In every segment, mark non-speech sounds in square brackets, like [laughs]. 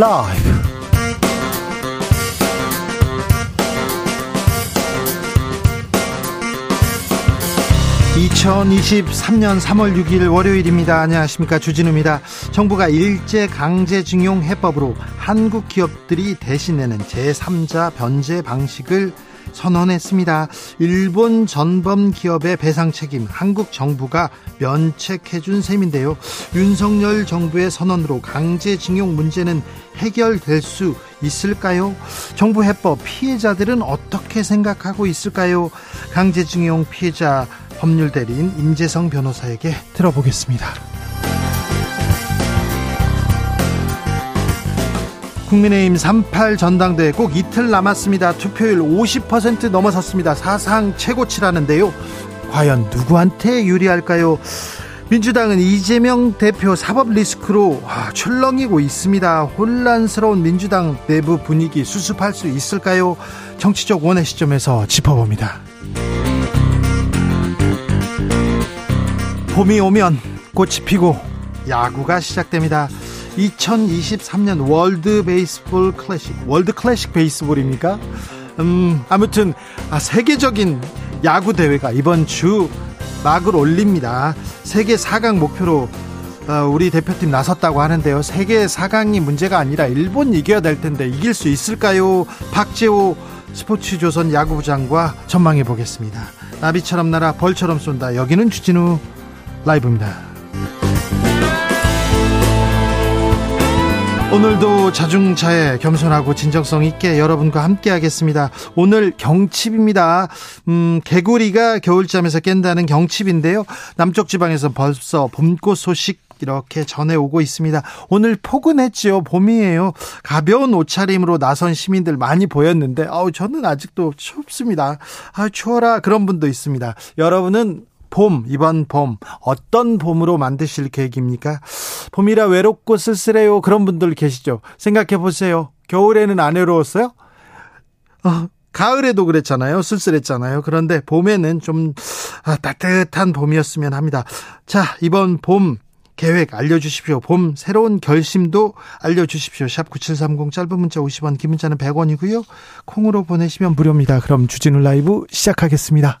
라이브. 2023년 3월 6일 월요일입니다. 안녕하십니까. 주진우입니다. 정부가 일제 강제징용 해법으로 한국 기업들이 대신내는 제3자 변제 방식을 선언했습니다. 일본 전범 기업의 배상 책임 한국 정부가 면책해준 셈인데요. 윤석열 정부의 선언으로 강제징용 문제는 해결될 수 있을까요? 정부 해법 피해자들은 어떻게 생각하고 있을까요? 강제징용 피해자 법률 대리인 임재성 변호사에게 들어보겠습니다. 국민의힘 38 전당대회 꼭 이틀 남았습니다. 투표율 50% 넘어섰습니다. 사상 최고치라는데요. 과연 누구한테 유리할까요? 민주당은 이재명 대표 사법 리스크로 출렁이고 있습니다. 혼란스러운 민주당 내부 분위기 수습할 수 있을까요? 정치적 원의 시점에서 짚어봅니다. 봄이 오면 꽃이 피고 야구가 시작됩니다. 2023년 월드 베이스볼 클래식, 월드 클래식 베이스볼입니까? 음, 아무튼 아, 세계적인 야구 대회가 이번 주 막을 올립니다. 세계 4강 목표로 어, 우리 대표팀 나섰다고 하는데요. 세계 4강이 문제가 아니라 일본 이겨야 될 텐데 이길 수 있을까요? 박재호 스포츠조선 야구부장과 전망해 보겠습니다. 나비처럼 날아 벌처럼 쏜다. 여기는 주진우 라이브입니다. 오늘도 자중차에 겸손하고 진정성 있게 여러분과 함께 하겠습니다. 오늘 경칩입니다. 음, 개구리가 겨울잠에서 깬다는 경칩인데요. 남쪽 지방에서 벌써 봄꽃 소식 이렇게 전해오고 있습니다. 오늘 포근했지요. 봄이에요. 가벼운 옷차림으로 나선 시민들 많이 보였는데, 아우, 저는 아직도 춥습니다. 아, 추워라. 그런 분도 있습니다. 여러분은 봄, 이번 봄, 어떤 봄으로 만드실 계획입니까? 봄이라 외롭고 쓸쓸해요. 그런 분들 계시죠? 생각해 보세요. 겨울에는 안 외로웠어요? 어, 가을에도 그랬잖아요. 쓸쓸했잖아요. 그런데 봄에는 좀 아, 따뜻한 봄이었으면 합니다. 자, 이번 봄 계획 알려주십시오. 봄 새로운 결심도 알려주십시오. 샵 9730 짧은 문자 50원, 긴 문자는 100원이고요. 콩으로 보내시면 무료입니다. 그럼 주진우 라이브 시작하겠습니다.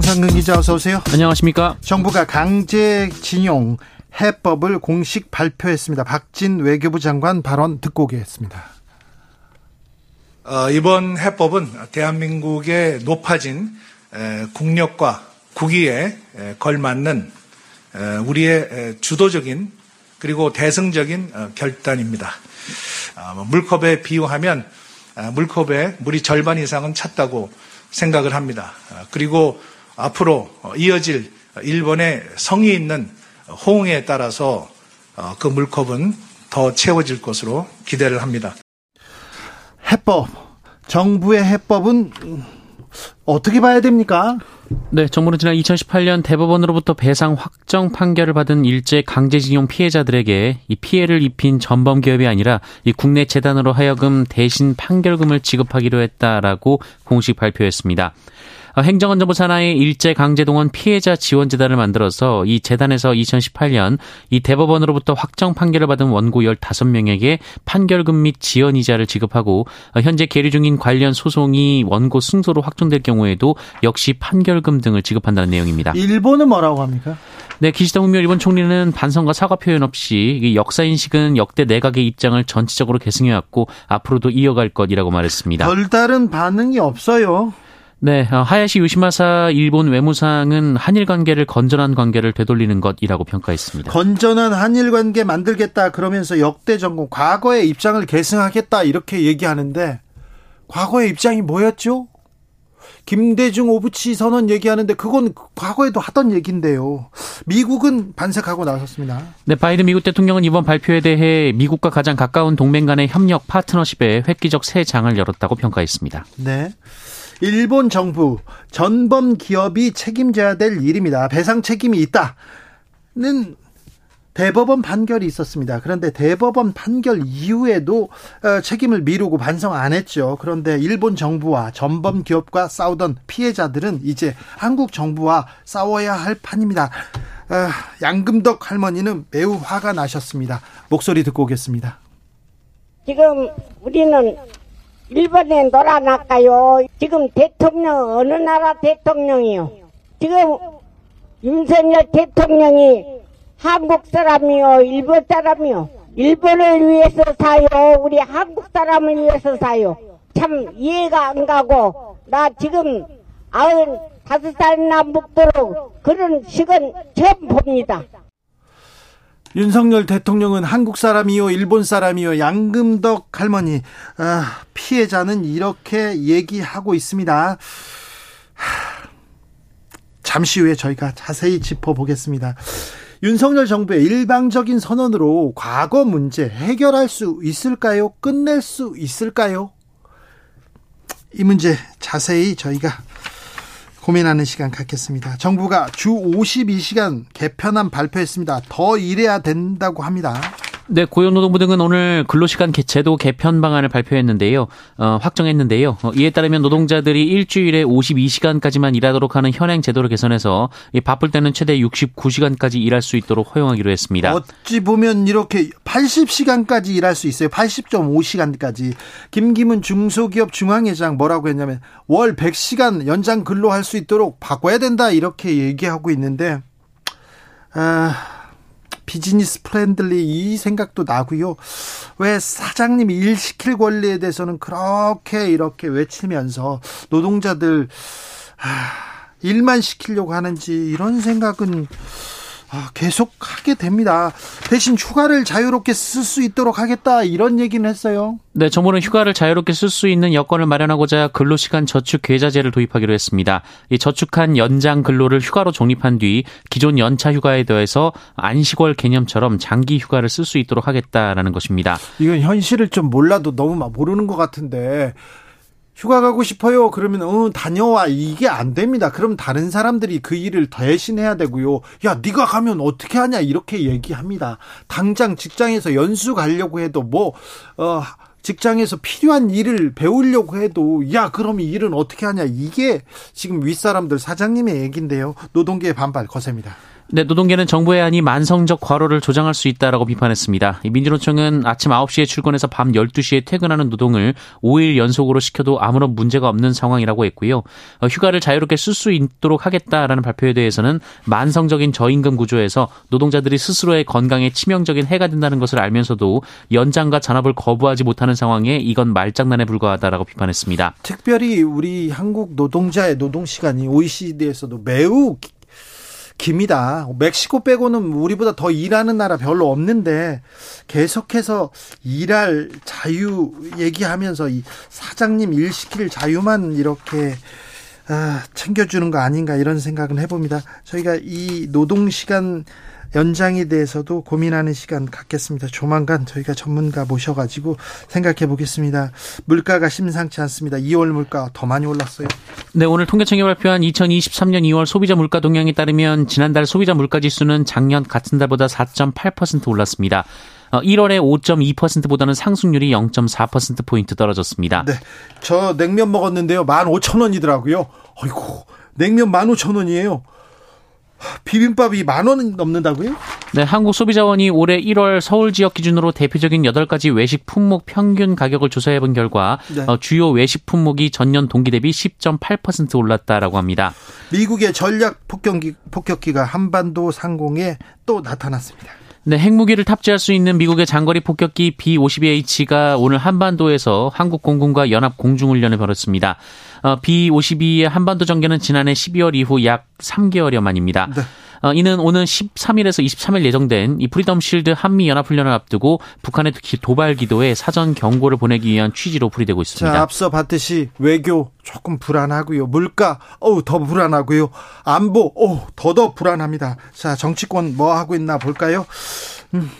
정상근 기자 어서 오세요. 안녕하십니까? 정부가 강제징용 해법을 공식 발표했습니다. 박진 외교부 장관 발언 듣고 오겠습니다. 어, 이번 해법은 대한민국의 높아진 에, 국력과 국위에 에, 걸맞는 에, 우리의 주도적인 그리고 대승적인 어, 결단입니다. 어, 뭐 물컵에 비유하면 어, 물컵에 물이 절반 이상은 찼다고 생각을 합니다. 어, 그리고 앞으로 이어질 일본의 성의 있는 호응에 따라서 그 물컵은 더 채워질 것으로 기대를 합니다. 해법, 정부의 해법은 어떻게 봐야 됩니까? 네, 정부는 지난 2018년 대법원으로부터 배상 확정 판결을 받은 일제 강제징용 피해자들에게 이 피해를 입힌 전범 기업이 아니라 이 국내 재단으로 하여금 대신 판결금을 지급하기로 했다라고 공식 발표했습니다. 어, 행정안전부 산하의 일제 강제동원 피해자 지원재단을 만들어서 이 재단에서 2018년 이 대법원으로부터 확정 판결을 받은 원고 15명에게 판결금 및 지연이자를 지급하고 어, 현재 계류 중인 관련 소송이 원고 승소로 확정될 경우에도 역시 판결금 등을 지급한다는 내용입니다. 일본은 뭐라고 합니까? 네, 기시다 후미오 일본 총리는 반성과 사과 표현 없이 역사 인식은 역대 내각의 입장을 전체적으로 계승해왔고 앞으로도 이어갈 것이라고 말했습니다. 별다른 반응이 없어요. 네, 어, 하야시 요시마사 일본 외무상은 한일 관계를 건전한 관계를 되돌리는 것이라고 평가했습니다. 건전한 한일 관계 만들겠다 그러면서 역대 정권 과거의 입장을 계승하겠다 이렇게 얘기하는데 과거의 입장이 뭐였죠? 김대중 오부치 선언 얘기하는데 그건 과거에도 하던 얘기인데요. 미국은 반색하고 나섰습니다. 네, 바이든 미국 대통령은 이번 발표에 대해 미국과 가장 가까운 동맹 간의 협력 파트너십에 획기적 새 장을 열었다고 평가했습니다. 네. 일본 정부 전범 기업이 책임져야 될 일입니다. 배상 책임이 있다는 대법원 판결이 있었습니다. 그런데 대법원 판결 이후에도 어, 책임을 미루고 반성 안 했죠. 그런데 일본 정부와 전범 기업과 싸우던 피해자들은 이제 한국 정부와 싸워야 할 판입니다. 어, 양금덕 할머니는 매우 화가 나셨습니다. 목소리 듣고 오겠습니다. 지금 우리는 일본에 놀아놨까요? 지금 대통령 어느 나라 대통령이요? 지금 윤석열 대통령이 한국 사람이요, 일본 사람이요. 일본을 위해서 사요. 우리 한국 사람을 위해서 사요. 참 이해가 안 가고 나 지금 아흔 다섯 살이나 먹도록 그런 식은 처음 봅니다. 윤석열 대통령은 한국 사람이요, 일본 사람이요, 양금덕 할머니, 아, 피해자는 이렇게 얘기하고 있습니다. 하, 잠시 후에 저희가 자세히 짚어보겠습니다. 윤석열 정부의 일방적인 선언으로 과거 문제 해결할 수 있을까요? 끝낼 수 있을까요? 이 문제 자세히 저희가 고민하는 시간 갖겠습니다. 정부가 주 52시간 개편안 발표했습니다. 더 일해야 된다고 합니다. 네, 고용노동부 등은 오늘 근로시간 제도 개편 방안을 발표했는데요. 어, 확정했는데요. 어, 이에 따르면 노동자들이 일주일에 52시간까지만 일하도록 하는 현행 제도를 개선해서 바쁠 때는 최대 69시간까지 일할 수 있도록 허용하기로 했습니다. 어찌 보면 이렇게 80시간까지 일할 수 있어요. 80.5시간까지. 김기문 중소기업 중앙회장 뭐라고 했냐면 월 100시간 연장 근로할 수 있도록 바꿔야 된다 이렇게 얘기하고 있는데 아 business friendly 이 생각도 나고요. 왜 사장님이 일 시킬 권리에 대해서는 그렇게 이렇게 외치면서 노동자들 아, 일만 시키려고 하는지 이런 생각은 아, 계속 하게 됩니다. 대신 휴가를 자유롭게 쓸 수 있도록 하겠다 이런 얘기는 했어요. 네, 정부는 휴가를 자유롭게 쓸 수 있는 여건을 마련하고자 근로시간 저축 계좌제를 도입하기로 했습니다. 이 저축한 연장 근로를 휴가로 적립한 뒤 기존 연차 휴가에 더해서 안식월 개념처럼 장기 휴가를 쓸 수 있도록 하겠다라는 것입니다. 이건 현실을 좀 몰라도 너무 모르는 것 같은데 휴가 가고 싶어요. 그러면 어 다녀와 이게 안 됩니다. 그럼 다른 사람들이 그 일을 대신해야 되고요. 야 네가 가면 어떻게 하냐 이렇게 얘기합니다. 당장 직장에서 연수 가려고 해도 뭐 어 직장에서 필요한 일을 배우려고 해도 야 그럼 이 일은 어떻게 하냐 이게 지금 윗사람들 사장님의 얘기인데요. 노동계의 반발 거셉니다. 네, 노동계는 정부의 안이 만성적 과로를 조장할 수 있다라고 비판했습니다. 민주노총은 아침 9시에 출근해서 밤 12시에 퇴근하는 노동을 5일 연속으로 시켜도 아무런 문제가 없는 상황이라고 했고요. 어, 휴가를 자유롭게 쓸 수 있도록 하겠다라는 발표에 대해서는 만성적인 저임금 구조에서 노동자들이 스스로의 건강에 치명적인 해가 된다는 것을 알면서도 연장과 잔업을 거부하지 못하는 상황에 이건 말장난에 불과하다라고 비판했습니다. 특별히 우리 한국 노동자의 노동 시간이 OECD에서도 매우 깁니다. 멕시코 빼고는 우리보다 더 일하는 나라 별로 없는데 계속해서 일할 자유 얘기하면서 이 사장님 일 시킬 자유만 이렇게 아, 챙겨주는 거 아닌가 이런 생각은 해봅니다. 저희가 이 노동 시간 연장에 대해서도 고민하는 시간 갖겠습니다. 조만간 저희가 전문가 모셔가지고 생각해 보겠습니다. 물가가 심상치 않습니다. 2월 물가 더 많이 올랐어요. 네, 오늘 통계청이 발표한 2023년 2월 소비자 물가 동향에 따르면 지난달 소비자 물가 지수는 작년 같은 달보다 4.8% 올랐습니다. 1월에 어, 5.2%보다는 상승률이 0.4%포인트 떨어졌습니다. 네. 저 냉면 먹었는데요. 15,000원이더라고요. 어이구, 냉면 15,000원이에요. 비빔밥이 만 원 넘는다고요? 네, 한국소비자원이 올해 1월 서울 지역 기준으로 대표적인 8가지 외식 품목 평균 가격을 조사해 본 결과 네. 어, 주요 외식 품목이 전년 동기 대비 10.8% 올랐다라고 합니다. 미국의 전략 폭격기, 폭격기가 한반도 상공에 또 나타났습니다. 네, 핵무기를 탑재할 수 있는 미국의 장거리 폭격기 B-52H가 오늘 한반도에서 한국 공군과 연합 공중훈련을 벌였습니다. 어, B-52의 한반도 전개는 지난해 12월 이후 약 3개월여 만입니다. 네. 어, 이는 오는 13일에서 23일 예정된 이 프리덤 실드 한미 연합 훈련을 앞두고 북한의 도발 기도에 사전 경고를 보내기 위한 취지로 풀이되고 있습니다. 자, 앞서 봤듯이 외교 조금 불안하고요. 물가 어우 더 불안하고요. 안보 어 더더 불안합니다. 자, 정치권 뭐 하고 있나 볼까요? 음,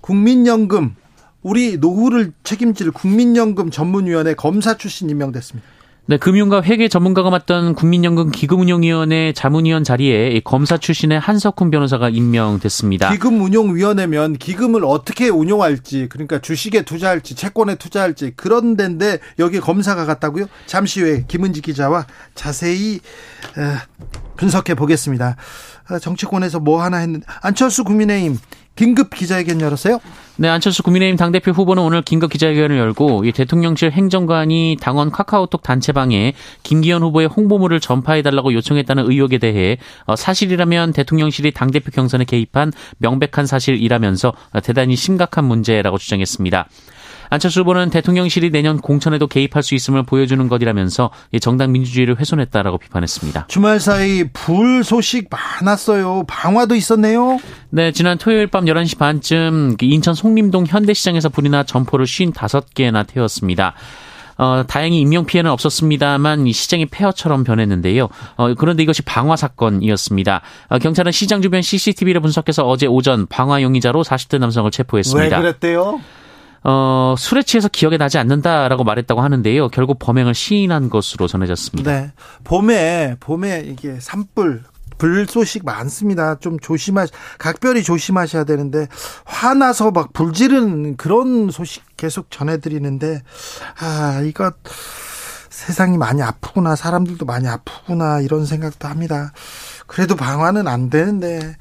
국민연금 우리 노후를 책임질 국민연금 전문위원회 검사 출신 임명됐습니다. 네, 금융과 회계 전문가가 맡던 국민연금 기금운용위원회 자문위원 자리에 검사 출신의 한석훈 변호사가 임명됐습니다. 기금운용위원회면 기금을 어떻게 운용할지, 그러니까 주식에 투자할지, 채권에 투자할지 그런 데인데 여기 검사가 갔다고요? 잠시 후에 김은지 기자와 자세히 분석해 보겠습니다. 어, 정치권에서 뭐 하나 했는데 안철수 국민의힘 긴급 기자회견 열었어요? 네, 안철수 국민의힘 당대표 후보는 오늘 긴급 기자회견을 열고 이 대통령실 행정관이 당원 카카오톡 단체방에 김기현 후보의 홍보물을 전파해달라고 요청했다는 의혹에 대해 어, 사실이라면 대통령실이 당대표 경선에 개입한 명백한 사실이라면서 대단히 심각한 문제라고 주장했습니다. 안철수 후보는 대통령실이 내년 공천에도 개입할 수 있음을 보여주는 것이라면서 정당 민주주의를 훼손했다라고 비판했습니다. 주말 사이 불 소식 많았어요. 방화도 있었네요. 네, 지난 토요일 밤 11시 반쯤 인천 송림동 현대시장에서 불이 나 점포를 55개나 태웠습니다. 어, 다행히 인명 피해는 없었습니다만 이 시장이 폐허처럼 변했는데요. 어, 그런데 이것이 방화 사건이었습니다. 어, 경찰은 시장 주변 CCTV를 분석해서 어제 오전 방화 용의자로 40대 남성을 체포했습니다. 왜 그랬대요? 어, 술에 취해서 기억에 나지 않는다라고 말했다고 하는데요. 결국 범행을 시인한 것으로 전해졌습니다. 네. 봄에, 봄에 이게 산불, 불 소식 많습니다. 좀 조심하, 각별히 조심하셔야 되는데, 화나서 막 불지른 그런 소식 계속 전해드리는데, 아, 이거, 세상이 많이 아프구나, 사람들도 많이 아프구나, 이런 생각도 합니다. 그래도 방화는 안 되는데,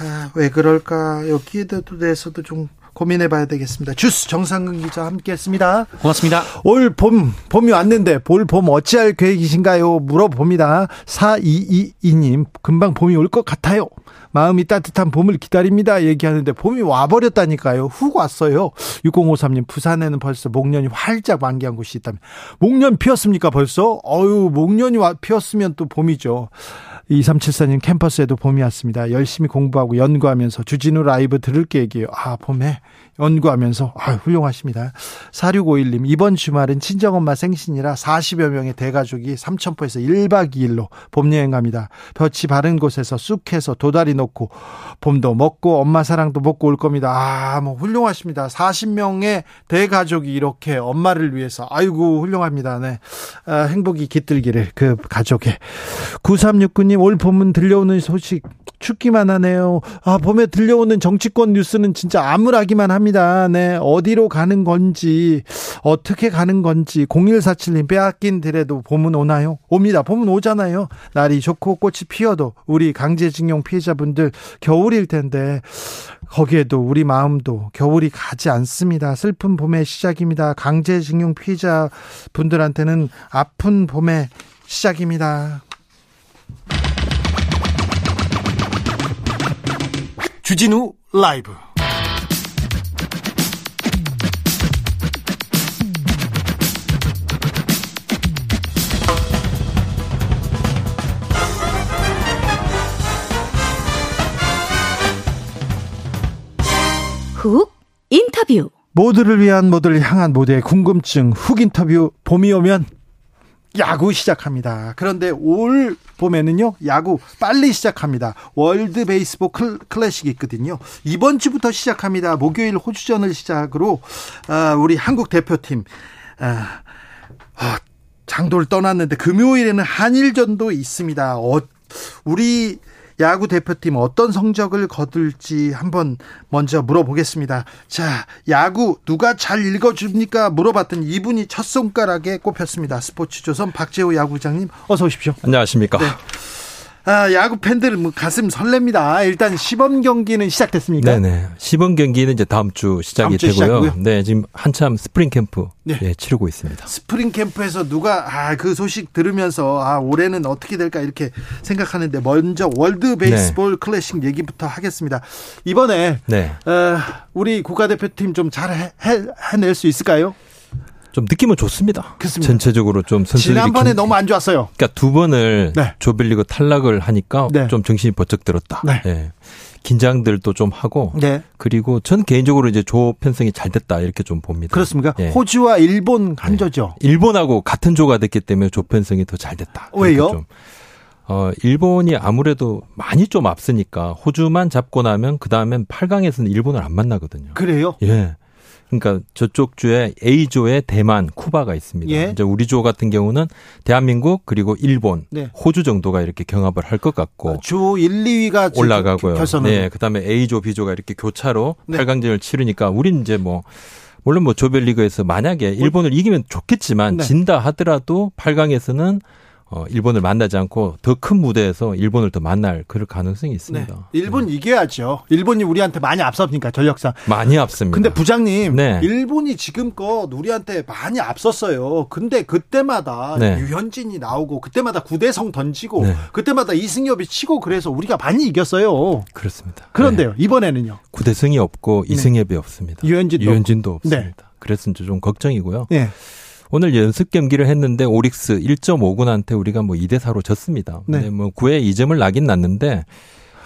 아, 왜 그럴까, 여기에 대해서도 좀 고민해 봐야 되겠습니다. 주스 정상근 기자 함께 했습니다. 고맙습니다. 올 봄, 봄이 왔는데 올봄 어찌할 계획이신가요? 물어봅니다. 4222님, 금방 봄이 올 것 같아요. 마음이 따뜻한 봄을 기다립니다. 얘기하는데 봄이 와버렸다니까요. 훅 왔어요. 6053님, 부산에는 벌써 목련이 활짝 만개한 곳이 있다면. 목련 피었습니까 벌써? 어유 목련이 피었으면 또 봄이죠. 2374님 캠퍼스에도 봄이 왔습니다. 열심히 공부하고 연구하면서 주진우 라이브 들을게 얘기해요. 아, 봄에 연구하면서 아, 훌륭하십니다. 4651님 이번 주말은 친정엄마 생신이라 40여 명의 대가족이 삼천포에서 1박 2일로 봄 여행 갑니다. 볕이 바른 곳에서 쑥해서 도다리 놓고 봄도 먹고 엄마 사랑도 먹고 올 겁니다. 아, 뭐 훌륭하십니다. 40명의 대가족이 이렇게 엄마를 위해서 아이고 훌륭합니다. 네. 아, 행복이 깃들기를 그 가족의 9369님 올 봄은 들려오는 소식 춥기만 하네요. 아, 봄에 들려오는 정치권 뉴스는 진짜 암울하기만 합니다. 네. 어디로 가는 건지, 어떻게 가는 건지, 0147님 빼앗긴 들에도 봄은 오나요? 옵니다. 봄은 오잖아요. 날이 좋고 꽃이 피어도 우리 강제징용 피해자분들 겨울일 텐데, 거기에도 우리 마음도 겨울이 가지 않습니다. 슬픈 봄의 시작입니다. 강제징용 피해자 분들한테는 아픈 봄의 시작입니다. 주진우 라이브 훅 인터뷰 모두를 위한 모두를 향한 모두의 궁금증 훅 인터뷰 봄이 오면 야구 시작합니다. 그런데 올 봄에는요, 야구 빨리 시작합니다. 월드 베이스볼 클래식이 있거든요. 이번 주부터 시작합니다. 목요일 호주전을 시작으로, 아, 우리 한국 대표팀, 아, 아, 장도를 떠났는데 금요일에는 한일전도 있습니다. 어, 우리 야구 대표팀 어떤 성적을 거둘지 한번 먼저 물어보겠습니다. 자, 야구 누가 잘 읽어줍니까? 물어봤더니 이분이 첫 손가락에 꼽혔습니다. 스포츠조선 박재호 야구부장님 어서 오십시오. 안녕하십니까. 네. 아, 야구 팬들은 뭐 가슴 설렙니다. 일단 시범 경기는 시작됐습니까? 네네. 시범 경기는 이제 다음 주 시작이 다음 주 되고요. 시작이고요? 네, 지금 한참 스프링 캠프 네. 네, 치르고 있습니다. 스프링 캠프에서 누가 아, 그 소식 들으면서 아, 올해는 어떻게 될까 이렇게 생각하는데 먼저 월드 베이스볼 네. 클래식 얘기부터 하겠습니다. 이번에 네. 어, 우리 국가대표팀 좀 잘 해낼 수 있을까요? 좀 느낌은 좋습니다. 그렇습니다. 전체적으로 좀 선수들이 지난번에 긴, 너무 안 좋았어요. 그러니까 두 번을 네. 조별리그 탈락을 하니까 네. 좀 정신이 번쩍 들었다. 네. 예. 긴장들도 좀 하고 네. 그리고 전 개인적으로 이제 조 편성이 잘 됐다 이렇게 좀 봅니다. 그렇습니까? 예. 호주와 일본 한조죠. 네. 일본하고 같은 조가 됐기 때문에 조 편성이 더 잘 됐다. 왜요? 좀. 어, 일본이 아무래도 많이 좀 앞서니까 호주만 잡고 나면 그 다음엔 8강에서는 일본을 안 만나거든요. 그래요? 예. 그러니까 저쪽 주에 A조에 대만, 쿠바가 있습니다. 예. 이제 우리 조 같은 경우는 대한민국 그리고 일본, 네. 호주 정도가 이렇게 경합을 할 것 같고 아, 주 1, 2위가 올라가고요. 결선은. 네, 그다음에 A조, B조가 이렇게 교차로 네. 8강전을 치르니까 우린 이제 뭐 물론 뭐 조별리그에서 만약에 일본을 이기면 좋겠지만 네. 진다 하더라도 8강에서는 어, 일본을 만나지 않고 더 큰 무대에서 일본을 더 만날 그럴 가능성이 있습니다. 네. 일본 네. 이겨야죠. 일본이 우리한테 많이 앞섭니까 전력상. 많이 앞섭니다. 근데 부장님, 네. 일본이 지금껏 우리한테 많이 앞섰어요. 근데 그때마다 네. 유현진이 나오고 그때마다 구대성 던지고 네. 그때마다 이승엽이 치고 그래서 우리가 많이 이겼어요. 그렇습니다. 그런데요 네. 이번에는요. 구대성이 없고 이승엽이 없습니다. 유현진도, 유현진도 없습니다. 그래서 좀 걱정이고요. 네. 오늘 연습 경기를 했는데 오릭스 1.5군한테 우리가 뭐 2대 4로 졌습니다. 네. 뭐 9회 2점을 나긴 났는데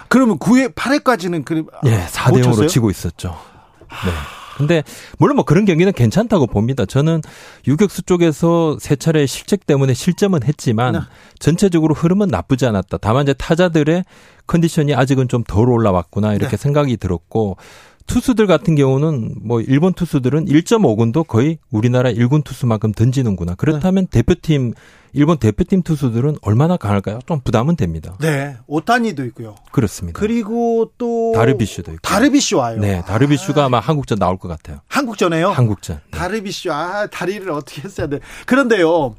그러면 9회 8회까지는 그 예, 4대 0으로 치고 있었죠. 네. 근데 물론 뭐 그런 경기는 괜찮다고 봅니다. 저는 유격수 쪽에서 세 차례 실책 때문에 실점은 했지만 네. 전체적으로 흐름은 나쁘지 않았다. 다만 이제 타자들의 컨디션이 아직은 좀 덜 올라왔구나 이렇게 네. 생각이 들었고 투수들 같은 경우는 뭐 일본 투수들은 1.5군도 거의 우리나라 1군 투수만큼 던지는구나. 그렇다면 네. 대표팀 일본 대표팀 투수들은 얼마나 강할까요? 좀 부담은 됩니다. 네, 오타니도 있고요. 그렇습니다. 그리고 또 다르비슈도 있고. 다르비슈 와요. 네, 다르비슈가 아. 아마 한국전 나올 것 같아요. 한국전에요? 한국전. 네. 다르비슈 아 다리를 어떻게 했어야 돼? 그런데요.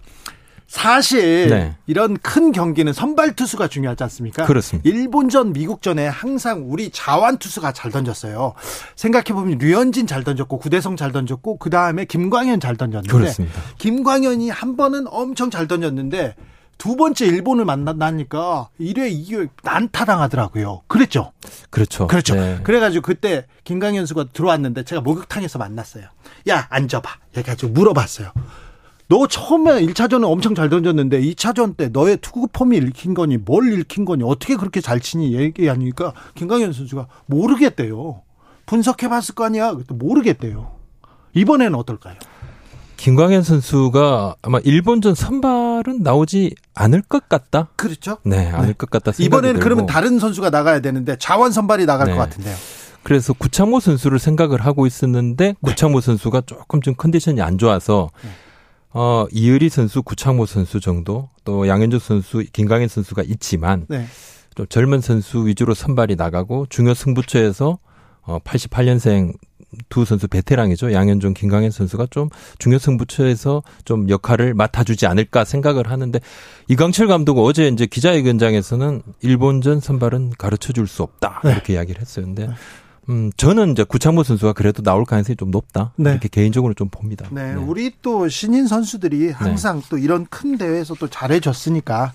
사실 네. 이런 큰 경기는 선발 투수가 중요하지 않습니까? 그렇습니다. 일본전, 미국전에 항상 우리 자완 투수가 잘 던졌어요. 생각해 보면 류현진 잘 던졌고 구대성 잘 던졌고 그 다음에 김광현 잘 던졌는데 그렇습니다. 김광현이 한 번은 엄청 잘 던졌는데 두 번째 일본을 만나니까 1회, 2회 난타당하더라고요. 그랬죠? 그렇죠. 그렇죠. 네. 그래가지고 그때 김광현 수가 들어왔는데 제가 목욕탕에서 만났어요. 야, 앉아봐. 얘기가지고 물어봤어요. 너 처음에 1차전은 엄청 잘 던졌는데 2차전 때 너의 투구 폼이 읽힌 거니 뭘 읽힌 거니 어떻게 그렇게 잘 치니 얘기하니까 김강현 선수가 모르겠대요. 분석해 봤을 거 아니야. 모르겠대요. 이번에는 어떨까요? 김광현 선수가 아마 일본전 선발은 나오지 않을 것 같다. 그렇죠. 네, 않을 네. 것 같다. 이번에는. 그러면 다른 선수가 나가야 되는데 자원 선발이 나갈 네. 것 같은데요. 그래서 구창모 선수를 생각을 하고 있었는데 네. 구창모 선수가 조금 좀 컨디션이 안 좋아서 네. 어, 이의리 선수, 구창모 선수 정도, 또 양현종 선수, 김강현 선수가 있지만, 네. 좀 젊은 선수 위주로 선발이 나가고, 중요 승부처에서, 어, 88년생 두 선수 베테랑이죠. 양현종, 김강현 선수가 좀 중요 승부처에서 좀 역할을 맡아주지 않을까 생각을 하는데, 이강철 감독은 어제 이제 기자회견장에서는 일본전 선발은 가르쳐 줄 수 없다. 네. 이렇게 이야기를 했어요. 근데, 네. 음, 저는 이제 구창모 선수가 그래도 나올 가능성이 좀 높다. 네. 이렇게 개인적으로 좀 봅니다. 네, 네. 우리 또 신인 선수들이 네. 항상 네. 또 이런 큰 대회에서 또 잘해줬으니까.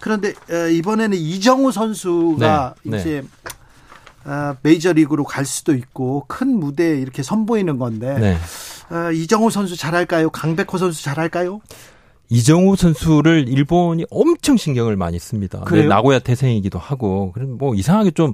그런데 어, 이번에는 이정우 선수가 네. 네. 이제 어, 메이저리그로 갈 수도 있고 큰 무대에 이렇게 선보이는 건데 어, 이정우 선수 잘할까요? 강백호 선수 잘할까요? 이정우 선수를 일본이 엄청 신경을 많이 씁니다. 나고야 태생이기도 하고, 그럼 뭐 이상하게 좀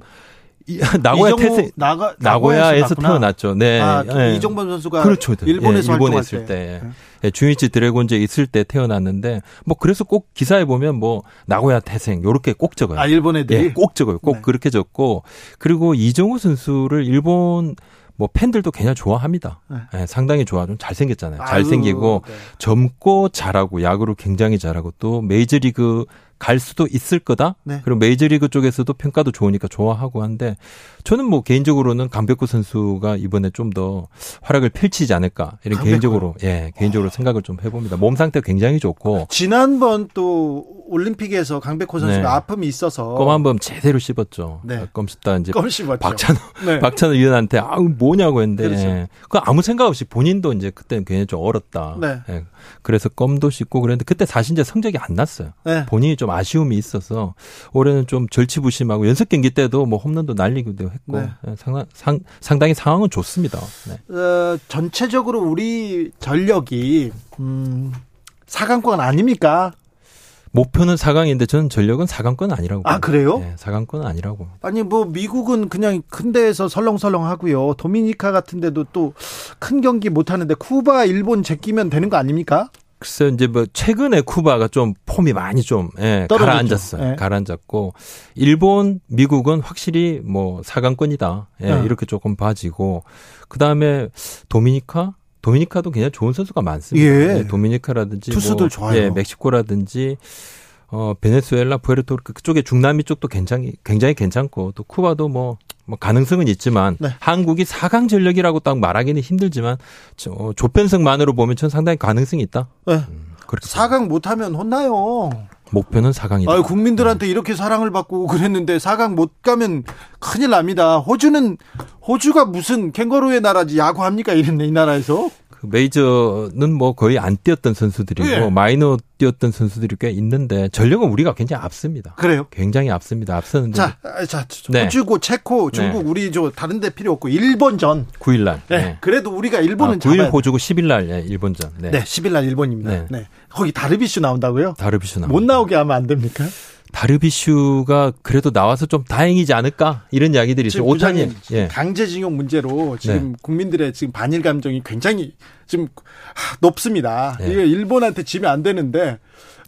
[laughs] 나고야 태세 나가 나고야에서 태어났죠. 네. 아, 네. 이정범 선수가 그렇죠. 일본에서 예, 일본에 있을 때, 때. 예, 주이치 드래곤즈에 있을 때 태어났는데 뭐 그래서 꼭 기사에 보면 뭐 나고야 태생 요렇게 꼭 적어요. 아 일본 애들이 예, 꼭 적어요. 꼭 네. 그렇게 적고 그리고 이정우 선수를 일본 뭐 팬들도 그냥 좋아합니다. 네. 네, 상당히 좋아. 좀 잘생겼잖아요. 잘생기고 네. 젊고 잘하고 야구를 굉장히 잘하고 또 메이저리그 갈 수도 있을 거다. 네. 그리고 메이저리그 쪽에서도 평가도 좋으니까 좋아하고 한데 저는 뭐 개인적으로는 강백호 선수가 이번에 좀 더 활약을 펼치지 않을까 이런 강백호. 개인적으로 예 개인적으로 오. 생각을 좀 해봅니다. 몸 상태 굉장히 좋고 지난번 또 올림픽에서 강백호 선수가 네. 아픔이 있어서 껌 한 번 제대로 씹었죠. 네. 껌 씹다 이제 껌 씹었죠. 박찬호 네. [laughs] 박찬호 위원한테 아우 뭐냐고 했는데 그렇죠. 예. 그 아무 생각 없이 본인도 이제 그때는 괜히 좀 얼었다. 네. 예. 그래서 껌도 씹고 그랬는데 그때 사실 이제 성적이 안 났어요. 네. 본인이 좀 아쉬움이 있어서 올해는 좀 절치부심하고 연습 경기 때도 뭐 홈런도 날리기도 했고 네. 예, 상당, 상, 상당히 상황은 좋습니다. 네. 어, 전체적으로 우리 전력이 음, 4강권 아닙니까? 목표는 4강인데 저는 전력은 4강권 아니라고. 아. 그래요? 네, 4강권 아니라고. 아니 뭐 미국은 그냥 큰 데에서 설렁설렁 하고요. 도미니카 같은 데도 또 큰 경기 못 하는데 쿠바, 일본 제끼면 되는 거 아닙니까? 글쎄 이제 뭐 최근에 쿠바가 좀 폼이 많이 좀 예. 가라앉았어요. 예. 가라앉았고 일본, 미국은 확실히 뭐 4강권이다. 예, 어. 이렇게 조금 봐지고 그다음에 도미니카 도미니카도 굉장히 좋은 선수가 많습니다. 예. 도미니카라든지 투수들 뭐, 좋아요. 예, 멕시코라든지 어 베네수엘라, 부에르토리코 그쪽에 중남미 쪽도 굉장히 굉장히 괜찮고 또 쿠바도 뭐, 뭐 가능성은 있지만 네. 한국이 4강 전력이라고 딱 말하기는 힘들지만 저, 어, 조편성만으로 보면 전 상당히 가능성이 있다. 네. 음, 그렇게 4강 못하면 혼나요. 목표는 4강이다. 아유, 국민들한테 이렇게 사랑을 받고 그랬는데 4강 못 가면 큰일 납니다. 호주는 호주가 무슨 캥거루의 나라지 야구합니까 이랬네 이 나라에서. 그 메이저는 뭐 거의 안 뛰었던 선수들이고 예. 마이너 뛰었던 선수들이 꽤 있는데 전력은 우리가 굉장히 앞섭니다. 그래요. 굉장히 앞섭니다. 앞서는데 자, 아, 자, 네. 호주고 체코, 중국 우리 저 다른 데 필요 없고 일본 전. 9일 날. 네. 네. 그래도 우리가 일본은 아, 잡아야 9일 돼. 호주고 10일 날 예, 일본전. 네. 네, 10일 날 일본입니다. 네. 네. 거기 다르비슈 나온다고요? 다르비슈 나. 못 나오게 하면 안 됩니까? 다르비슈가 그래도 나와서 좀 다행이지 않을까 이런 이야기들이 있어요. 오타니. 예. 강제징용 문제로 지금 국민들의 지금 반일 감정이 굉장히 지금 하, 높습니다. 네. 이게 일본한테 지면 안 되는데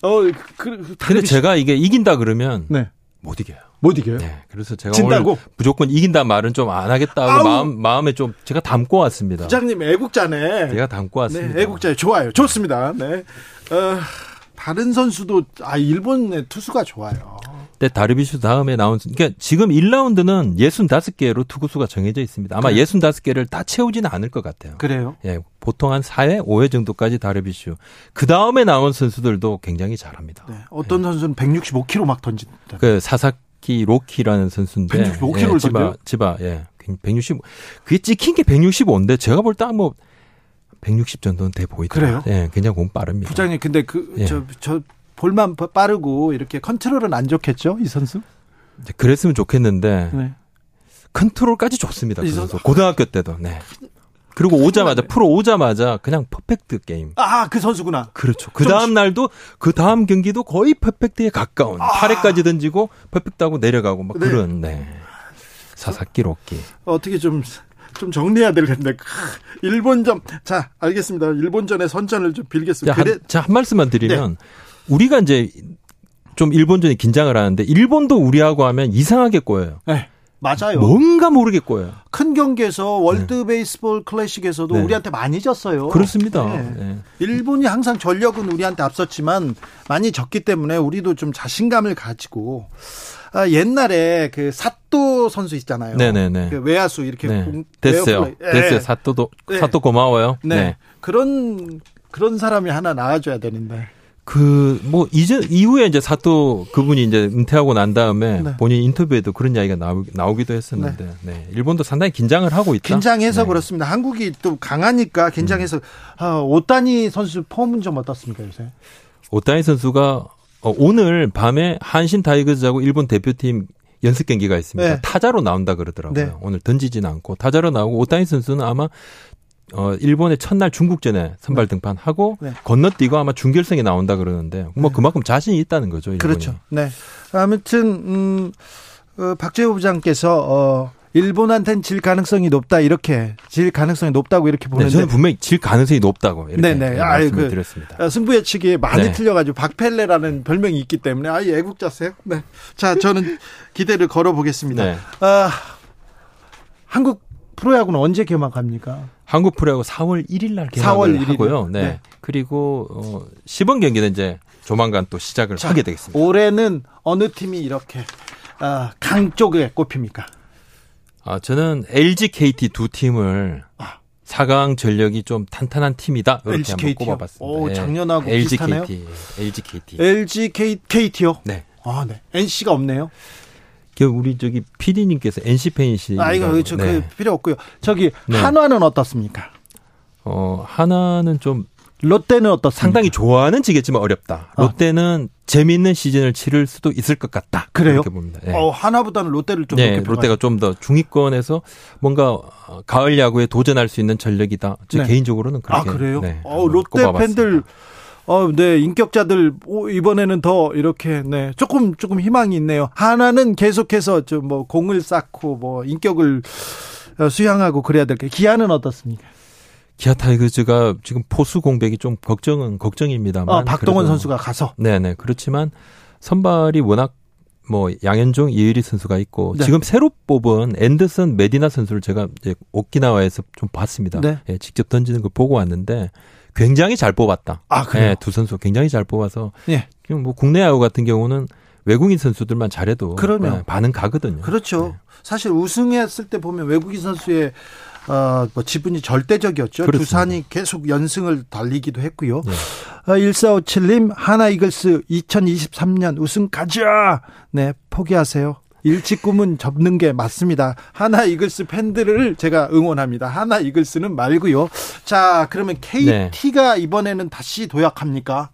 어 그, 그 근데 제가 이게 이긴다 그러면 네. 못 이겨요. 못 이겨요. 네. 그래서 제가 진다고? 오늘 무조건 이긴다 말은 좀 안 하겠다고 아우! 마음 마음에 좀 제가 담고 왔습니다. 부장님 애국자네. 제가 담고 왔습니다. 네, 애국자 좋아요. 좋습니다. 네. 어, 다른 선수도 아 일본의 투수가 좋아요. 근데 다르비슈 다음에 나온 선- 그러니까 지금 1라운드는 65개로 투구수가 정해져 있습니다. 아마 그래요? 65개를 다 채우지는 않을 것 같아요. 그래요? 예, 보통 한 4회, 5회 정도까지 다르비슈. 그 다음에 나온 선수들도 굉장히 잘합니다. 네. 어떤 선수는 165km 막 던진다. 그 사사키 로키라는 선수인데 165 킬로를 예, 지바 던져요? 지바 예. 165. 그게 찍힌 게 165인데 제가 볼 때 뭐 160 정도는 돼 보이더라고요. 그래요? 예, 굉장히 공 빠릅니다. 부장님 근데 그 예. 저 저 볼만 빠- 빠르고 이렇게 컨트롤은 안 좋겠죠 이 선수? 그랬으면 좋겠는데 네. 컨트롤까지 좋습니다. 그이 선수. 고등학교 때도. 네. 그리고 오자마자 프로 오자마자 그냥 퍼펙트 게임. 아 그 선수구나. 그렇죠. 그좀 다음 날도 그 다음 경기도 거의 퍼펙트에 가까운 8회까지 던지고 퍼펙트하고 내려가고 막 아. 네. 그런 네. 사사키 로키. 어떻게 좀, 좀 정리해야 될 텐데. 크, 일본전. 자, 알겠습니다. 일본전의 선전을 좀 빌겠습니다. 자, 그래, 한, 자, 한 말씀만 드리면 네. 우리가 이제 좀 일본전에 긴장을 하는데 일본도 우리하고 하면 이상하게 꼬여요. 네, 맞아요. 뭔가 모르게 꼬여요. 큰 경기에서 월드 베이스볼 클래식에서도 네. 우리한테 많이 졌어요. 그렇습니다. 네. 네. 일본이 항상 전력은 우리한테 앞섰지만 많이 졌기 때문에 우리도 좀 자신감을 가지고 아, 옛날에 그 사 또 선수 있잖아요. 네네네. 그 외야수 이렇게 네. 공- 됐어요. 예. 됐어요. 사또도 네. 사또 고마워요. 네. 네. 그런 그런 사람이 하나 나와줘야 되는데. 그, 뭐, 이제, 이후에 이제 사또 그분이 이제 은퇴하고 난 다음에 네. 본인 인터뷰에도 그런 이야기가 나오, 나오기도 했었는데, 네. 일본도 상당히 긴장을 하고 있다. 긴장해서 네. 그렇습니다. 한국이 또 강하니까 긴장해서 아, 오타니 선수 폼은 좀 어떻습니까 요새? 오타니 선수가 어, 오늘 밤에 한신 타이거즈하고 일본 대표팀 연습 경기가 있습니다. 네. 타자로 나온다 그러더라고요. 네. 오늘 던지진 않고 타자로 나오고 오타니 선수는 아마 어 일본의 첫날 중국전에 선발 등판하고 네. 건너뛰고 아마 준결승에 나온다 그러는데 뭐 그만큼 자신이 있다는 거죠. 일본이. 그렇죠. 네. 아무튼 음, 어, 박재호 부장께서 어, 일본한테는 질 가능성이 높다 이렇게 질 가능성이 높다고 이렇게 네, 보는데 저는 분명히 질 가능성이 높다고 이렇게 네네. 네, 말씀을 그- 드렸습니다. 어, 승부 예측이 많이 네. 틀려가지고 박펠레라는 별명이 있기 때문에 아이 애국자세요. 네. 자 저는 기대를 걸어보겠습니다. 네. 아, 한국 프로야구는 언제 개막합니까? 한국 프로야구 4월 1일 날 4월 개막을 1일. 하고요. 네. 네. 그리고 어 시범 경기는 이제 조만간 또 시작을 자, 하게 되겠습니다. 올해는 어느 팀이 이렇게 아, 강 쪽에 꼽힙니까? 아, 저는 LG KT 두 팀을 아. 4강 전력이 좀 탄탄한 팀이다. 이렇게 LG 한번 KT 요? 꼽아봤습니다. 오, 예. 작년하고 LG 비슷하네요? KT, LG KT. LG K, KT요? 네. 아, 네. NC가 없네요. 그 우리 저기 PD님께서 NC 팬이시. 아, 이거 저, 그 필요 없고요. 저기 네. 한화는 어떻습니까? 어 하나는 좀 롯데는 어떻습니까? 상당히 좋아하는 지겠지만 어렵다. 아. 롯데는 재미있는 시즌을 치를 수도 있을 것 같다. 그래요? 이렇게 봅니다. 예. 어, 하나보다는 롯데를 좀 네, 롯데가 좀 더 중위권에서 뭔가 어, 가을 야구에 도전할 수 있는 전력이다. 제 네. 개인적으로는 아 그렇게. 그래요? 네, 어, 롯데 꼽아봤습니다. 팬들 어, 네 인격자들 오, 이번에는 더 이렇게 네 조금 조금 희망이 있네요. 하나는 계속해서 좀 뭐 공을 쌓고 뭐 인격을 어, 수양하고 그래야 될 게 기아는 어떻습니까? 기아 타이거즈가 지금 포수 공백이 좀 걱정은 걱정입니다만. 어, 박동원 선수가 가서 네네 그렇지만 선발이 워낙 뭐 양현종, 이의리 선수가 있고 네. 지금 새로 뽑은 앤더슨 메디나 선수를 제가 이제 오키나와에서 좀 봤습니다. 네. 예, 직접 던지는 걸 보고 왔는데 굉장히 잘 뽑았다. 아, 그래요? 예, 두 선수 굉장히 잘 뽑아서 예. 지금 뭐 국내 야구 같은 경우는 외국인 선수들만 잘해도 그럼요. 예, 반응 가거든요. 그렇죠. 네. 사실 우승했을 때 보면 외국인 선수의 어, 뭐 지분이 절대적이었죠. 그렇습니다. 두산이 계속 연승을 달리기도 했고요. 네. 어, 1457님, 하나 이글스 2023년 우승 가자! 네, 포기하세요. 일찍 꿈은 접는 게 맞습니다. 하나 이글스 팬들을 제가 응원합니다. 하나 이글스는 말고요. 자, 그러면 네. KT가 이번에는 다시 도약합니까?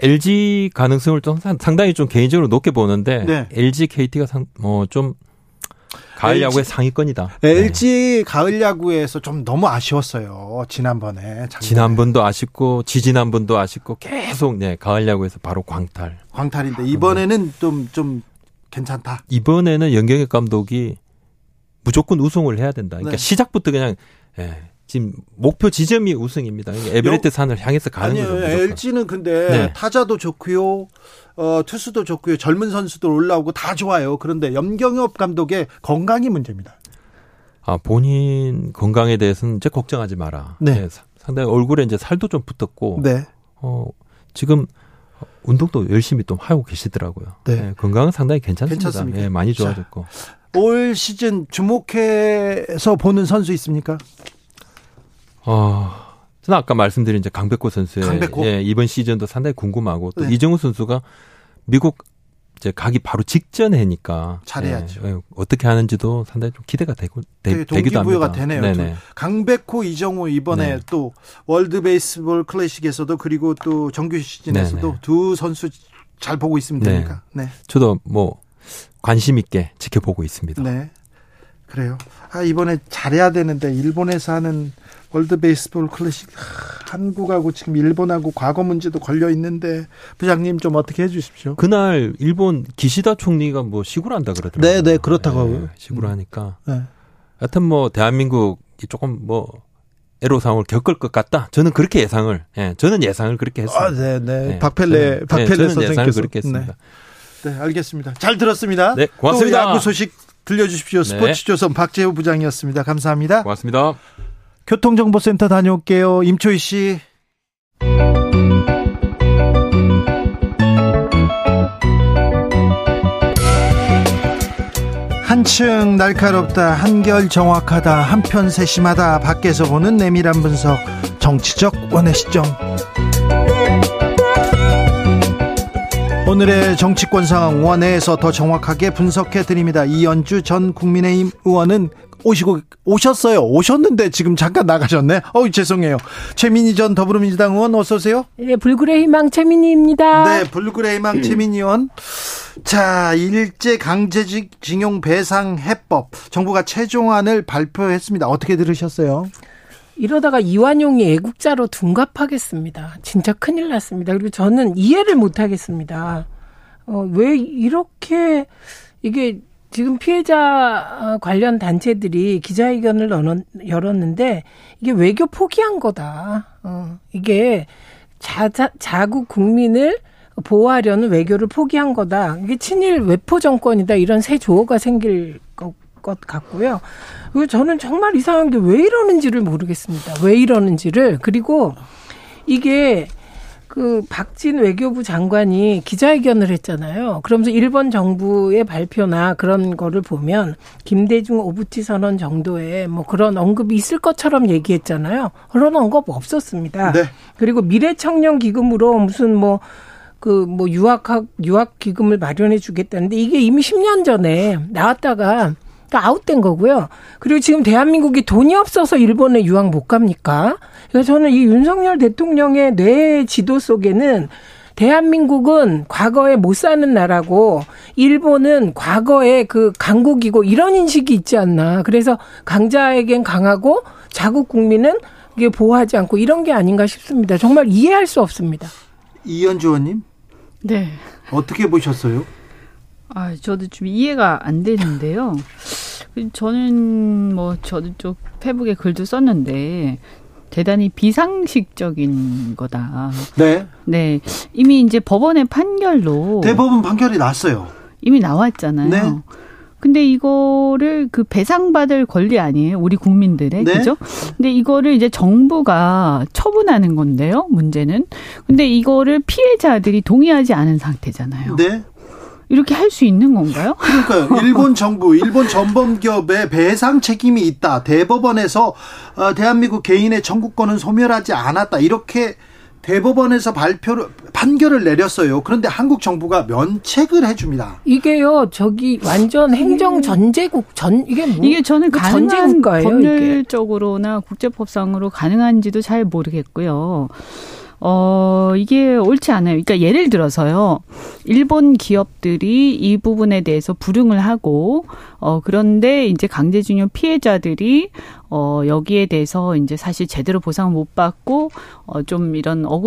LG 가능성을 좀 상- 상당히 좀 개인적으로 높게 보는데 네. LG, KT가 뭐좀 가을 LG 야구의 상위권이다. 네. LG 가을 야구에서 좀 너무 아쉬웠어요. 지난번에. 작년에. 지난번도 아쉽고 지지난번도 아쉽고 계속 네 가을 야구에서 바로 광탈. 광탈인데 이번에는 좀좀 괜찮다. 이번에는 연경혁 감독이 무조건 우승을 해야 된다. 그러니까 네. 시작부터 그냥 예, 지금 목표 지점이 우승입니다. 에베레스트 산을 향해서 가는 아니요, 거죠. 무조건. LG는 근데 네. 타자도 좋고요, 어, 투수도 좋고요, 젊은 선수들 올라오고 다 좋아요. 그런데 염경엽 감독의 건강이 문제입니다. 아 본인 건강에 대해서는 이제 걱정하지 마라. 네. 예, 사- 상당히 얼굴에 이제 살도 좀 붙었고 네, 어 지금 운동도 열심히 또 하고 계시더라고요. 네. 예, 건강은 상당히 괜찮습니다. 괜찮습니까? 예, 많이 자. 좋아졌고. 올 시즌 주목해서 보는 선수 있습니까? 어, 저는 아까 말씀드린 이제 강백호 선수의 강백호? 예, 이번 시즌도 상당히 궁금하고 또 네. 이정우 선수가 미국 이제 가기 바로 직전 해니까 잘해야죠. 예, 예, 어떻게 하는지도 상당히 좀 기대가 되고 되, 기도 합니다. 되네요. 네네. 강백호, 이정우 이번에 네. 또 월드 베이스볼 클래식에서도 그리고 또 정규 시즌에서도 네네. 두 선수 잘 보고 있으면 네. 되니까. 네. 저도 뭐 관심 있게 지켜보고 있습니다. 네. 그래요. 아, 이번에 잘해야 되는데, 일본에서 하는 월드 베이스볼 클래식, 하, 한국하고 지금 일본하고 과거 문제도 걸려 있는데, 부장님 좀 어떻게 해 주십시오. 그날 일본 기시다 총리가 뭐 시구를 한다 그러더라고요. 네, 네, 그렇다고 하고요. 예, 시구를 음. 하니까 네. 하여튼 뭐 대한민국이 조금 뭐 애로사항을 겪을 것 같다. 저는 그렇게 예상을, 예, 저는 예상을 그렇게 했습니다. 아, 네, 네. 네, 박펠레, 저는, 박펠레 네, 저는 선생님께서. 그렇게 했습니다. 네. 네, 알겠습니다. 잘 들었습니다. 네, 고맙습니다. 또 야구 소식 들려주십시오. 네. 스포츠 조선 박재호 부장이었습니다. 감사합니다. 고맙습니다. 교통정보센터 다녀올게요. 임초희 씨. 한층 날카롭다, 한결 정확하다, 한편 세심하다, 밖에서 보는 내밀한 분석, 정치적 원의 시점. 오늘의 정치권 상황 원회에서 더 정확하게 분석해 드립니다. 이연주 전 국민의힘 의원은 오시고 오셨어요. 오셨는데 지금 잠깐 나가셨네. 어우 죄송해요. 최민희 전 더불어민주당 의원 어서 오세요. 네, 불굴의 희망 최민희입니다. 네, 불굴의 희망 최민희 의원. 자, 일제 강제징 용 배상 해법 정부가 최종안을 발표했습니다. 어떻게 들으셨어요? 이러다가 이완용이 애국자로 둔갑하겠습니다. 진짜 큰일 났습니다. 그리고 저는 이해를 못 하겠습니다. 어, 왜 이렇게 이게 지금 피해자 관련 단체들이 기자회견을 열었는데 이게 외교 포기한 거다. 어, 이게 자, 자, 자국 국민을 보호하려는 외교를 포기한 거다. 이게 친일 외포 정권이다. 이런 새 조어가 생길 것, 것 같고요. 그리고 저는 정말 이상한 게 왜 이러는지를 모르겠습니다. 왜 이러는지를. 그리고 이게 그 박진 외교부 장관이 기자회견을 했잖아요. 그러면서 일본 정부의 발표나 그런 거를 보면 김대중 오부치 선언 정도의 뭐 그런 언급이 있을 것처럼 얘기했잖아요. 그런 언급 없었습니다. 네. 그리고 미래 청년 기금으로 무슨 뭐 그뭐 유학학 유학 기금을 마련해 주겠다는데 이게 이미 10년 전에 나왔다가 아웃된 거고요. 그리고 지금 대한민국이 돈이 없어서 일본에 유학 못 갑니까? 그래서 저는 이 윤석열 대통령의 뇌 지도 속에는 대한민국은 과거에 못 사는 나라고 일본은 과거에 그 강국이고 이런 인식이 있지 않나. 그래서 강자에겐 강하고 자국 국민은 이게 보호하지 않고 이런 게 아닌가 싶습니다. 정말 이해할 수 없습니다. 이현주 의원님 네. 어떻게 보셨어요? 아, 저도 좀 이해가 안 되는데요. 저는 뭐 저도 좀 페북에 글도 썼는데 대단히 비상식적인 거다. 네. 네. 이미 이제 법원의 판결로 대법원 판결이 났어요. 이미 나왔잖아요. 네. 근데 이거를 그 배상받을 권리 아니에요? 우리 국민들의. 네. 그죠? 근데 이거를 이제 정부가 처분하는 건데요, 문제는. 근데 이거를 피해자들이 동의하지 않은 상태잖아요. 네. 이렇게 할 수 있는 건가요? [laughs] 그러니까요. 일본 정부, 일본 전범 기업에 배상 책임이 있다. 대법원에서 어, 대한민국 개인의 청구권은 소멸하지 않았다. 이렇게 대법원에서 발표를 판결을 내렸어요. 그런데 한국 정부가 면책을 해줍니다. 이게요, 저기 완전 행정 전제국 전 이게 뭐 이게 저는 그 가능한 이게. 법률적으로나 국제법상으로 가능한지도 잘 모르겠고요. 어, 이게 옳지 않아요. 그러니까 예를 들어서요. 일본 기업들이 이 부분에 대해서 불응을 하고, 어, 그런데 이제 강제징용 피해자들이, 어, 여기에 대해서 이제 사실 제대로 보상을 못 받고, 어, 좀 이런 어,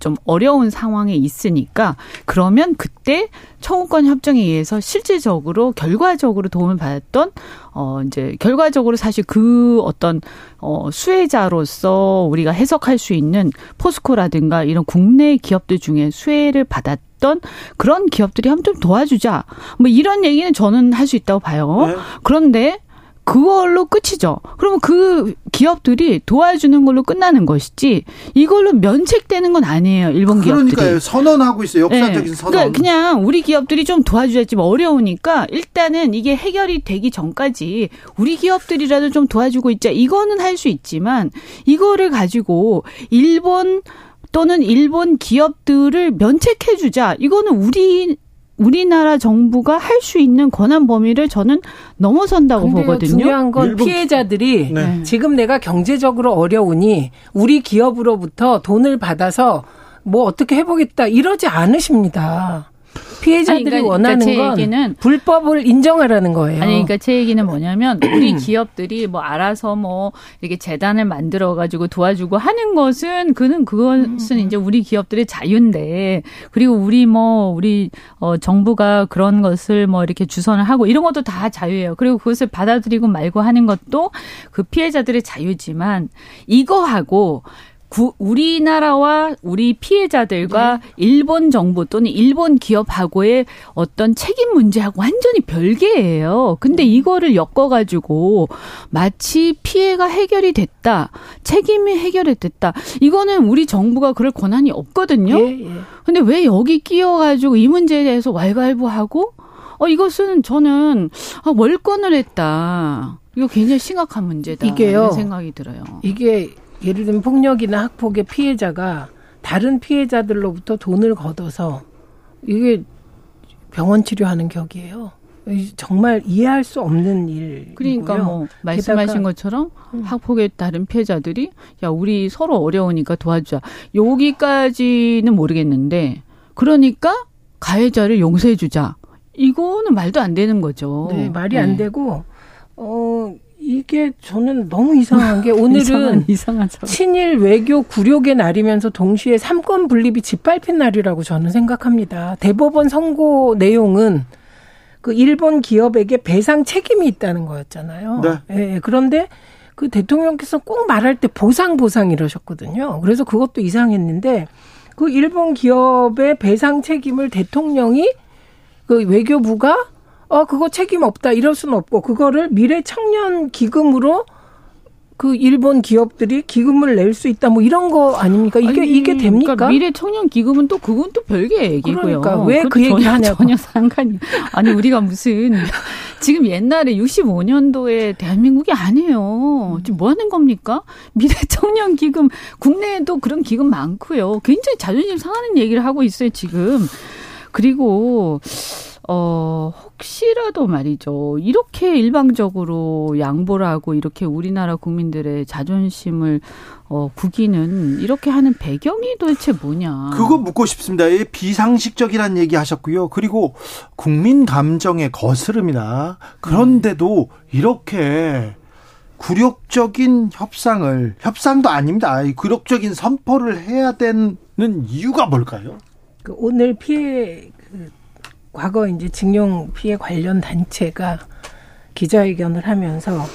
좀 어려운 상황에 있으니까 그러면 그때 청구권 협정에 의해서 실질적으로 결과적으로 도움을 받았던 어 이제 결과적으로 사실 그 어떤 어 수혜자로서 우리가 해석할 수 있는 포스코라든가 이런 국내 기업들 중에 수혜를 받았던 그런 기업들이 한번 좀 도와주자. 뭐 이런 얘기는 저는 할 수 있다고 봐요. 네. 그런데 그걸로 끝이죠. 그러면 그 기업들이 도와주는 걸로 끝나는 것이지 이걸로 면책되는 건 아니에요. 일본 기업들이. 그러니까요. 선언하고 있어요. 역사적인 네. 선언. 그러니까 그냥 우리 기업들이 좀 도와줘야지 뭐 어려우니까 일단은 이게 해결이 되기 전까지 우리 기업들이라도 좀 도와주고 있자. 이거는 할 수 있지만 이거를 가지고 일본 또는 일본 기업들을 면책해주자. 이거는 우리 우리나라 정부가 할 수 있는 권한 범위를 저는 넘어선다고 근데요, 보거든요. 중요한 건 일본- 피해자들이 네. 지금 내가 경제적으로 어려우니 우리 기업으로부터 돈을 받아서 뭐 어떻게 해보겠다 이러지 않으십니다. 피해자들이 그러니까- 원하는 그러니까 건 얘기는 불법을 인정하라는 거예요. 아니, 그러니까 제 얘기는 뭐냐면 [clears throat] 우리 기업들이 뭐 알아서 뭐 이렇게 재단을 만들어 가지고 도와주고 하는 것은 그는 그것은 이제 우리 기업들의 자유인데 그리고 우리 뭐 우리 어 정부가 그런 것을 뭐 이렇게 주선을 하고 이런 것도 다 자유예요. 그리고 그것을 받아들이고 말고 하는 것도 그 피해자들의 자유지만 이거하고 구, 우리나라와 우리 피해자들과 일본 정부 또는 일본 기업하고의 어떤 책임 문제하고 완전히 별개예요. 근데 이거를 엮어가지고 마치 피해가 해결이 됐다. 책임이 해결이 됐다. 이거는 우리 정부가 그럴 권한이 없거든요. 예, 예. 근데 왜 여기 끼어가지고 이 문제에 대해서 왈가왈부하고 어 이것은 저는 아, 월권을 했다. 이거 굉장히 심각한 문제다. 이게요. 생각이 들어요. 이게 예를 들면 폭력이나 학폭의 피해자가 다른 피해자들로부터 돈을 걷어서 이게 병원 치료하는 격이에요. 이 정말 이해할 수 없는 일. 그러니까 뭐 말씀하신 것처럼 학폭의 다른 피해자들이 야 우리 서로 어려우니까 도와주자. 여기까지는 모르겠는데 그러니까 가해자를 용서해 주자. 이거는 말도 안 되는 거죠. 네, 말이 네. 안 되고 어 이게 저는 너무 이상한 게 [laughs] 이상한 오늘은 이상하죠. 친일 외교 굴욕의 날이면서 동시에 삼권 분립이 짓밟힌 날이라고 저는 생각합니다. 대법원 선고 내용은 그 일본 기업에게 배상 책임이 있다는 거였잖아요. 네. 예, 그런데 그 대통령께서 꼭 말할 때 보상 보상 이러셨거든요. 그래서 그것도 이상했는데 그 일본 기업의 배상 책임을 대통령이 그 외교부가 어 그거 책임 없다 이럴 수는 없고 그거를 미래 청년 기금으로 그 일본 기업들이 기금을 낼 수 있다 뭐 이런 거 아닙니까? 이게 아니, 이게 됩니까? 그러니까 미래 청년 기금은 또 그건 또 별개의 얘기고요. 그러니까 왜그 그것도 얘기 전혀, 하냐고. 전혀 상관이 아니 우리가 무슨 지금 옛날에 65년도에 대한민국이 아니에요. 지금 뭐 하는 겁니까? 미래 청년 기금 국내에도 그런 기금 많고요. 굉장히 자존심 상하는 얘기를 하고 있어요 지금. 그리고 어, 혹시라도 말이죠. 이렇게 일방적으로 양보를 하고 이렇게 우리나라 국민들의 자존심을 어, 구기는 이렇게 하는 배경이 도대체 뭐냐. 그거 묻고 싶습니다. 이 비상식적이라는 얘기 하셨고요. 그리고 국민 감정의 거스름이나 그런데도 이렇게 굴욕적인 협상을 협상도 아닙니다. 이 굴욕적인 선포를 해야 되는 이유가 뭘까요? 그 오늘 피해 그 과거 이제 징용 피해 관련 단체가 기자회견을 하면서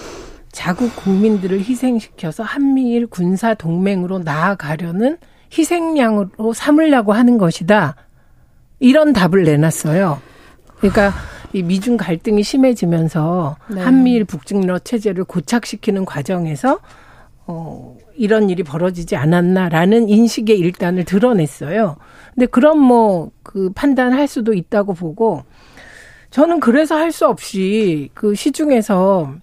자국 국민들을 희생시켜서 한미일 군사 동맹으로 나아가려는 희생양으로 삼으려고 하는 것이다. 이런 답을 내놨어요. 그러니까 이 미중 갈등이 심해지면서 네. 한미일 북직러 체제를 고착시키는 과정에서 어, 이런 일이 벌어지지 않았나라는 인식의 일단을 드러냈어요. 근데 그런 뭐 그 판단할 수도 있다고 보고 저는 그래서 할 수 없이 그 시중에서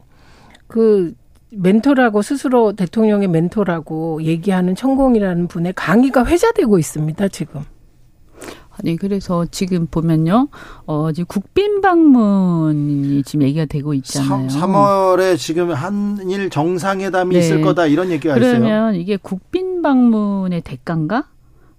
그 멘토라고 스스로 대통령의 멘토라고 얘기하는 천공이라는 분의 강의가 회자되고 있습니다, 지금. 아니 그래서 지금 보면요, 어 지금 국빈 방문이 지금 얘기가 되고 있잖아요. 3, 월에 지금 한일 정상회담이 네. 있을 거다 이런 얘기가 있어요. 그러면 이게 국빈 방문의 대가인가?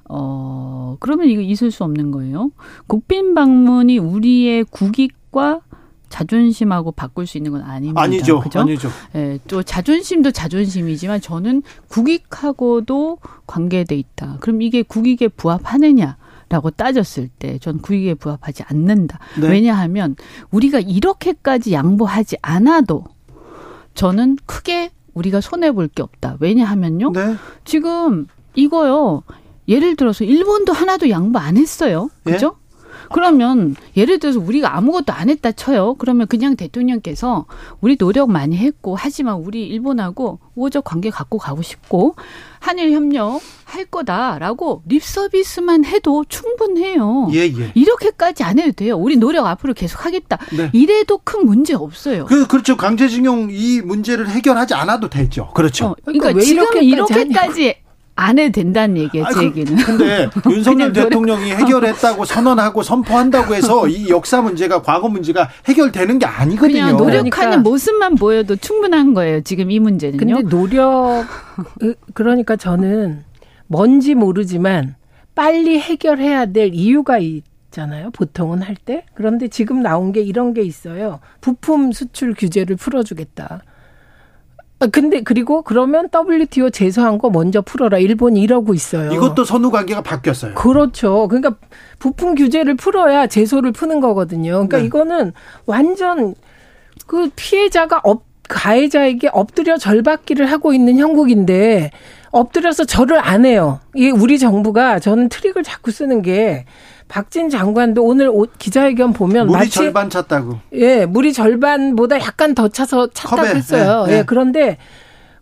어 그러면 이거 있을 수 없는 거예요. 국빈 방문이 우리의 국익과 자존심하고 바꿀 수 있는 건 아닙니다. 아니죠. 그죠? 아니죠. 예, 또 자존심도 자존심이지만 저는 국익하고도 관계돼 있다. 그럼 이게 국익에 부합하느냐 라고 따졌을 때 전 국익에 부합하지 않는다. 네. 왜냐하면 우리가 이렇게까지 양보하지 않아도 저는 크게 우리가 손해 볼 게 없다. 왜냐하면요. 네. 지금 이거요. 예를 들어서 일본도 하나도 양보 안 했어요. 예? 그죠? 그러면 예를 들어서 우리가 아무것도 안 했다 쳐요. 그러면 그냥 대통령께서 우리 노력 많이 했고 하지만 우리 일본하고 우호적 관계 갖고 가고 싶고 한일 협력 할 거다라고 립 서비스만 해도 충분해요. 예, 예. 이렇게까지 안 해도 돼요. 우리 노력 앞으로 계속 하겠다. 네. 이래도 큰 문제 없어요. 그 그렇죠. 강제징용 이 문제를 해결하지 않아도 되죠. 그렇죠. 어, 그러니까, 그러니까 왜 지금 이렇게까지 이렇게까지 안 해도 된다는 얘기예요. 아니, 제 그- 얘기는. 근데 [laughs] 윤석열 대통령이 해결했다고 선언하고 선포한다고 해서 [laughs] 이 역사 문제가 과거 문제가 해결되는 게 아니거든요. 그냥 노력하는 그러니까. 모습만 보여도 충분한 거예요. 지금 이 문제는요. 근데 노력 으, 그러니까 저는 뭔지 모르지만 빨리 해결해야 될 이유가 있잖아요. 보통은 할 때. 그런데 지금 나온 게 이런 게 있어요. 부품 수출 규제를 풀어 주겠다. 아, 근데 그리고 그러면 WTO 제소한 거 먼저 풀어라. 일본이 이러고 있어요. 이것도 선후 관계가 바뀌었어요. 그렇죠. 그러니까 부품 규제를 풀어야 제소를 푸는 거거든요. 그러니까 네. 이거는 완전 그 피해자가 업 가해자에게 엎드려 절받기를 하고 있는 형국인데 엎드려서 절을 안 해요. 이게 우리 정부가 저는 트릭을 자꾸 쓰는 게 박진 장관도 오늘 오- 기자회견 보면 물이 절반 찼다고. 예, 물이 절반보다 약간 더 차서 찼다고 컵에, 했어요. 네, 네. 예, 그런데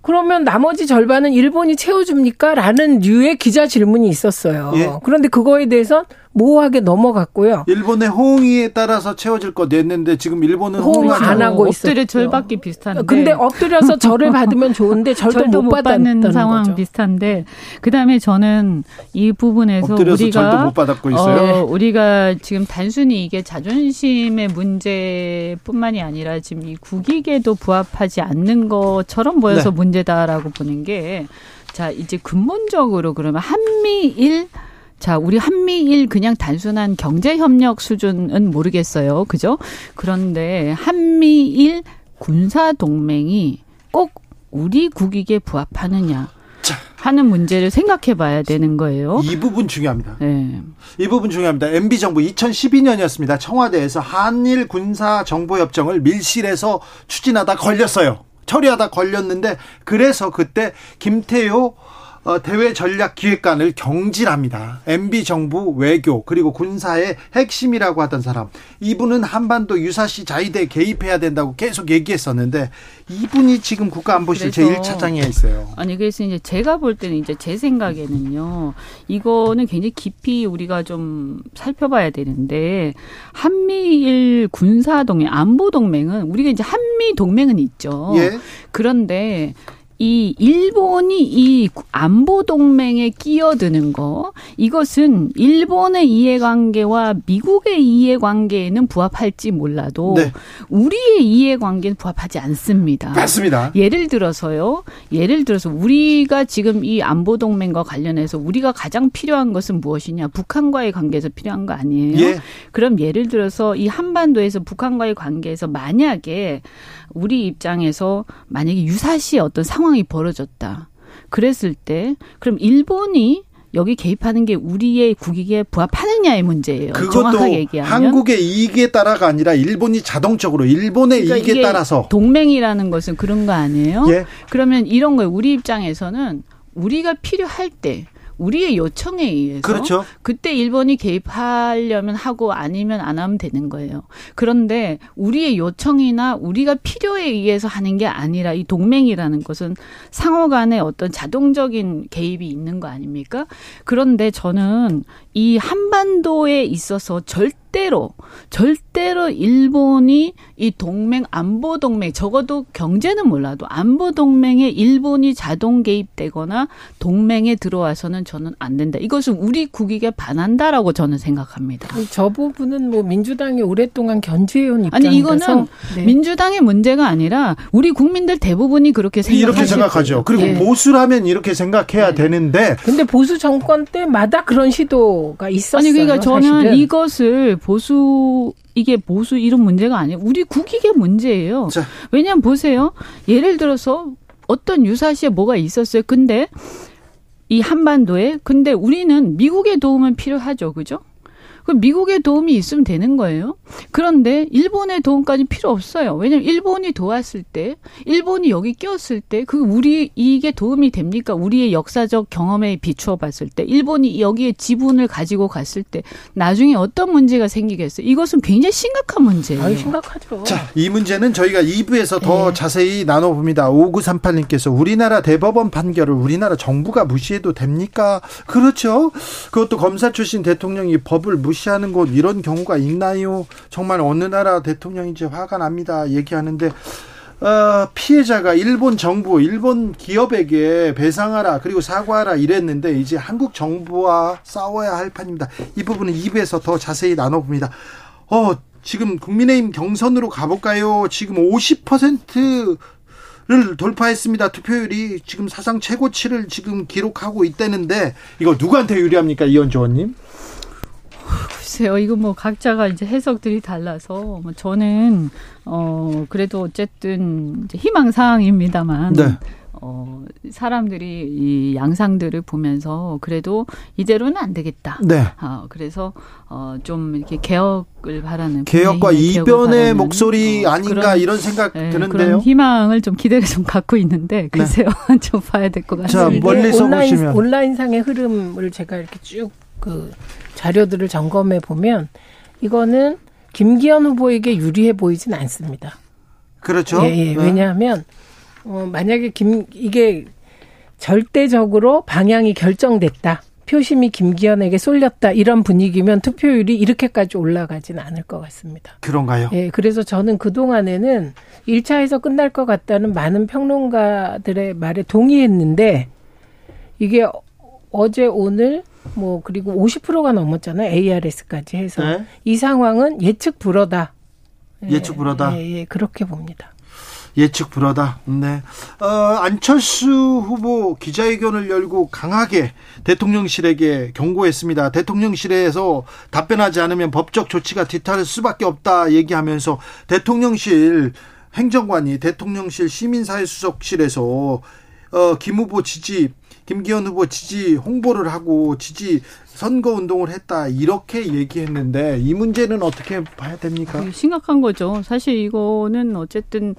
그러면 나머지 절반은 일본이 채워줍니까? 라는 류의 기자 질문이 있었어요. 예. 그런데 그거에 대해서 모호하게 넘어갔고요. 일본의 호응에 따라서 채워질 거 냈는데 지금 일본은 호응 안 하고 엎드려 있었죠. 절받기 비슷한데. 근데 엎드려서 절을 받으면 좋은데 [laughs] 절도, 절도 못못 받는 받는 상황 거죠. 비슷한데 그다음에 저는 이 부분에서 엎드려서 우리가 절도 못 받았고 있어요. 어, 우리가 지금 단순히 이게 자존심의 문제뿐만이 아니라 지금 이 국익에도 부합하지 않는 것처럼 보여서 네. 문제다라고 보는 게 자, 이제 근본적으로 그러면 한미일 자, 우리 한미일 그냥 단순한 경제 협력 수준은 모르겠어요. 그죠? 그런데 한미일 군사 동맹이 꼭 우리 국익에 부합하느냐 자. 하는 문제를 생각해 봐야 되는 거예요. 이 부분 중요합니다. 네. 이 부분 중요합니다. MB 정부 2012년이었습니다. 청와대에서 한일 군사 정보 협정을 밀실에서 추진하다 걸렸어요. 처리하다 걸렸는데 그래서 그때 김태효 어, 대외 전략 기획관을 경질합니다. MB 정부 외교 그리고 군사의 핵심이라고 하던 사람. 이분은 한반도 유사시 자위대 개입해야 된다고 계속 얘기했었는데 이분이 지금 국가안보실 그래서- 제1차장에 있어요. 아니 그래서 이제 제가 볼 때는 이제 제 생각에는요 이거는 굉장히 깊이 우리가 좀 살펴봐야 되는데 한미일 군사 동맹 안보 동맹은 우리가 이제 한미 동맹은 있죠. 예. 그런데 이 일본이 이 안보 동맹에 끼어드는 거 이것은 일본의 이해관계와 미국의 이해관계에는 부합할지 몰라도 네. 우리의 이해관계는 부합하지 않습니다. 맞습니다. 예를 들어서요. 예를 들어서 우리가 지금 이 안보 동맹과 관련해서 우리가 가장 필요한 것은 무엇이냐? 북한과의 관계에서 필요한 거 아니에요? 예. 그럼 예를 들어서 이 한반도에서 북한과의 관계에서 만약에 우리 입장에서 만약에 유사시 어떤 상황이 벌어졌다. 그랬을 때 그럼 일본이 여기 개입하는 게 우리의 국익에 부합하느냐의 문제예요. 그것도 정확하게 얘기하면 한국의 이익에 따라가 아니라 일본이 자동적으로 일본의 그러니까 이익에 따라서 동맹이라는 것은 그런 거 아니에요? 예. 그러면 이런 거예요. 우리 입장에서는 우리가 필요할 때 우리의 요청에 의해서 그렇죠. 그때 일본이 개입하려면 하고 아니면 안 하면 되는 거예요. 그런데 우리의 요청이나 우리가 필요에 의해서 하는 게 아니라 이 동맹이라는 것은 상호 간에 어떤 자동적인 개입이 있는 거 아닙니까? 그런데 저는 이 한반도에 있어서 절대 로 절대로 일본이 이 동맹 안보 동맹 적어도 경제는 몰라도 안보 동맹에 일본이 자동 개입되거나 동맹에 들어와서는 저는 안 된다. 이것은 우리 국익에 반한다라고 저는 생각합니다. 저 부분은 뭐 민주당이 오랫동안 견제해온 입장이라서 아니 이거는 네. 민주당의 문제가 아니라 우리 국민들 대부분이 그렇게 생각하실 이렇게 생각하죠. 그리고 예. 보수라면 이렇게 생각해야 네. 되는데 근데 보수 정권 때마다 그런 시도가 있었어요. 아니 그러니까 저는 사실은. 이것을 보수 이게 보수 이런 문제가 아니에요. 우리 국익의 문제예요. 자. 왜냐하면 보세요. 예를 들어서 어떤 유사시에 뭐가 있었어요. 근데 이 한반도에 근데 우리는 미국의 도움은 필요하죠. 그죠? 그 미국의 도움이 있으면 되는 거예요. 그런데 일본의 도움까지 필요 없어요. 왜냐하면 일본이 도왔을 때, 일본이 여기 꼈을 때, 그 우리 이게 도움이 됩니까? 우리의 역사적 경험에 비추어 봤을 때, 일본이 여기에 지분을 가지고 갔을 때, 나중에 어떤 문제가 생기겠어요? 이것은 굉장히 심각한 문제예요. 아유, 심각하죠. 자, 이 문제는 저희가 2부에서 더 네. 자세히 나눠봅니다. 5938님께서 우리나라 대법원 판결을 우리나라 정부가 무시해도 됩니까? 그렇죠. 그것도 검사 출신 대통령이 법을 무시 하는 곳 이런 경우가 있나요? 정말 어느 나라 대통령인지 화가 납니다. 얘기하는데 어, 피해자가 일본 정부, 일본 기업에게 배상하라 그리고 사과하라 이랬는데 이제 한국 정부와 싸워야 할 판입니다. 이 부분은 2부에서 더 자세히 나눠봅니다. 어, 지금 국민의힘 경선으로 가볼까요? 지금 50%를 돌파했습니다. 투표율이 지금 사상 최고치를 지금 기록하고 있다는데 이거 누구한테 유리합니까, 이현주 의원님? 글쎄요, 이거 뭐 각자가 이제 해석들이 달라서 뭐 저는 어 그래도 어쨌든 이제 희망 사항입니다만 네. 어 사람들이 이 양상들을 보면서 그래도 이대로는 안 되겠다. 네. 아 그래서 어 좀 이렇게 개혁을 바라는 개혁과 이변의 바라는, 목소리 어, 아닌가 그런, 이런 생각 예, 드는데요. 그런 희망을 좀 기대를 좀 갖고 있는데 글쎄요, [laughs] 좀 봐야 될것 자, 같습니다. 멀리서 온라인, 보시면. 온라인 상의 흐름을 제가 이렇게 쭉 그 자료들을 점검해 보면 이거는 김기현 후보에게 유리해 보이진 않습니다. 그렇죠. 예, 예. 네. 왜냐하면 어, 만약에 김 이게 절대적으로 방향이 결정됐다. 표심이 김기현에게 쏠렸다. 이런 분위기면 투표율이 이렇게까지 올라가진 않을 것 같습니다. 그런가요? 예, 그래서 저는 그 동안에는 1차에서 끝날 것 같다는 많은 평론가들의 말에 동의했는데 이게 어- 어제 오늘 뭐 그리고 50%가 넘었잖아요. ARS까지 해서 네. 이 상황은 예측 불허다. 예, 예측 불허다. 예, 예, 그렇게 봅니다. 예측 불허다. 네. 어, 안철수 후보 기자회견을 열고 강하게 대통령실에게 경고했습니다. 대통령실에서 답변하지 않으면 법적 조치가 뒤따를 수밖에 없다 얘기하면서 대통령실 행정관이 대통령실 시민사회 수석실에서 어, 김 후보 지지, 김기현 후보 지지 홍보를 하고 지지 선거 운동을 했다 이렇게 얘기했는데 이 문제는 어떻게 봐야 됩니까? 심각한 거죠. 사실 이거는 어쨌든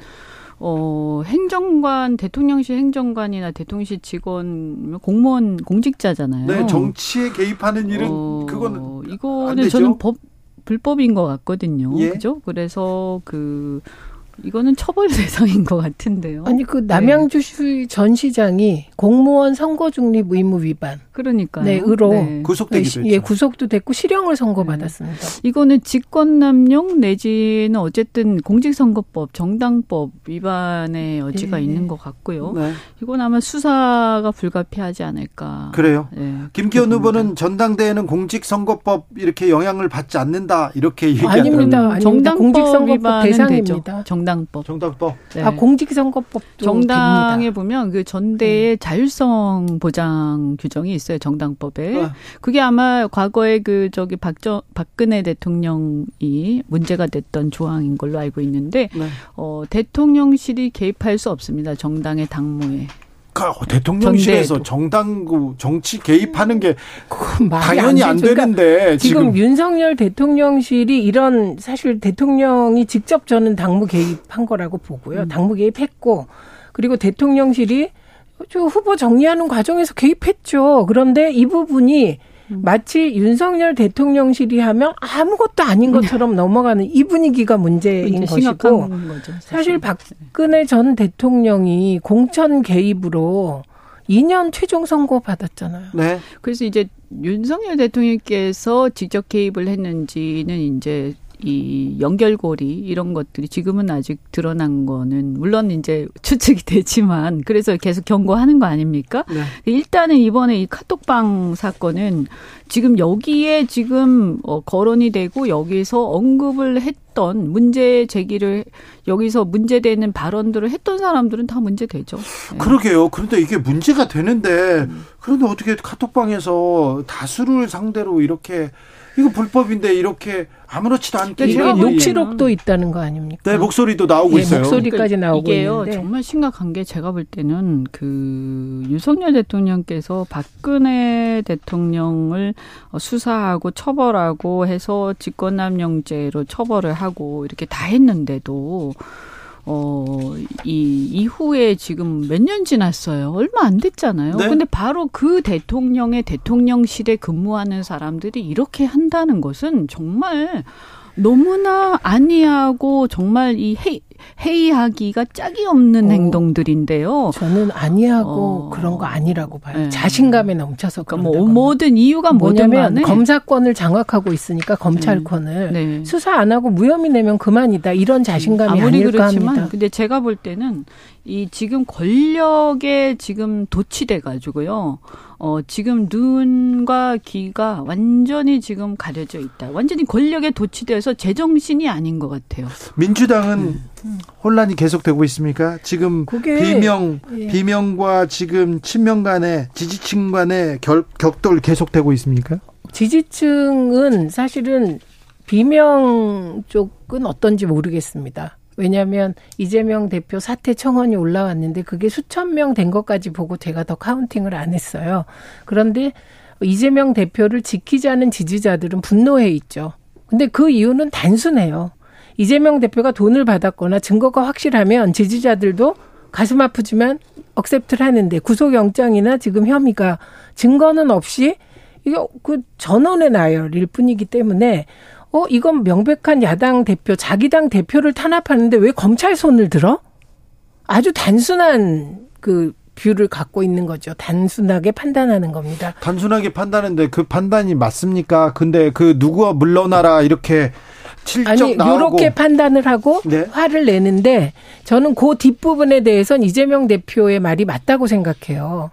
어 행정관 대통령실 행정관이나 대통령실 직원 공무원 공직자잖아요. 네, 정치에 개입하는 일은 어, 그거는 안 이거는? 저는 법 불법인 것 같거든요. 예. 그죠? 그래서 그 이거는 처벌 대상인 것 같은데요. 아니 그 남양주시 전 시장이 공무원 선거 중립 의무 위반. 그러니까 네, 의로 네. 구속되기도 예, 했죠. 구속도 됐고 실형을 선고받았습니다. 이거는 직권남용 내지는 어쨌든 공직선거법, 정당법 위반의 여지가 네, 있는 네. 것 같고요. 네. 이건 아마 수사가 불가피하지 않을까. 그래요. 네, 김기현. 후보는 전당대회는 공직선거법 이렇게 영향을 받지 않는다 이렇게 얘기하더라고요. 아닙니다. 아닙니다. 정당법 공직선거법 위반은 대상입니다. 되죠. 정 당법. 정당법. 네. 아 공직선거법도 정당에 됩니다. 보면 그 전대의 자율성 보장 규정이 있어요 정당법에 아. 그게 아마 과거에 그 저기 박정 박근혜 대통령이 문제가 됐던 조항인 걸로 알고 있는데 네. 어 대통령실이 개입할 수 없습니다 정당의 당무에 그 대통령실에서 전대에도. 정당구 정치 개입하는 게 당연히 안 되죠. 그러니까 되는데 지금, 지금 윤석열 대통령실이 이런 사실 대통령이 직접 저는 당무 개입한 거라고 보고요. 음. 당무 개입했고 그리고 대통령실이 저 후보 정리하는 과정에서 개입했죠. 그런데 이 부분이 음. 마치 윤석열 대통령실이 하면 아무것도 아닌 것처럼 넘어가는 이 분위기가 문제인 것이고 거죠. 사실 박근혜 전 대통령이 공천 개입으로 2년 최종 선고 받았잖아요. 네. 그래서 이제 윤석열 대통령께서 직접 개입을 했는지는 이제 이 연결고리 이런 것들이 지금은 아직 드러난 거는 물론 이제 추측이 되지만 그래서 계속 경고하는 거 아닙니까? 네. 일단은 이번에 이 카톡방 사건은 지금 여기에 지금 어, 거론이 되고 여기서 언급을 했던 문제 제기를 여기서 문제되는 발언들을 했던 사람들은 다 문제 되죠. 네. 그러게요. 그런데 이게 문제가 되는데 음. 그런데 어떻게 카톡방에서 다수를 상대로 이렇게 이거 불법인데 이렇게 아무렇지도 않게 일이- 녹취록도 있다는 거 아닙니까? 네 목소리도 나오고 예, 있어요. 목소리까지 나오고 이게요 있는데 정말 심각한 게 제가 볼 때는 그 윤석열 대통령께서 박근혜 대통령을 어, 수사하고 처벌하고 해서 직권남용죄로 처벌을 하고 이렇게 다 했는데도 어, 이 이후에 지금 몇 년 지났어요. 얼마 안 됐잖아요. 네. 근데 바로 그 대통령의 대통령실에 근무하는 사람들이 이렇게 한다는 것은 정말 너무나 아니하고 정말 이 해, 회의하기가 짝이 없는 어. 행동들인데요. 저는 아니하고 어. 그런 거 아니라고 봐요. 네. 자신감에 넘쳐서 그러니까. 뭐 뭐든 이유가 뭐냐면 검사권을 장악하고 있으니까 검찰권을 네. 수사 안 하고 무혐의 내면 그만이다. 이런 자신감이 아무리 아닐까 그렇지만 합니다. 근데 제가 볼 때는 이 지금 권력에 지금 도취돼 가지고요. 어 지금 눈과 귀가 완전히 지금 가려져 있다. 완전히 권력에 도취돼서 제정신이 아닌 것 같아요. 민주당은 혼란이 계속되고 있습니까? 지금 그게 비명 예. 비명과 지금 친명 간의 지지층 간의 결, 격돌 계속되고 있습니까? 지지층은 사실은 비명 쪽은 어떤지 모르겠습니다. 왜냐하면 이재명 대표 사퇴 청원이 올라왔는데 그게 수천 명 된 것까지 보고 제가 더 counting을 안 했어요. 그런데 이재명 대표를 지키자는 지지자들은 분노해 있죠. 근데 그 이유는 단순해요. 이재명 대표가 돈을 받았거나 증거가 확실하면 지지자들도 가슴 아프지만 accept를 하는데 구속영장이나 지금 혐의가 증거는 없이 이게 그 전언의 나열일 뿐이기 때문에 어 이건 명백한 야당 대표 자기 당 대표를 탄압하는데 왜 검찰 손을 들어? 아주 단순한 그 view를 갖고 있는 거죠. 단순하게 판단하는 겁니다. 단순하게 판단하는데 그 판단이 맞습니까? 근데 그 누구와 물러나라 이렇게 아니 요렇게 판단을 하고 네. 화를 내는데 저는 그 뒷부분에 대해선 이재명 대표의 말이 맞다고 생각해요.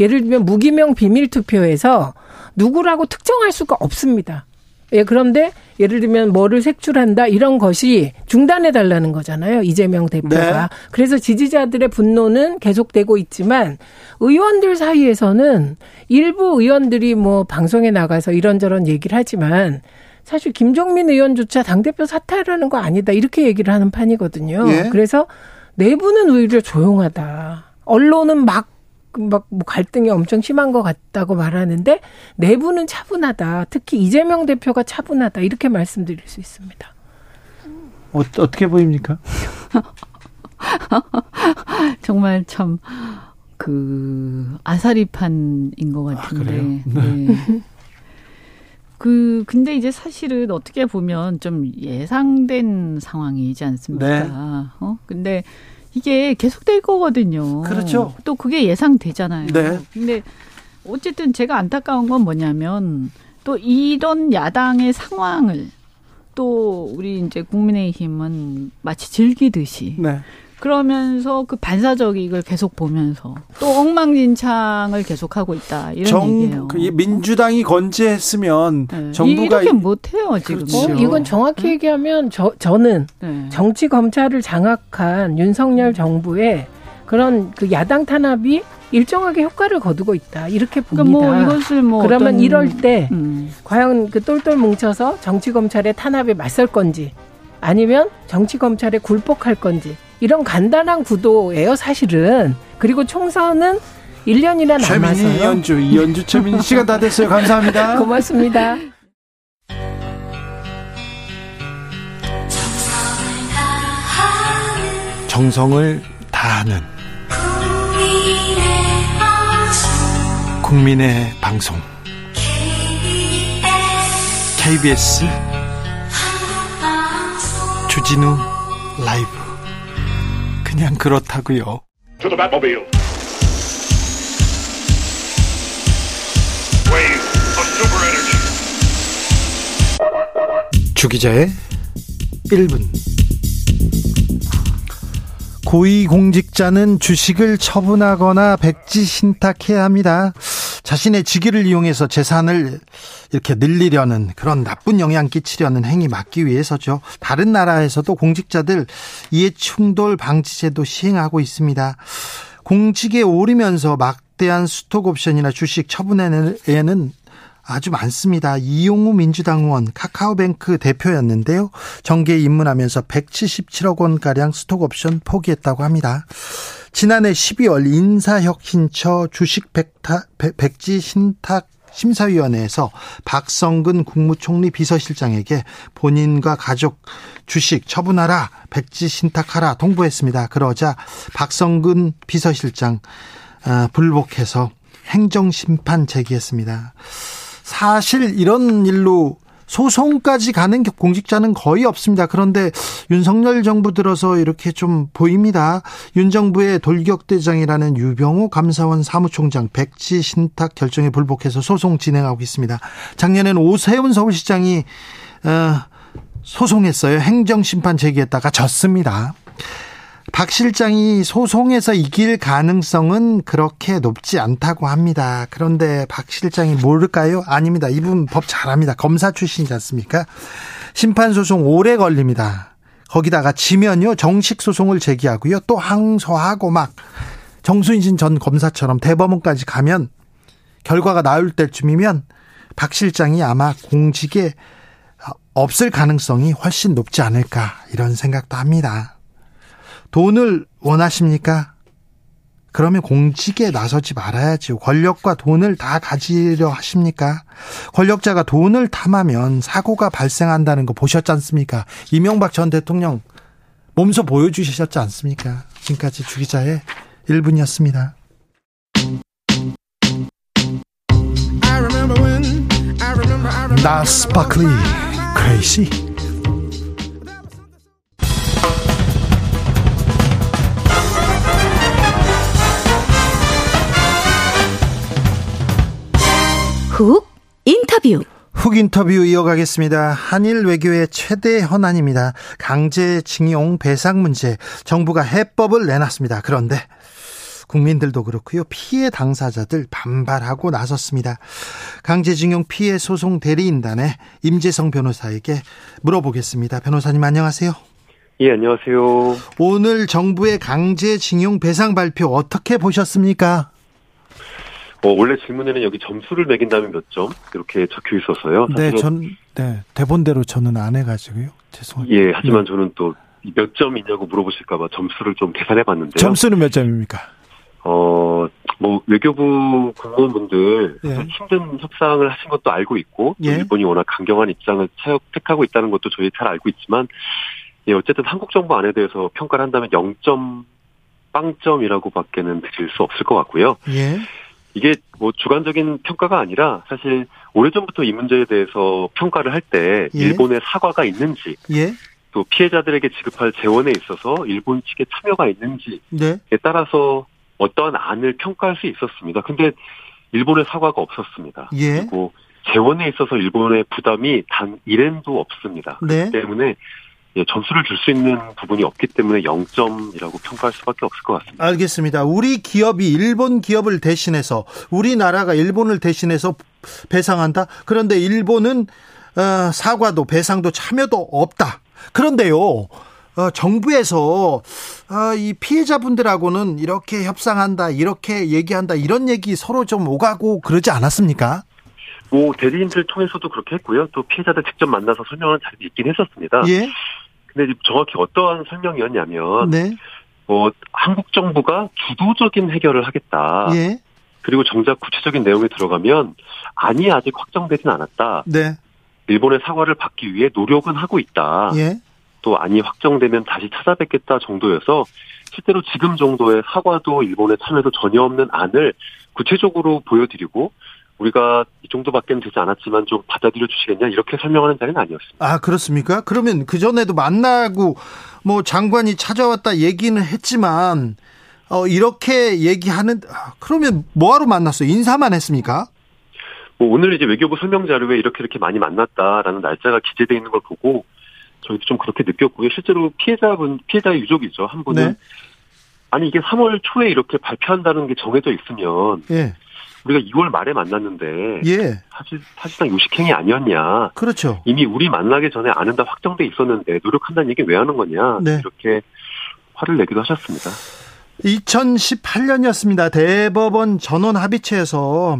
예를 들면 무기명 비밀 투표에서 누구라고 특정할 수가 없습니다. 예, 그런데 예를 들면 뭐를 색출한다 이런 것이 중단해 달라는 거잖아요. 이재명 대표가. 네. 그래서 지지자들의 분노는 계속되고 있지만 의원들 사이에서는 일부 의원들이 뭐 방송에 나가서 이런저런 얘기를 하지만 사실 김종민 의원조차 당대표 사퇴하라는 거 아니다. 이렇게 얘기를 하는 판이거든요. 예. 그래서 내부는 오히려 조용하다. 언론은 막, 막, 뭐 갈등이 엄청 심한 것 같다고 말하는데 내부는 차분하다. 특히 이재명 대표가 차분하다. 이렇게 말씀드릴 수 있습니다. 어, 어떻게 보입니까? [laughs] 정말 참 그 아사리판인 것 같은데. 그래요? 네. [laughs] 그 근데 이제 사실은 어떻게 보면 좀 예상된 상황이지 않습니까? 네. 어? 근데 이게 계속될 거거든요. 그렇죠. 또 그게 예상되잖아요. 네. 근데 어쨌든 제가 안타까운 건 뭐냐면 또 이런 야당의 상황을 또 우리 이제 국민의힘은 마치 즐기듯이 네. 그러면서 그 반사적 이익을 계속 보면서 또 엉망진창을 계속하고 있다 이런 정, 얘기예요. 그 민주당이 건재했으면 네. 정부가 이렇게 못해요 지금. 그렇죠. 어, 이건 정확히 얘기하면 저, 저는 네. 정치 검찰을 장악한 윤석열 정부의 그런 그 야당 탄압이 일정하게 효과를 거두고 있다 이렇게 봅니다. 그러니까 뭐 이것을 뭐 그러면 어떤- 이럴 때 음. 과연 그 똘똘 뭉쳐서 정치 검찰의 탄압에 맞설 건지 아니면 정치 검찰에 굴복할 건지 이런 간단한 구도예요 사실은. 그리고 총선은 1년이나 최민희 남아서요. 이연주 이연주 최민희 시간 다 됐어요. 감사합니다. [laughs] 고맙습니다. 정성을 다하는 국민의 방송 KBS 주진우 라이브 그냥 그렇다고요. 주기자의 1분 고위공직자는 주식을 처분하거나 백지 신탁해야 합니다. 자신의 직위를 이용해서 재산을 이렇게 늘리려는 그런 나쁜 영향 끼치려는 행위 막기 위해서죠. 다른 나라에서도 공직자들 이해충돌 방지제도 시행하고 있습니다. 공직에 오르면서 막대한 스톡옵션이나 주식 처분에는 아주 많습니다. 이용우 민주당 의원 카카오뱅크 대표였는데요. 정계에 입문하면서 177억 원가량 스톡옵션 포기했다고 합니다. 지난해 12월 인사혁신처 주식 백타, 백- 백지 신탁 심사위원회에서 박성근 국무총리 비서실장에게 본인과 가족 주식 처분하라, 백지 신탁하라 통보했습니다. 그러자 박성근 비서실장 아, 불복해서 행정심판 제기했습니다. 사실 이런 일로 소송까지 가는 공직자는 거의 없습니다. 그런데 윤석열 정부 들어서 이렇게 좀 보입니다. 윤 정부의 돌격대장이라는 유병호 감사원 사무총장 백지 신탁 결정에 불복해서 소송 진행하고 있습니다. 작년에는 오세훈 서울시장이 어, 소송했어요. 행정심판 제기했다가 졌습니다. 박 실장이 소송에서 이길 가능성은 그렇게 높지 않다고 합니다. 그런데 박 실장이 모를까요? 아닙니다. 이분 법 잘합니다. 검사 출신이지 않습니까? 심판소송 오래 걸립니다. 거기다가 지면요, 정식 소송을 제기하고요, 또 항소하고 막, 정순신 전 검사처럼 대법원까지 가면, 결과가 나올 때쯤이면, 박 실장이 아마 공직에 없을 가능성이 훨씬 높지 않을까, 이런 생각도 합니다. 돈을 원하십니까? 그러면 공직에 나서지 말아야죠. 권력과 돈을 다 가지려 하십니까? 권력자가 돈을 탐하면 사고가 발생한다는 거 보셨지 않습니까? 이명박 전 대통령 몸소 보여주셨지 않습니까? 지금까지 주기자의 1분이었습니다. 나 sparkly crazy 훅 인터뷰. 훅 인터뷰 이어가겠습니다. 한일 외교의 최대 현안입니다. 강제징용 배상 문제. 정부가 해법을 내놨습니다. 그런데 국민들도 그렇고요. 피해 당사자들 반발하고 나섰습니다. 강제징용 피해 소송 대리인단의 임재성 변호사에게 물어보겠습니다. 변호사님 안녕하세요. 예, 안녕하세요. 오늘 정부의 강제징용 배상 발표 어떻게 보셨습니까? 어, 원래 질문에는 여기 점수를 매긴다면 몇 점? 이렇게 적혀 있어서요. 네, 전, 네, 대본대로 저는 안 해가지고요. 죄송합니다. 예, 하지만 저는 또 몇 점이냐고 물어보실까봐 점수를 좀 계산해 봤는데요. 점수는 몇 점입니까? 어, 뭐, 외교부 공무원분들 예. 힘든 협상을 하신 것도 알고 있고, 또 예. 일본이 워낙 강경한 입장을 택하고 있다는 것도 저희 잘 알고 있지만, 예, 어쨌든 한국 정부 안에 대해서 평가를 한다면 0점, 빵점이라고 밖에는 드릴 수 없을 것 같고요. 예. 이게 뭐 주관적인 평가가 아니라 사실 오래전부터 이 문제에 대해서 평가를 할때 예. 일본의 사과가 있는지 예. 또 피해자들에게 지급할 재원에 있어서 일본 측의 참여가 있는지에 네. 따라서 어떠한 안을 평가할 수 있었습니다. 근데 일본의 사과가 없었습니다. 예. 그리고 재원에 있어서 일본의 부담이 단 1엔도 없습니다. 네. 때문에 예, 점수를 줄 수 있는 부분이 없기 때문에 0점이라고 평가할 수밖에 없을 것 같습니다. 알겠습니다. 우리 기업이 일본 기업을 대신해서 우리나라가 일본을 대신해서 배상한다. 그런데 일본은 어, 사과도 배상도 참여도 없다. 그런데요. 어, 정부에서 어, 이 피해자분들하고는 이렇게 협상한다, 이렇게 얘기한다, 이런 얘기 서로 좀 오가고 그러지 않았습니까? 뭐 대리인들 통해서도 그렇게 했고요. 또 피해자들 직접 만나서 설명하는 자리도 있긴 했었습니다. 예, 근데 정확히 어떠한 설명이었냐면 네, 뭐 한국 정부가 주도적인 해결을 하겠다. 예, 그리고 정작 구체적인 내용에 들어가면 안이 아직 확정되진 않았다. 네, 일본의 사과를 받기 위해 노력은 하고 있다. 예. 또 안이 확정되면 다시 찾아뵙겠다 정도여서 실제로 지금 정도의 사과도 일본의 참여도 전혀 없는 안을 구체적으로 보여드리고 우리가 이 정도밖에 되지 않았지만 좀 받아들여 주시겠냐 이렇게 설명하는 자리는 아니었습니다. 아, 그렇습니까? 그러면 그 전에도 만나고 뭐 장관이 찾아왔다 얘기는 했지만 어, 이렇게 얘기하는 아, 그러면 뭐하러 만났어요? 인사만 했습니까? 뭐 오늘 이제 외교부 설명 자료에 이렇게 이렇게 많이 만났다라는 날짜가 기재되어 있는 걸 보고 저희도 좀 그렇게 느꼈고요. 실제로 피해자분 피해자의 유족이죠 한 분은 네. 아니 이게 3월 초에 이렇게 발표한다는 게 정해져 있으면 예. 우리가 2월 말에 만났는데 예. 사실 사실상 요식행위 아니었냐 그렇죠. 이미 우리 만나기 전에 아는 다 확정돼 있었는데 노력한다는 얘기 왜 하는 거냐 네. 이렇게 화를 내기도 하셨습니다. 2018년이었습니다. 대법원 전원 합의체에서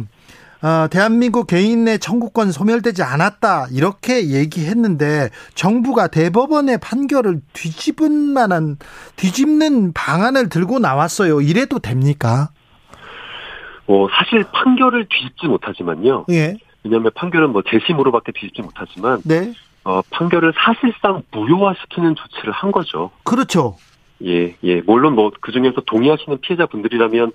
아, 대한민국 개인 내 청구권 소멸되지 않았다 이렇게 얘기했는데 정부가 대법원의 판결을 뒤집은 만한 뒤집는 방안을 들고 나왔어요. 이래도 됩니까? 뭐 사실 판결을 뒤집지 못하지만요. 예. 왜냐하면 판결은 뭐 재심으로밖에 뒤집지 못하지만 네. 어, 판결을 사실상 무효화시키는 조치를 한 거죠. 그렇죠. 예, 예. 물론 뭐, 그 중에서 동의하시는 피해자분들이라면,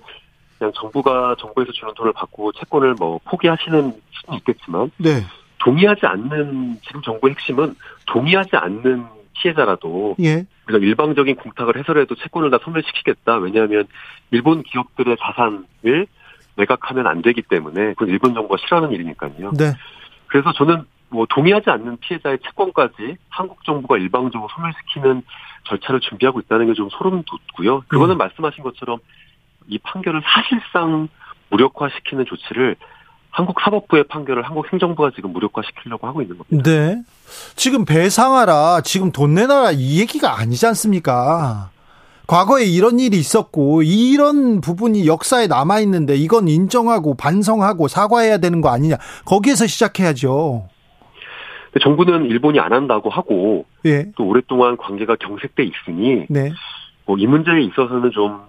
그냥 정부가 정부에서 주는 돈을 받고 채권을 뭐, 포기하시는 수는 있겠지만, 네. 동의하지 않는, 지금 정부의 핵심은 동의하지 않는 피해자라도, 예. 우리가 일방적인 공탁을 해서라도 채권을 다 소멸시키겠다. 왜냐하면, 일본 기업들의 자산을 매각하면 안 되기 때문에, 그건 일본 정부가 싫어하는 일이니까요. 네. 그래서 저는 뭐 동의하지 않는 피해자의 채권까지 한국 정부가 일방적으로 소멸시키는 절차를 준비하고 있다는 게 좀 소름 돋고요. 그거는 음. 말씀하신 것처럼 이 판결을 사실상 무력화시키는 조치를 한국 사법부의 판결을 한국 행정부가 지금 무력화시키려고 하고 있는 겁니다. 네. 지금 배상하라, 지금 돈 내놔라 이 얘기가 아니지 않습니까? 과거에 이런 일이 있었고 이런 부분이 역사에 남아 있는데 이건 인정하고 반성하고 사과해야 되는 거 아니냐? 거기에서 시작해야죠. 정부는 일본이 안 한다고 하고 예. 또 오랫동안 관계가 경색돼 있으니 네. 뭐 이 문제에 있어서는 좀뭐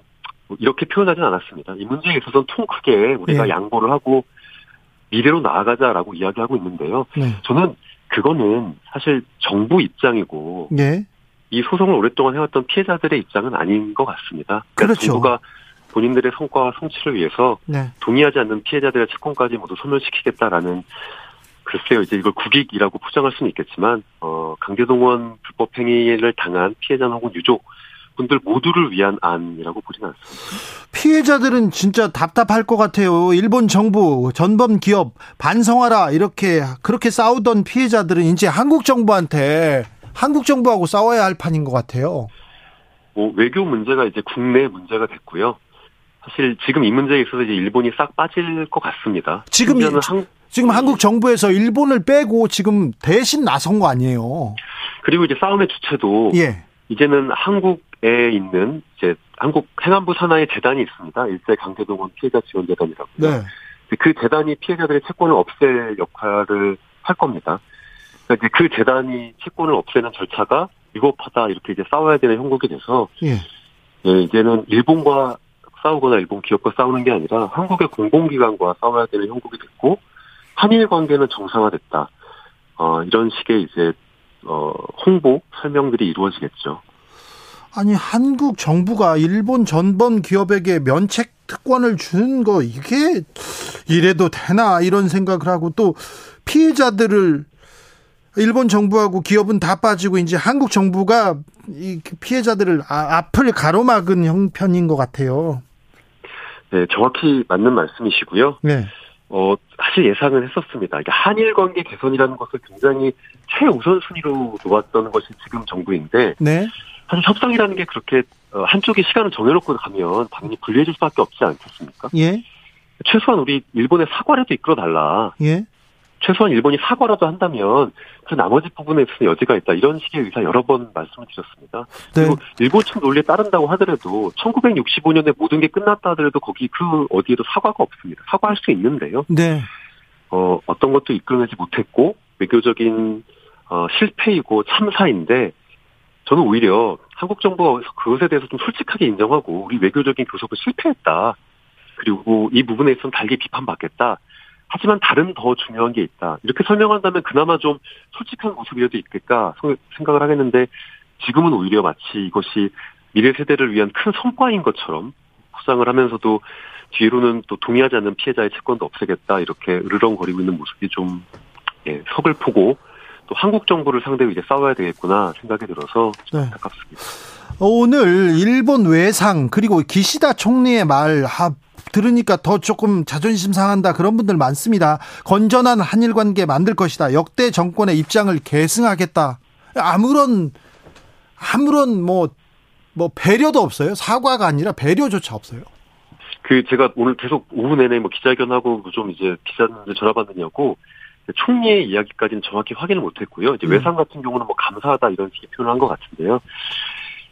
이렇게 표현하지는 않았습니다. 이 문제에 있어서는 통 크게 우리가 예. 양보를 하고 미래로 나아가자라고 이야기하고 있는데요. 네. 저는 그거는 사실 정부 입장이고 예. 이 소송을 오랫동안 해왔던 피해자들의 입장은 아닌 것 같습니다. 그러니까 그렇죠. 정부가 본인들의 성과와 성취를 위해서 네. 동의하지 않는 피해자들의 채권까지 모두 소멸시키겠다라는 글쎄요, 이제 이걸 국익이라고 포장할 수는 있겠지만, 어, 강제동원 불법 행위를 당한 피해자 혹은 유족 분들 모두를 위한 안이라고 보지는 않습니다. 피해자들은 진짜 답답할 것 같아요. 일본 정부, 전범 기업 반성하라 이렇게 그렇게 싸우던 피해자들은 이제 한국 정부한테 한국 정부하고 싸워야 할 판인 것 같아요. 뭐 외교 문제가 이제 국내 문제가 됐고요. 사실 지금 이 문제에 있어서 이제 일본이 싹 빠질 것 같습니다. 지금 이- 한, 지금 한국 정부에서 일본을 빼고 지금 대신 나선 거 아니에요. 그리고 이제 싸움의 주체도 예. 이제는 한국에 있는 이제 한국 행안부 산하의 재단이 있습니다. 일제 강제동원 피해자 지원 재단이라고요. 네. 그 재단이 피해자들의 채권을 없앨 역할을 할 겁니다. 그러니까 그 재단이 채권을 없애는 절차가 위법하다 이렇게 이제 싸워야 되는 형국이 돼서 예. 예, 이제는 일본과 싸우거나 일본 기업과 싸우는 게 아니라 한국의 공공기관과 싸워야 되는 형국이 됐고 한일 관계는 정상화됐다. 어, 이런 식의 이제 어, 홍보 설명들이 이루어지겠죠. 아니 한국 정부가 일본 전범 기업에게 면책 특권을 주는 거 이게 이래도 되나 이런 생각을 하고 또 피해자들을 일본 정부하고 기업은 다 빠지고 이제 한국 정부가 이 피해자들을 아, 앞을 가로막은 형편인 것 같아요. 네, 정확히 맞는 말씀이시고요. 네. 어, 사실 예상은 했었습니다. 이게 한일 관계 개선이라는 것을 굉장히 최우선 순위로 놓았던 것이 지금 정부인데, 네. 사실 협상이라는 게 그렇게 어, 한쪽이 시간을 정해놓고 가면 당연히 불리해질 수밖에 없지 않겠습니까? 예. 최소한 우리 일본의 사과라도 이끌어달라. 예. 최소한 일본이 사과라도 한다면 그 나머지 부분에 있어서 여지가 있다. 이런 식의 의사 여러 번 말씀을 드렸습니다. 네. 그리고 일본 측 논리에 따른다고 하더라도 1965년에 모든 게 끝났다 하더라도 거기 그 어디에도 사과가 없습니다. 사과할 수 있는데요. 네. 어, 어떤 것도 이끌어내지 못했고 외교적인 어, 실패이고 참사인데 저는 오히려 한국 정부가 그것에 대해서 좀 솔직하게 인정하고 우리 외교적인 교섭을 실패했다. 그리고 이 부분에 있어서는 달게 비판받겠다. 하지만 다른 더 중요한 게 있다. 이렇게 설명한다면 그나마 좀 솔직한 모습이라도 있겠까 생각을 하겠는데 지금은 오히려 마치 이것이 미래 세대를 위한 큰 성과인 것처럼 포장을 하면서도 뒤로는 또 동의하지 않는 피해자의 채권도 없애겠다 이렇게 으르렁거리고 있는 모습이 좀 예, 서글프고 또 한국 정부를 상대로 이제 싸워야 되겠구나 생각이 들어서 좀 네. 안타깝습니다. 오늘 일본 외상 그리고 기시다 총리의 말 아, 들으니까 더 조금 자존심 상한다 그런 분들 많습니다. 건전한 한일 관계 만들 것이다. 역대 정권의 입장을 계승하겠다. 아무런 아무런 뭐뭐 배려도 없어요. 사과가 아니라 배려조차 없어요. 그 제가 오늘 계속 오후 내내 뭐 기자회견하고 좀 이제 기자들 전화 받느냐고 총리의 이야기까지는 정확히 확인을 못했고요. 이제 음. 외상 같은 경우는 뭐 감사하다 이런 식의 표현을 한것 같은데요.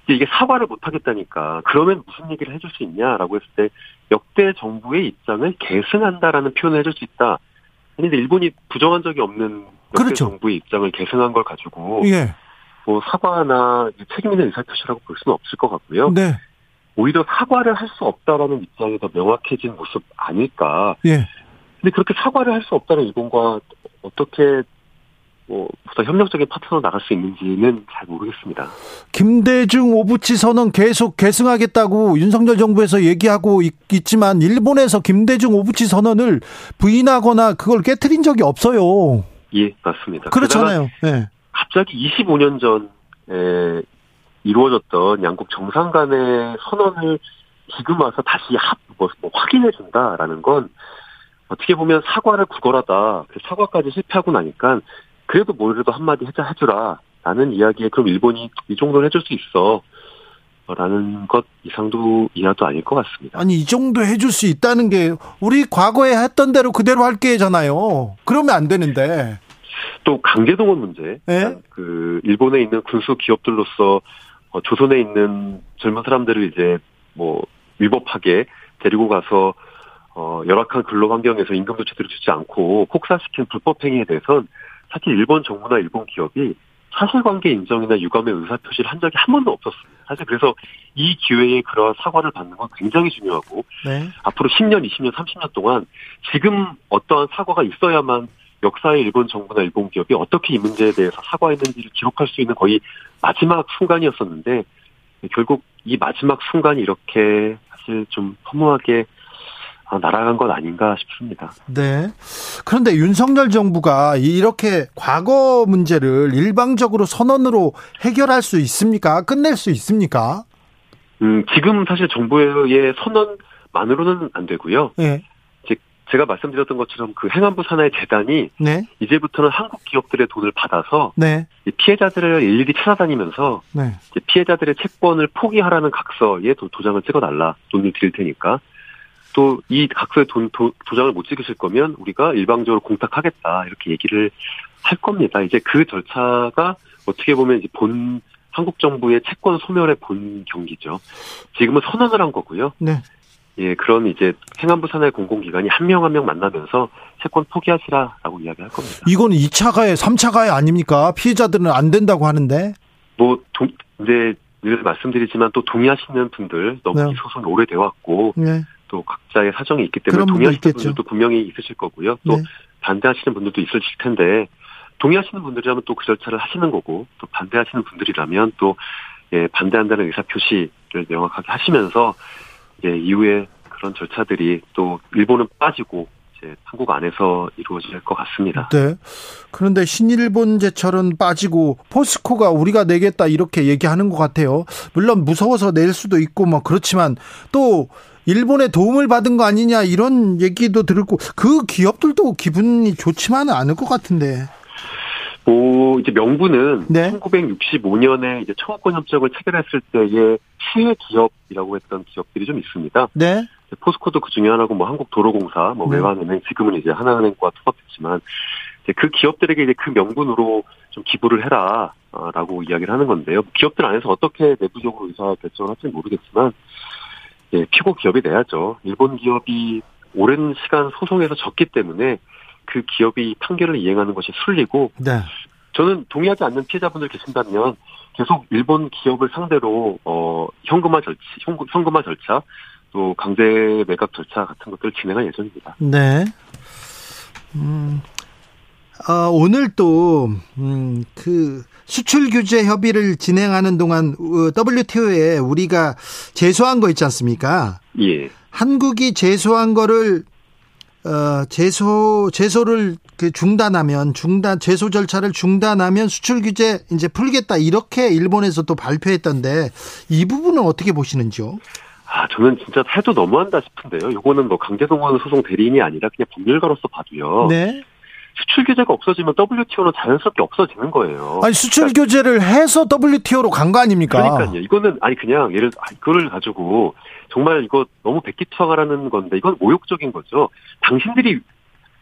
이게 사과를 못 하겠다니까 그러면 무슨 얘기를 해줄 수 있냐라고 했을 때 역대 정부의 입장을 계승한다라는 표현을 해줄 수 있다. 근데 일본이 부정한 적이 없는 역대 그렇죠. 정부의 입장을 계승한 걸 가지고 예. 뭐 사과나 책임 있는 의사표시라고 볼 수는 없을 것 같고요. 네. 오히려 사과를 할 수 없다라는 입장이 더 명확해진 모습 아닐까. 예. 근데 그렇게 사과를 할 수 없다는 일본과 어떻게 뭐 보다 협력적인 파트너 나갈 수 있는지는 잘 모르겠습니다. 김대중 오부치 선언 계속 계승하겠다고 윤석열 정부에서 얘기하고 있, 지만 일본에서 김대중 오부치 선언을 부인하거나 그걸 깨뜨린 적이 없어요. 예, 맞습니다. 그렇잖아요. 네. 갑자기 25년 전에 이루어졌던 양국 정상 간의 선언을 지금 와서 다시 합, 뭐, 뭐 확인해 준다라는 건 어떻게 보면 사과를 구걸하다 그 사과까지 실패하고 나니까 그래도 뭐라도 한마디 해자 해주라 라는 이야기에 그럼 일본이 이 정도는 해줄 수 있어 라는 것 이상도 이하도 아닐 것 같습니다. 아니 이 정도 해줄 수 있다는 게 우리 과거에 했던 대로 그대로 할 게잖아요. 그러면 안 되는데. 또 강제동원 문제, 예? 그 일본에 있는 군수 기업들로서 어, 조선에 있는 젊은 사람들을 이제 뭐 위법하게 데리고 가서 어, 열악한 근로 환경에서 임금도 제대로 주지 않고 폭사시킨 불법 행위에 대해선 사실 일본 정부나 일본 기업이 사실관계 인정이나 유감의 의사표시를 한 적이 한 번도 없었습니다. 사실 그래서 이 기회에 그러한 사과를 받는 건 굉장히 중요하고 네. 앞으로 10년, 20년, 30년 동안 지금 어떠한 사과가 있어야만 역사의 일본 정부나 일본 기업이 어떻게 이 문제에 대해서 사과했는지를 기록할 수 있는 거의 마지막 순간이었었는데 결국 이 마지막 순간이 이렇게 사실 좀 허무하게 아, 날아간 것 아닌가 싶습니다. 네. 그런데 윤석열 정부가 이렇게 과거 문제를 일방적으로 선언으로 해결할 수 있습니까? 끝낼 수 있습니까? 음, 지금 사실 정부의 선언만으로는 안 되고요. 네. 즉, 제가 말씀드렸던 것처럼 그 행안부 산하의 재단이 네. 이제부터는 한국 기업들의 돈을 받아서 네. 이 피해자들을 일일이 찾아다니면서 네. 피해자들의 채권을 포기하라는 각서에 도, 도장을 찍어달라. 돈을 드릴 테니까. 또 이 각서에 돈, 도, 도장을 못 찍으실 거면 우리가 일방적으로 공탁하겠다. 이렇게 얘기를 할 겁니다. 이제 그 절차가 어떻게 보면 이제 본 한국 정부의 채권 소멸의 본 경기죠. 지금은 선언을 한 거고요. 네. 예, 그런 이제 행안부 산하의 공공기관이 한 명 한 명 만나면서 채권 포기하시라라고 이야기할 겁니다. 이거는 2차 가해, 3차 가해 아닙니까? 피해자들은 안 된다고 하는데. 뭐, 동, 이제 늘 말씀드리지만 또 동의하시는 분들 너무 네. 이 소송이 오래돼 왔고 네. 또 각자의 사정이 있기 때문에 동의하시는. 분들도 분명히 있으실 거고요. 또 네. 반대하시는 분들도 있으실 텐데 동의하시는 분들이라면 또 그 절차를 하시는 거고 또 반대하시는 분들이라면 또 예, 반대한다는 의사 표시를 명확하게 하시면서 예, 이후에 그런 절차들이 또 일본은 빠지고 이제 한국 안에서 이루어질 것 같습니다. 네. 그런데 신일본 제철은 빠지고 포스코가 우리가 내겠다 이렇게 얘기하는 것 같아요. 물론 무서워서 낼 수도 있고 뭐 그렇지만 또 일본의 도움을 받은 거 아니냐 이런 얘기도 들고 그 기업들도 기분이 좋지만은 않을 것 같은데. 뭐 이제 명분은 네. 1965년에 이제 청구권 협정을 체결했을 때의 수혜 기업이라고 했던 기업들이 좀 있습니다. 네. 포스코도 그 중에 하나고 뭐 한국도로공사, 뭐 네. 외환은행 지금은 이제 하나은행과 통합했지만 그 기업들에게 이제 그 명분으로 좀 기부를 해라라고 이야기를 하는 건데요. 기업들 안에서 어떻게 내부적으로 의사 결정을 할지 는 모르겠지만 예, 피고 기업이 내야죠. 일본 기업이 오랜 시간 소송에서 졌기 때문에 그 기업이 판결을 이행하는 것이 순리고 네. 저는 동의하지 않는 피해자분들 계신다면 계속 일본 기업을 상대로 어 현금화 절차, 현금- 현금화 절차 또 강제 매각 절차 같은 것들을 진행할 예정입니다. 네. 음, 어, 오늘 또, 음, 그, 수출 규제 협의를 진행하는 동안, 어, WTO에 우리가 제소한 거 있지 않습니까? 예. 한국이 제소한 거를, 어, 제소, 제소를 그 중단하면, 중단, 제소 절차를 중단하면 수출 규제 이제 풀겠다. 이렇게 일본에서 또 발표했던데, 이 부분은 어떻게 보시는지요? 아, 저는 진짜 해도 너무한다 싶은데요. 요거는 뭐 강제동원 소송 대리인이 아니라 그냥 법률가로서 봐도요. 네. 수출 규제가 없어지면 WTO는 자연스럽게 없어지는 거예요. 아니, 수출 규제를 해서 WTO로 간 거 아닙니까? 그러니까요. 이거는 아니 그냥 예를 아, 이거를 가지고 정말 이거 너무 백기투항하라는 건데 이건 모욕적인 거죠. 당신들이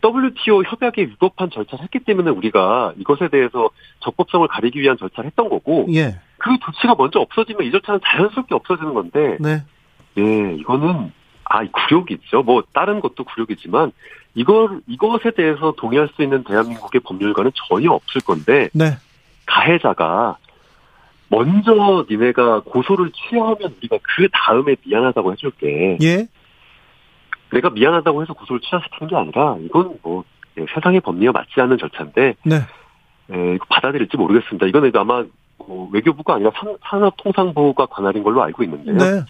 WTO 협약에 위법한 절차를 했기 때문에 우리가 이것에 대해서 적법성을 가리기 위한 절차를 했던 거고 예. 그 조치가 먼저 없어지면 이 절차는 자연스럽게 없어지는 건데 네. 예 이거는 아이 굴욕이 있죠. 뭐 다른 것도 굴욕이지만 이걸 이것에 대해서 동의할 수 있는 대한민국의 법률가는 전혀 없을 건데 네. 가해자가 먼저 니네가 고소를 취하하면 우리가 그 다음에 미안하다고 해줄게. 예. 내가 미안하다고 해서 고소를 취하시키는 게 아니라 이건 뭐 예, 세상의 법리와 맞지 않는 절차인데 네. 예, 이거 받아들일지 모르겠습니다. 이거는 아마 뭐 외교부가 아니라 산, 산업통상부가 관할인 걸로 알고 있는데요. 네.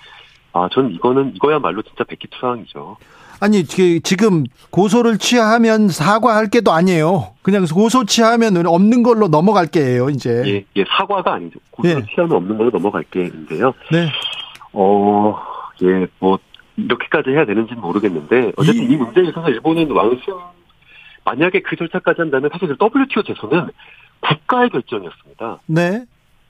아, 전 이거는 이거야말로 진짜 백기투항이죠. 아니 지- 지금 고소를 취하면 사과할 게도 아니에요. 그냥 고소 취하면 없는 걸로 넘어갈 게예요. 이제. 예, 예, 사과가 아니죠. 고소를 예. 취하면 없는 걸로 넘어갈 게인데요. 네. 어, 예, 뭐, 이렇게까지 해야 되는지는 모르겠는데, 어쨌든 이, 문제에 있어서 일본은 왕승, 만약에 그 절차까지 한다면 사실 WTO 제소는 국가의 결정이었습니다. 네.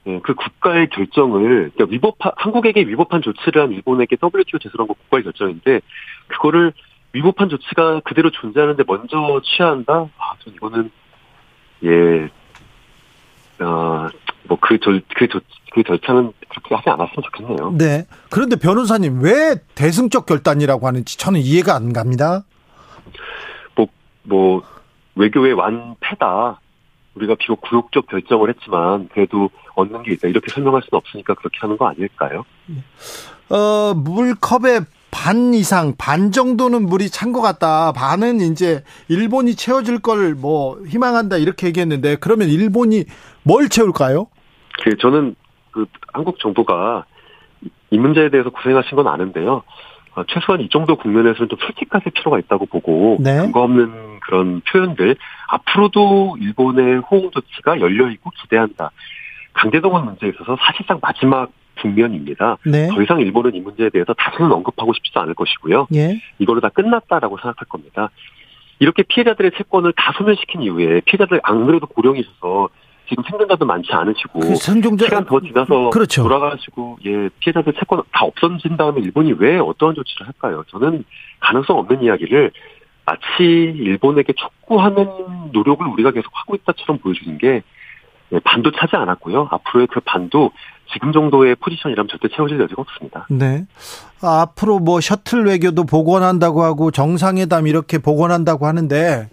예, 그 국가의 결정을, 그러니까 위법한, 한국에게 위법한 조치를 한 일본에게 WTO 제소란 건 국가의 결정인데, 그거를 위법한 조치가 그대로 존재하는데 먼저 취한다? 아, 전 이거는, 예, 어, 뭐, 그 절, 그 조, 그 절차는 그렇게 하지 않았으면 좋겠네요. 네. 그런데 변호사님 왜 대승적 결단이라고 하는지 저는 이해가 안 갑니다. 뭐, 뭐, 외교의 완패다. 우리가 비록 굴욕적 결정을 했지만, 그래도 얻는 게 있다. 이렇게 설명할 수는 없으니까 그렇게 하는 거 아닐까요? 어, 물컵의 반 이상, 반 정도는 물이 찬 것 같다. 반은 이제 일본이 채워줄 걸 뭐 희망한다 이렇게 얘기했는데 그러면 일본이 뭘 채울까요? 그, 저는 그, 한국 정부가 이 문제에 대해서 고생하신 건 아는데요. 어, 최소한 이 정도 국면에서는 좀 솔직하실 필요가 있다고 보고, 네. 근거 없는 그런 표현들, 앞으로도 일본의 호응 조치가 열려 있고 기대한다. 강제동원 문제에 있어서 사실상 마지막 국면입니다. 네. 더 이상 일본은 이 문제에 대해서 다시는 언급하고 싶지 않을 것이고요. 예. 이걸로 다 끝났다라고 생각할 겁니다. 이렇게 피해자들의 채권을 다 소멸시킨 이후에 피해자들 안 그래도 고령이셔서 지금 생존자도 많지 않으시고 그 생존자 시간 더 지나서 그렇죠. 돌아가시고 예 피해자들 채권 다 없어진 다음에 일본이 왜 어떠한 조치를 할까요? 저는 가능성 없는 이야기를 마치 일본에게 촉구하는 노력을 우리가 계속 하고 있다처럼 보여주는 게 예, 반도 차지 않았고요. 앞으로의 그 반도 지금 정도의 포지션이라면 절대 채워질 여지가 없습니다. 네. 아, 앞으로 뭐 셔틀 외교도 복원한다고 하고 정상회담 이렇게 복원한다고 하는데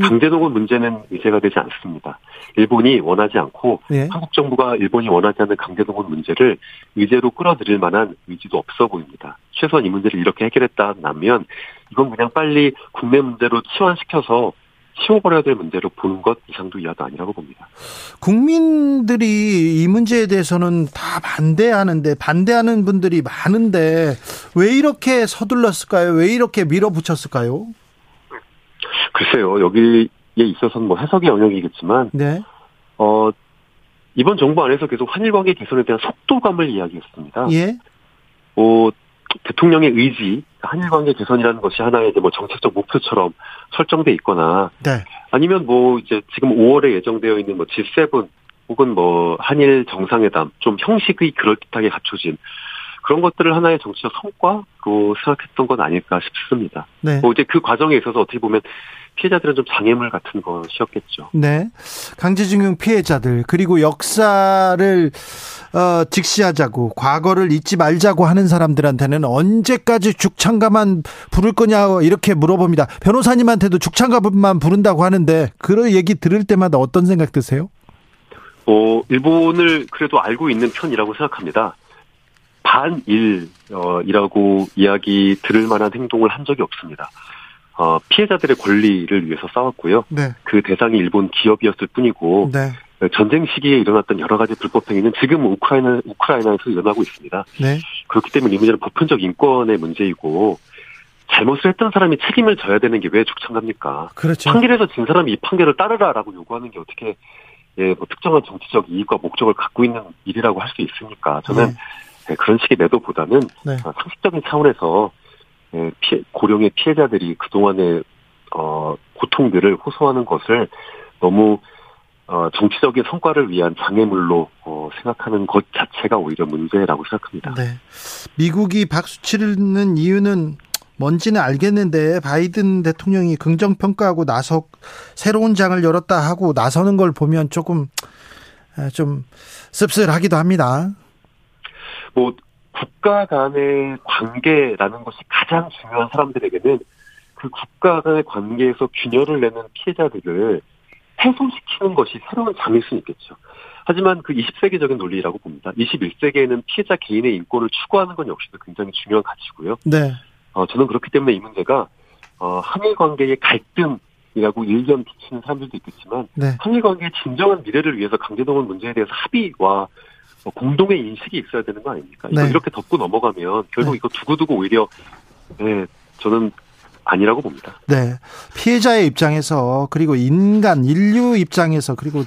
강제동원 문제는 의제가 되지 않습니다. 일본이 원하지 않고 예. 한국 정부가 일본이 원하지 않는 강제동원 문제를 의제로 끌어들일 만한 의지도 없어 보입니다. 최소한 이 문제를 이렇게 해결했다면 이건 그냥 빨리 국내 문제로 치환시켜서 치워버려야 될 문제로 보는 것 이상도 이하도 아니라고 봅니다. 국민들이 이 문제에 대해서는 다 반대하는데 반대하는 분들이 많은데 왜 이렇게 서둘렀을까요? 왜 이렇게 밀어붙였을까요? 글쎄요, 여기에 있어서는 뭐 해석의 영역이겠지만, 네. 어, 이번 정부 안에서 계속 한일 관계 개선에 대한 속도감을 이야기했습니다. 예. 뭐, 대통령의 의지, 한일 관계 개선이라는 것이 하나의 뭐 정책적 목표처럼 설정돼 있거나, 네. 아니면 뭐 이제 지금 5월에 예정되어 있는 뭐 G7 혹은 뭐 한일 정상회담 좀 형식이 그럴듯하게 갖춰진 그런 것들을 하나의 정치적 성과로 생각했던 건 아닐까 싶습니다. 네. 뭐 이제 그 과정에 있어서 어떻게 보면 피해자들은 좀 장애물 같은 것이었겠죠. 네. 강제징용 피해자들 그리고 역사를 어, 직시하자고 과거를 잊지 말자고 하는 사람들한테는 언제까지 죽창가만 부를 거냐 이렇게 물어봅니다. 변호사님한테도 죽창가만 부른다고 하는데 그런 얘기 들을 때마다 어떤 생각 드세요? 어, 일본을 그래도 알고 있는 편이라고 생각합니다. 반일이라고 이야기 들을 만한 행동을 한 적이 없습니다. 어, 피해자들의 권리를 위해서 싸웠고요. 네. 그 대상이 일본 기업이었을 뿐이고 네. 전쟁 시기에 일어났던 여러 가지 불법 행위는 지금 우크라이나 우크라이나에서 일어나고 있습니다. 네. 그렇기 때문에 이 문제는 보편적 인권의 문제이고 잘못을 했던 사람이 책임을 져야 되는 게 왜 죽창갑니까? 그렇죠. 판결에서 진 사람이 이 판결을 따르라라고 요구하는 게 어떻게 예, 뭐 특정한 정치적 이익과 목적을 갖고 있는 일이라고 할 수 있습니까? 저는 네. 예, 그런 식의 매도보다는 네. 어, 상식적인 차원에서 예, 피해, 고령의 피해자들이 그동안의 어, 고통들을 호소하는 것을 너무 어, 정치적인 성과를 위한 장애물로 어, 생각하는 것 자체가 오히려 문제라고 생각합니다. 네. 미국이 박수 치르는 이유는 뭔지는 알겠는데 바이든 대통령이 긍정 평가하고 나서 새로운 장을 열었다 하고 나서는 걸 보면 조금 아, 좀 씁쓸하기도 합니다. 뭐 국가 간의 관계라는 것이 가장 중요한 사람들에게는 그 국가 간의 관계에서 균열을 내는 피해자들을 해소시키는 것이 새로운 장일 수는 있겠죠. 하지만 그 20세기적인 논리라고 봅니다. 21세기에는 피해자 개인의 인권을 추구하는 건 역시도 굉장히 중요한 가치고요. 네. 어, 저는 그렇기 때문에 이 문제가 어, 한일 관계의 갈등이라고 일견 비치는 사람들도 있겠지만 네. 한일 관계의 진정한 미래를 위해서 강제동원 문제에 대해서 합의와 어, 공동의 인식이 있어야 되는 거 아닙니까? 네. 이렇게 덮고 넘어가면 결국 네. 이거 두고두고 오히려 네, 저는 아니라고 봅니다. 네. 피해자의 입장에서 그리고 인간 인류 입장에서 그리고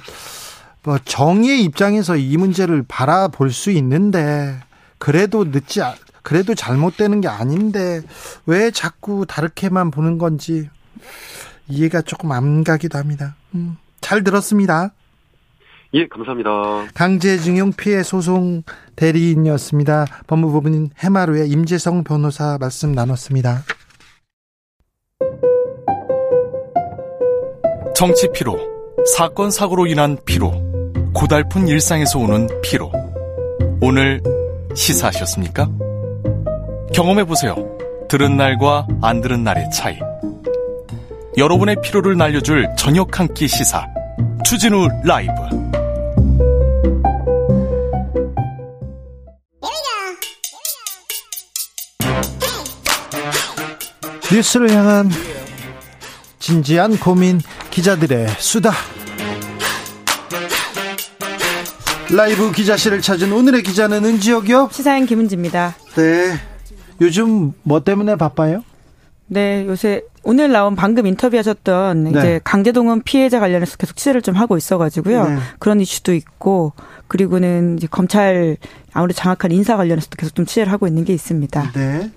뭐 정의의 입장에서 이 문제를 바라볼 수 있는데 그래도 늦지 아- 그래도 잘못되는 게 아닌데 왜 자꾸 다르게만 보는 건지 이해가 조금 안 가기도 합니다. 음, 잘 들었습니다. 예, 감사합니다. 강제징용 피해 소송 대리인이었습니다. 법무부인 해마루의 임재성 변호사 말씀 나눴습니다. 정치 피로, 사건 사고로 인한 피로, 고달픈 일상에서 오는 피로. 오늘 시사하셨습니까? 경험해 보세요. 들은 날과 안 들은 날의 차이. 여러분의 피로를 날려줄 저녁 한 끼 시사. 추진우 라이브. 뉴스를 향한 진지한 고민 기자들의 수다 라이브 기자실을 찾은 오늘의 기자는 은지혁이요. 시사인 김은지입니다. 네. 요즘 뭐 때문에 바빠요? 네, 요새 오늘 나온 방금 인터뷰하셨던 네. 이제 강제동원 피해자 관련해서 계속 취재를 좀 하고 있어가지고요. 네. 그런 이슈도 있고 그리고는 이제 검찰 아무래도 장악한 인사 관련해서도 계속 좀 취재를 하고 있는 게 있습니다. 네.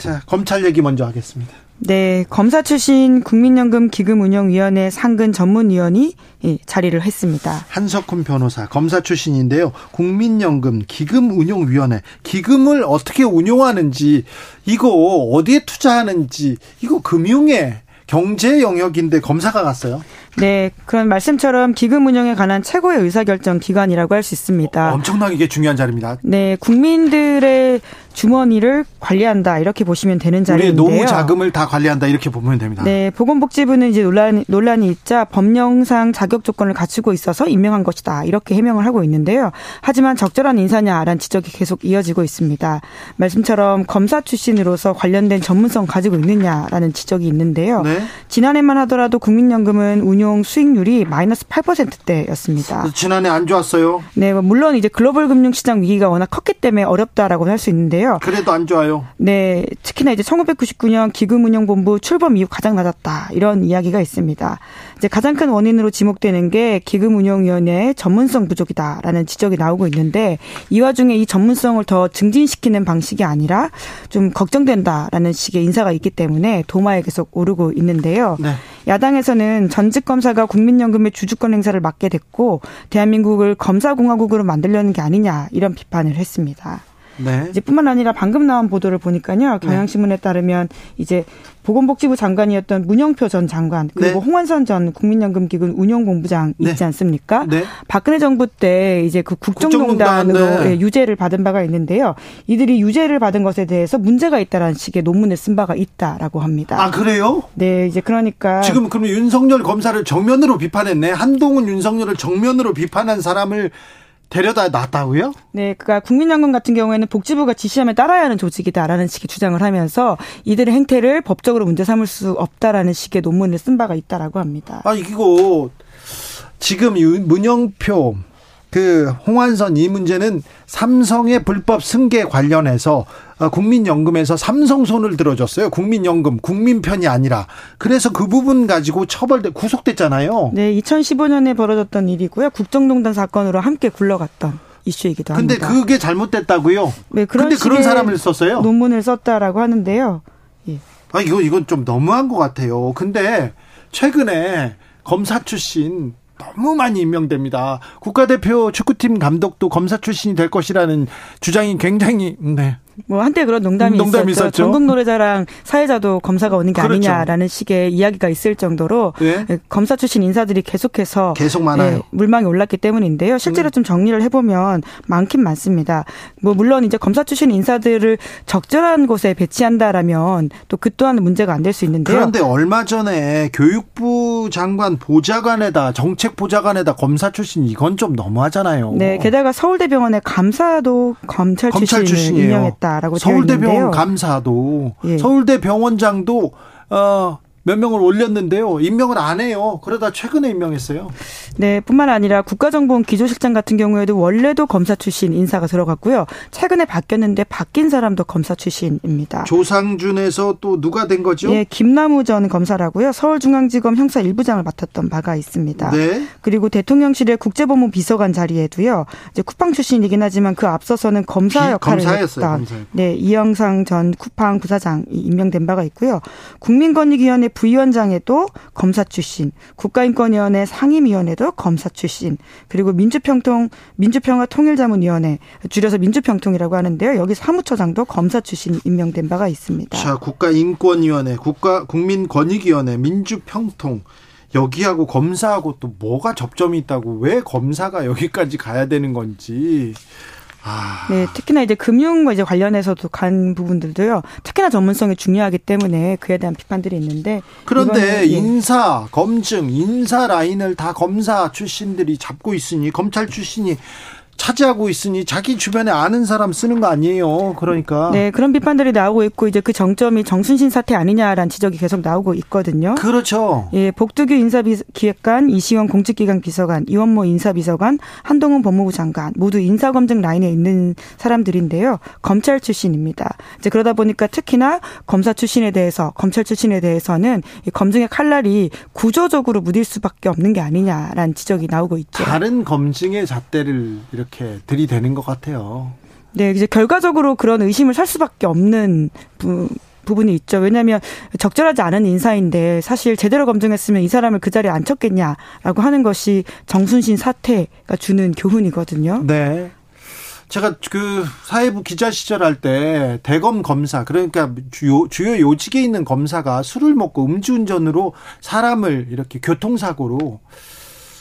자, 검찰 얘기 먼저 하겠습니다. 네, 검사 출신 국민연금 기금운용위원회 상근 전문위원이 예, 자리를 했습니다. 한석훈 변호사, 검사 출신인데요. 국민연금 기금운용위원회, 기금을 어떻게 운용하는지, 이거 어디에 투자하는지, 이거 금융의 경제 영역인데 검사가 갔어요. 네, 그런 말씀처럼 기금 운영에 관한 최고의 의사결정 기관이라고 할 수 있습니다. 엄청나게 이게 중요한 자리입니다. 네, 국민들의 주머니를 관리한다 이렇게 보시면 되는 우리의 자리인데요. 노무 자금을 다 관리한다 이렇게 보면 됩니다. 네, 보건복지부는 이제 논란, 논란이 있자 법령상 자격 조건을 갖추고 있어서 임명한 것이다. 이렇게 해명을 하고 있는데요. 하지만 적절한 인사냐라는 지적이 계속 이어지고 있습니다. 말씀처럼 검사 출신으로서 관련된 전문성 가지고 있느냐라는 지적이 있는데요. 네. 지난해만 하더라도 국민연금은 운용 수익률이 마이너스 8%대였습니다. 지난해 안 좋았어요. 네, 뭐 물론 이제 글로벌 금융 시장 위기가 워낙 컸기 때문에 어렵다라고 할 수 있는데요. 그래도 안 좋아요. 네, 특히나 이제 1999년 기금운용본부 출범 이후 가장 낮았다 이런 이야기가 있습니다. 이제 가장 큰 원인으로 지목되는 게 기금운용위원회의 전문성 부족이다라는 지적이 나오고 있는데 이 와중에 이 전문성을 더 증진시키는 방식이 아니라 좀 걱정된다라는 식의 인사가 있기 때문에 도마에 계속 오르고 있는데요. 네. 야당에서는 전직 검사가 국민연금의 주주권 행사를 맡게 됐고 대한민국을 검사공화국으로 만들려는 게 아니냐 이런 비판을 했습니다. 네. 이제 뿐만 아니라 방금 나온 보도를 보니까요. 경향신문에 따르면 이제 보건복지부 장관이었던 문영표 전 장관 그리고 네. 홍원선 전 국민연금기금 운용본부장 네. 있지 않습니까? 네. 박근혜 정부 때 이제 그 국정농단으로 국정농단, 네. 예, 유죄를 받은 바가 있는데요. 이들이 유죄를 받은 것에 대해서 문제가 있다라는 식의 논문을 쓴 바가 있다라고 합니다. 아 그래요? 네, 이제 그러니까 지금 그러면 윤석열 검사를 정면으로 비판했네. 한동훈 윤석열을 정면으로 비판한 사람을 데려다 놨다고요? 네, 그니까 국민연금 같은 경우에는 복지부가 지시하면 따라야 하는 조직이다라는 식의 주장을 하면서 이들의 행태를 법적으로 문제 삼을 수 없다라는 식의 논문을 쓴 바가 있다라고 합니다. 아 이거 지금 유- 문영표 그 홍완선 이 문제는 삼성의 불법 승계 관련해서 어, 국민연금에서 삼성 손을 들어줬어요. 국민연금 국민 편이 아니라 그래서 그 부분 가지고 처벌돼 구속됐잖아요. 네, 2015년에 벌어졌던 일이고요. 국정농단 사건으로 함께 굴러갔던 이슈이기도 근데 합니다. 그게 잘못됐다고요. 네, 그런 근데 그런 사람을 썼어요. 논문을 썼다라고 하는데요. 아 이거 이건 좀 너무한 것 같아요. 근데 최근에 검사 출신 너무 많이 임명됩니다. 국가대표 축구팀 감독도 검사 출신이 될 것이라는 주장이 굉장히 네. 뭐 한때 그런 농담이, 농담이 있었죠. 있었죠. 전국 노래자랑 사회자도 검사가 오는 게 그렇죠. 아니냐라는 식의 이야기가 있을 정도로 네. 예, 검사 출신 인사들이 계속해서 계속 많아요. 예, 물망에 올랐기 때문인데요. 실제로 좀 정리를 해보면 많긴 많습니다. 뭐 물론 이제 검사 출신 인사들을 적절한 곳에 배치한다라면 또 그 또한 문제가 안 될 수 있는데요. 그런데 얼마 전에 교육부 장관 보좌관에다 정책 보좌관에다 검사 출신 이건 좀 너무하잖아요. 네, 게다가 서울대병원의 감사도 검찰, 검찰 출신을 출신이에요. 임명했다 라고 되어 서울대병원. 감사도 예. 서울대 병원장도 어, 몇 명을 올렸는데요. 임명을 안 해요. 그러다 최근에 임명했어요. 네, 뿐만 아니라 국가정보원 기조실장 같은 경우에도 원래도 검사 출신 인사가 들어갔고요. 최근에 바뀌었는데 바뀐 사람도 검사 출신입니다. 조상준에서 또 누가 된 거죠? 예, 김남우 전 검사라고요. 서울중앙지검 형사 1부장을 맡았던 바가 있습니다. 네. 그리고 대통령실의 국제법무 비서관 자리에도요. 이제 쿠팡 출신이긴 하지만 그 앞서서는 검사 비- 역할을 검사였어요, 했던 검사였고. 네, 이영상 전 쿠팡 부사장이 임명된 바가 있고요. 국민권익위원회 부위원장에도 검사 출신, 국가인권위원회 상임위원회도 검사 출신, 그리고 민주평통 민주평화 통일자문위원회 줄여서 민주평통이라고 하는데요. 여기 사무처장도 검사 출신 임명된 바가 있습니다. 자, 국가인권위원회, 국가 국민권익위원회, 민주평통 여기하고 검사하고 또 뭐가 접점이 있다고 왜 검사가 여기까지 가야 되는 건지 아, 네, 특히나 이제 금융과 이제 관련해서도 간 부분들도요. 특히나 전문성이 중요하기 때문에 그에 대한 비판들이 있는데 그런데 예. 인사, 검증, 인사 라인을 다 검사 출신들이 잡고 있으니 검찰 출신이 차지하고 있으니 자기 주변에 아는 사람 쓰는 거 아니에요. 그러니까 네, 그런 비판들이 나오고 있고 이제 그 정점이 정순신 사태 아니냐라는 지적이 계속 나오고 있거든요. 그렇죠. 예, 복두규 인사기획관, 이시원 공직기관 비서관, 이원모 인사비서관, 한동훈 법무부 장관 모두 인사검증 라인에 있는 사람들인데요. 검찰 출신입니다. 이제 그러다 보니까 특히나 검사 출신에 대해서 검찰 출신에 대해서는 이 검증의 칼날이 구조적으로 무딜 수밖에 없는 게 아니냐라는 지적이 나오고 있죠. 다른 검증의 잣대를 이렇게 들이대는 것 같아요. 네, 이제 결과적으로 그런 의심을 살 수밖에 없는 부, 부분이 있죠. 왜냐하면 적절하지 않은 인사인데 사실 제대로 검증했으면 이 사람을 그 자리에 앉혔겠냐라고 하는 것이 정순신 사태가 주는 교훈이거든요. 네. 제가 그 사회부 기자 시절 할 때 대검 검사 그러니까 주요 주요 요직에 있는 검사가 술을 먹고 음주운전으로 사람을 이렇게 교통사고로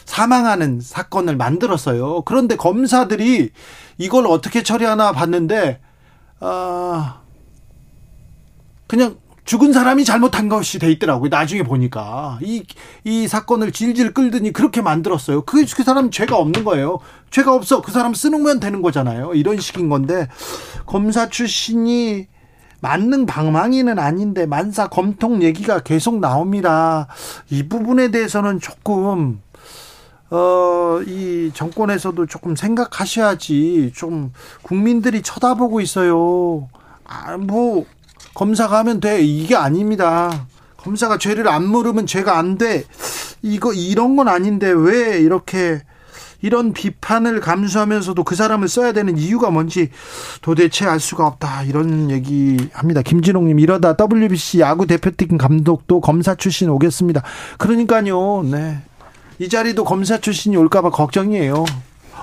사망하는 사건을 만들었어요. 그런데 검사들이 이걸 어떻게 처리하나 봤는데 아 그냥 죽은 사람이 잘못한 것이 돼 있더라고요. 나중에 보니까 이 이 사건을 질질 끌더니 그렇게 만들었어요. 그 그 사람 죄가 없는 거예요. 죄가 없어. 그 사람 쓰는 되는 거잖아요. 이런 식인 건데 검사 출신이 만능 방망이는 아닌데 만사 검통 얘기가 계속 나옵니다. 이 부분에 대해서는 조금 어, 이 정권에서도 조금 생각하셔야지 좀 국민들이 쳐다보고 있어요. 아, 뭐 검사가 하면 돼. 이게 아닙니다. 검사가 죄를 안 물으면 죄가 안 돼. 이거 이런 건 아닌데 왜 이렇게 이런 비판을 감수하면서도 그 사람을 써야 되는 이유가 뭔지 도대체 알 수가 없다. 이런 얘기 합니다. 김진홍님, 이러다 WBC 야구 대표팀 감독도 검사 출신 오겠습니다. 그러니까요, 네. 이 자리도 검사 출신이 올까봐 걱정이에요.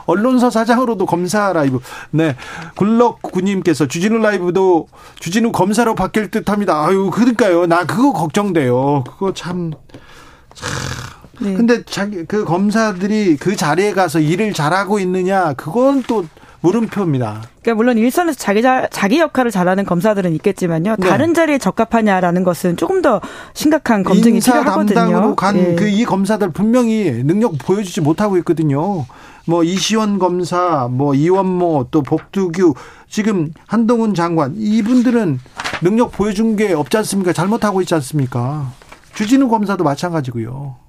언론사 사장으로도 검사 라이브. 네. 굴럭구님께서 주진우 라이브도 주진우 검사로 바뀔 듯 합니다. 아유, 그러니까요. 나 그거 걱정돼요. 그거 참. 참. 네. 근데 자기 그 검사들이 그 자리에 가서 일을 잘하고 있느냐 그건 또 물음표입니다. 그러니까 물론 일선에서 자기 자, 자기 역할을 잘하는 검사들은 있겠지만요. 네. 다른 자리에 적합하냐라는 것은 조금 더 심각한 검증이 필요하거든요. 담당으로 간 그이 예. 그 검사들 분명히 능력 보여주지 못하고 있거든요. 뭐 이시원 검사, 뭐 이원모, 또 복두규, 지금 한동훈 장관 이분들은 능력 보여준 게 없지 않습니까? 잘못하고 있지 않습니까? 주진우 검사도 마찬가지고요.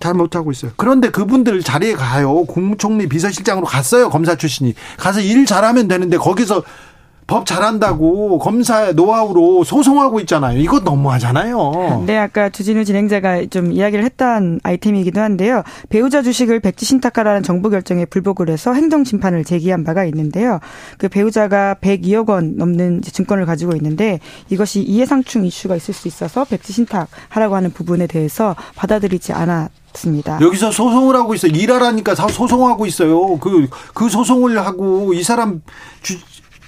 잘 못하고 있어요. 그런데 그분들 자리에 가요. 국무총리 비서실장으로 갔어요. 검사 출신이. 가서 일 잘하면 되는데 거기서 법 잘한다고 검사 노하우로 소송하고 있잖아요. 이거 너무하잖아요. 네, 아까 주진우 진행자가 좀 이야기를 했던 아이템이기도 한데요. 배우자 주식을 백지 신탁하라는 정부 결정에 불복을 해서 행정 심판을 제기한 바가 있는데요. 그 배우자가 102억 원 넘는 증권을 가지고 있는데 이것이 이해상충 이슈가 있을 수 있어서 백지 신탁하라고 하는 부분에 대해서 받아들이지 않았 습니다. 여기서 소송을 하고 있어요. 일하라니까 소송하고 있어요. 그, 그 소송을 하고 이 사람 주,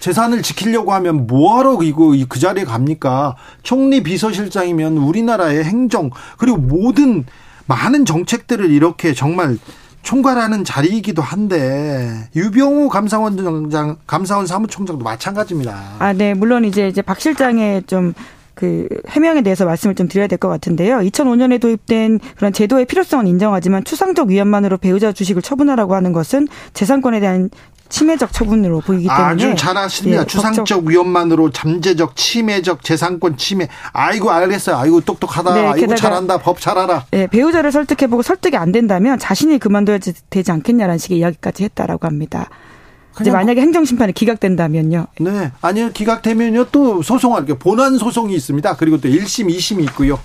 재산을 지키려고 하면 뭐하러 이거 그 자리에 갑니까? 총리 비서실장이면 우리나라의 행정 그리고 모든 많은 정책들을 이렇게 정말 총괄하는 자리이기도 한데 유병우 감사원장 감사원 사무총장도 마찬가지입니다. 아, 네, 물론 이제 이제 박 실장의 좀그 해명에 대해서 말씀을 좀 드려야 될 것 같은데요. 2005년에 도입된 그런 제도의 필요성은 인정하지만 추상적 위험만으로 배우자 주식을 처분하라고 하는 것은 재산권에 대한 침해적 처분으로 보이기 때문에 아주 잘하십니다. 예, 추상적 위험만으로 잠재적 침해적 재산권 침해. 아이고 알겠어요. 아이고 똑똑하다. 네, 아이고 잘한다. 법 잘 알아. 네, 배우자를 설득해보고 설득이 안 된다면 자신이 그만둬야 되지 않겠냐라는 식의 이야기까지 했다라고 합니다. 이제 만약에 행정심판이 기각된다면요. 네. 아니요. 기각되면요. 또 소송할 게 본안 소송이 있습니다. 그리고 또 1심, 2심이 있고요.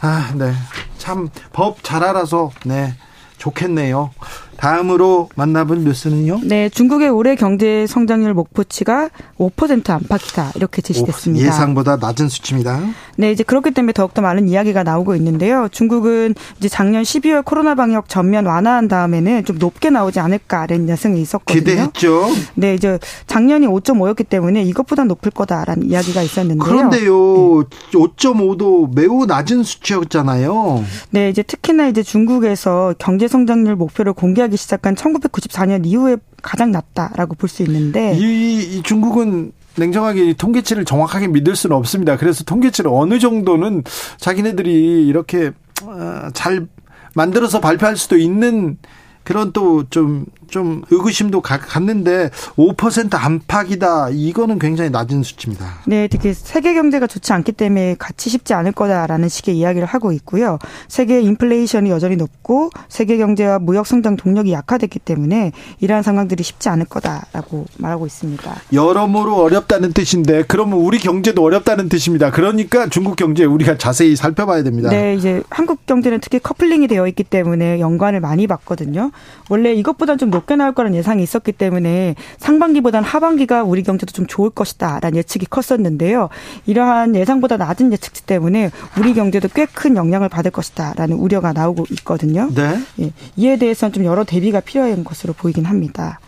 아, 네. 참 법 잘 알아서 네. 좋겠네요. 다음으로 만나본 뉴스는요? 네, 중국의 올해 경제 성장률 목표치가 5% 안팎이다 이렇게 제시됐습니다. 예상보다 낮은 수치입니다. 네, 이제 그렇기 때문에 더욱더 많은 이야기가 나오고 있는데요. 중국은 이제 작년 12월 코로나 방역 전면 완화한 다음에는 좀 높게 나오지 않을까라는 예상이 있었거든요. 기대했죠. 네, 이제 작년이 5.5였기 때문에 이것보다 높을 거다라는 이야기가 있었는데요. 그런데요, 5.5도 매우 낮은 수치였잖아요. 네, 이제 특히나 이제 중국에서 경제 성장률 목표를 공개 공개하기 시작한 1994년 이후에 가장 낮다라고 볼 수 있는데 이, 이 중국은 냉정하게 통계치를 정확하게 믿을 수는 없습니다. 그래서 통계치를 어느 정도는 자기네들이 이렇게 어, 잘 만들어서 발표할 수도 있는 그런 또 좀좀 의구심도 갖는데 5% 안팎이다. 이거는 굉장히 낮은 수치입니다. 네, 특히 세계 경제가 좋지 않기 때문에 같이 쉽지 않을 거다라는 식의 이야기를 하고 있고요. 세계 인플레이션이 여전히 높고 세계 경제와 무역 성장 동력이 약화됐기 때문에 이러한 상황들이 쉽지 않을 거다라고 말하고 있습니다. 여러모로 어렵다는 뜻인데 그러면 우리 경제도 어렵다는 뜻입니다. 그러니까 중국 경제 우리가 자세히 살펴봐야 됩니다. 네, 이제 한국 경제는 특히 커플링이 되어 있기 때문에 연관을 많이 봤거든요. 원래 이것보다 좀 높게 나올 거라는 예상이 있었기 때문에 상반기보다는 하반기가 우리 경제도 좀 좋을 것이다라는 예측이 컸었는데요. 이러한 예상보다 낮은 예측치 때문에 우리 경제도 꽤 큰 영향을 받을 것이다라는 우려가 나오고 있거든요. 네. 예, 이에 대해서는 좀 여러 대비가 필요한 것으로 보이긴 합니다.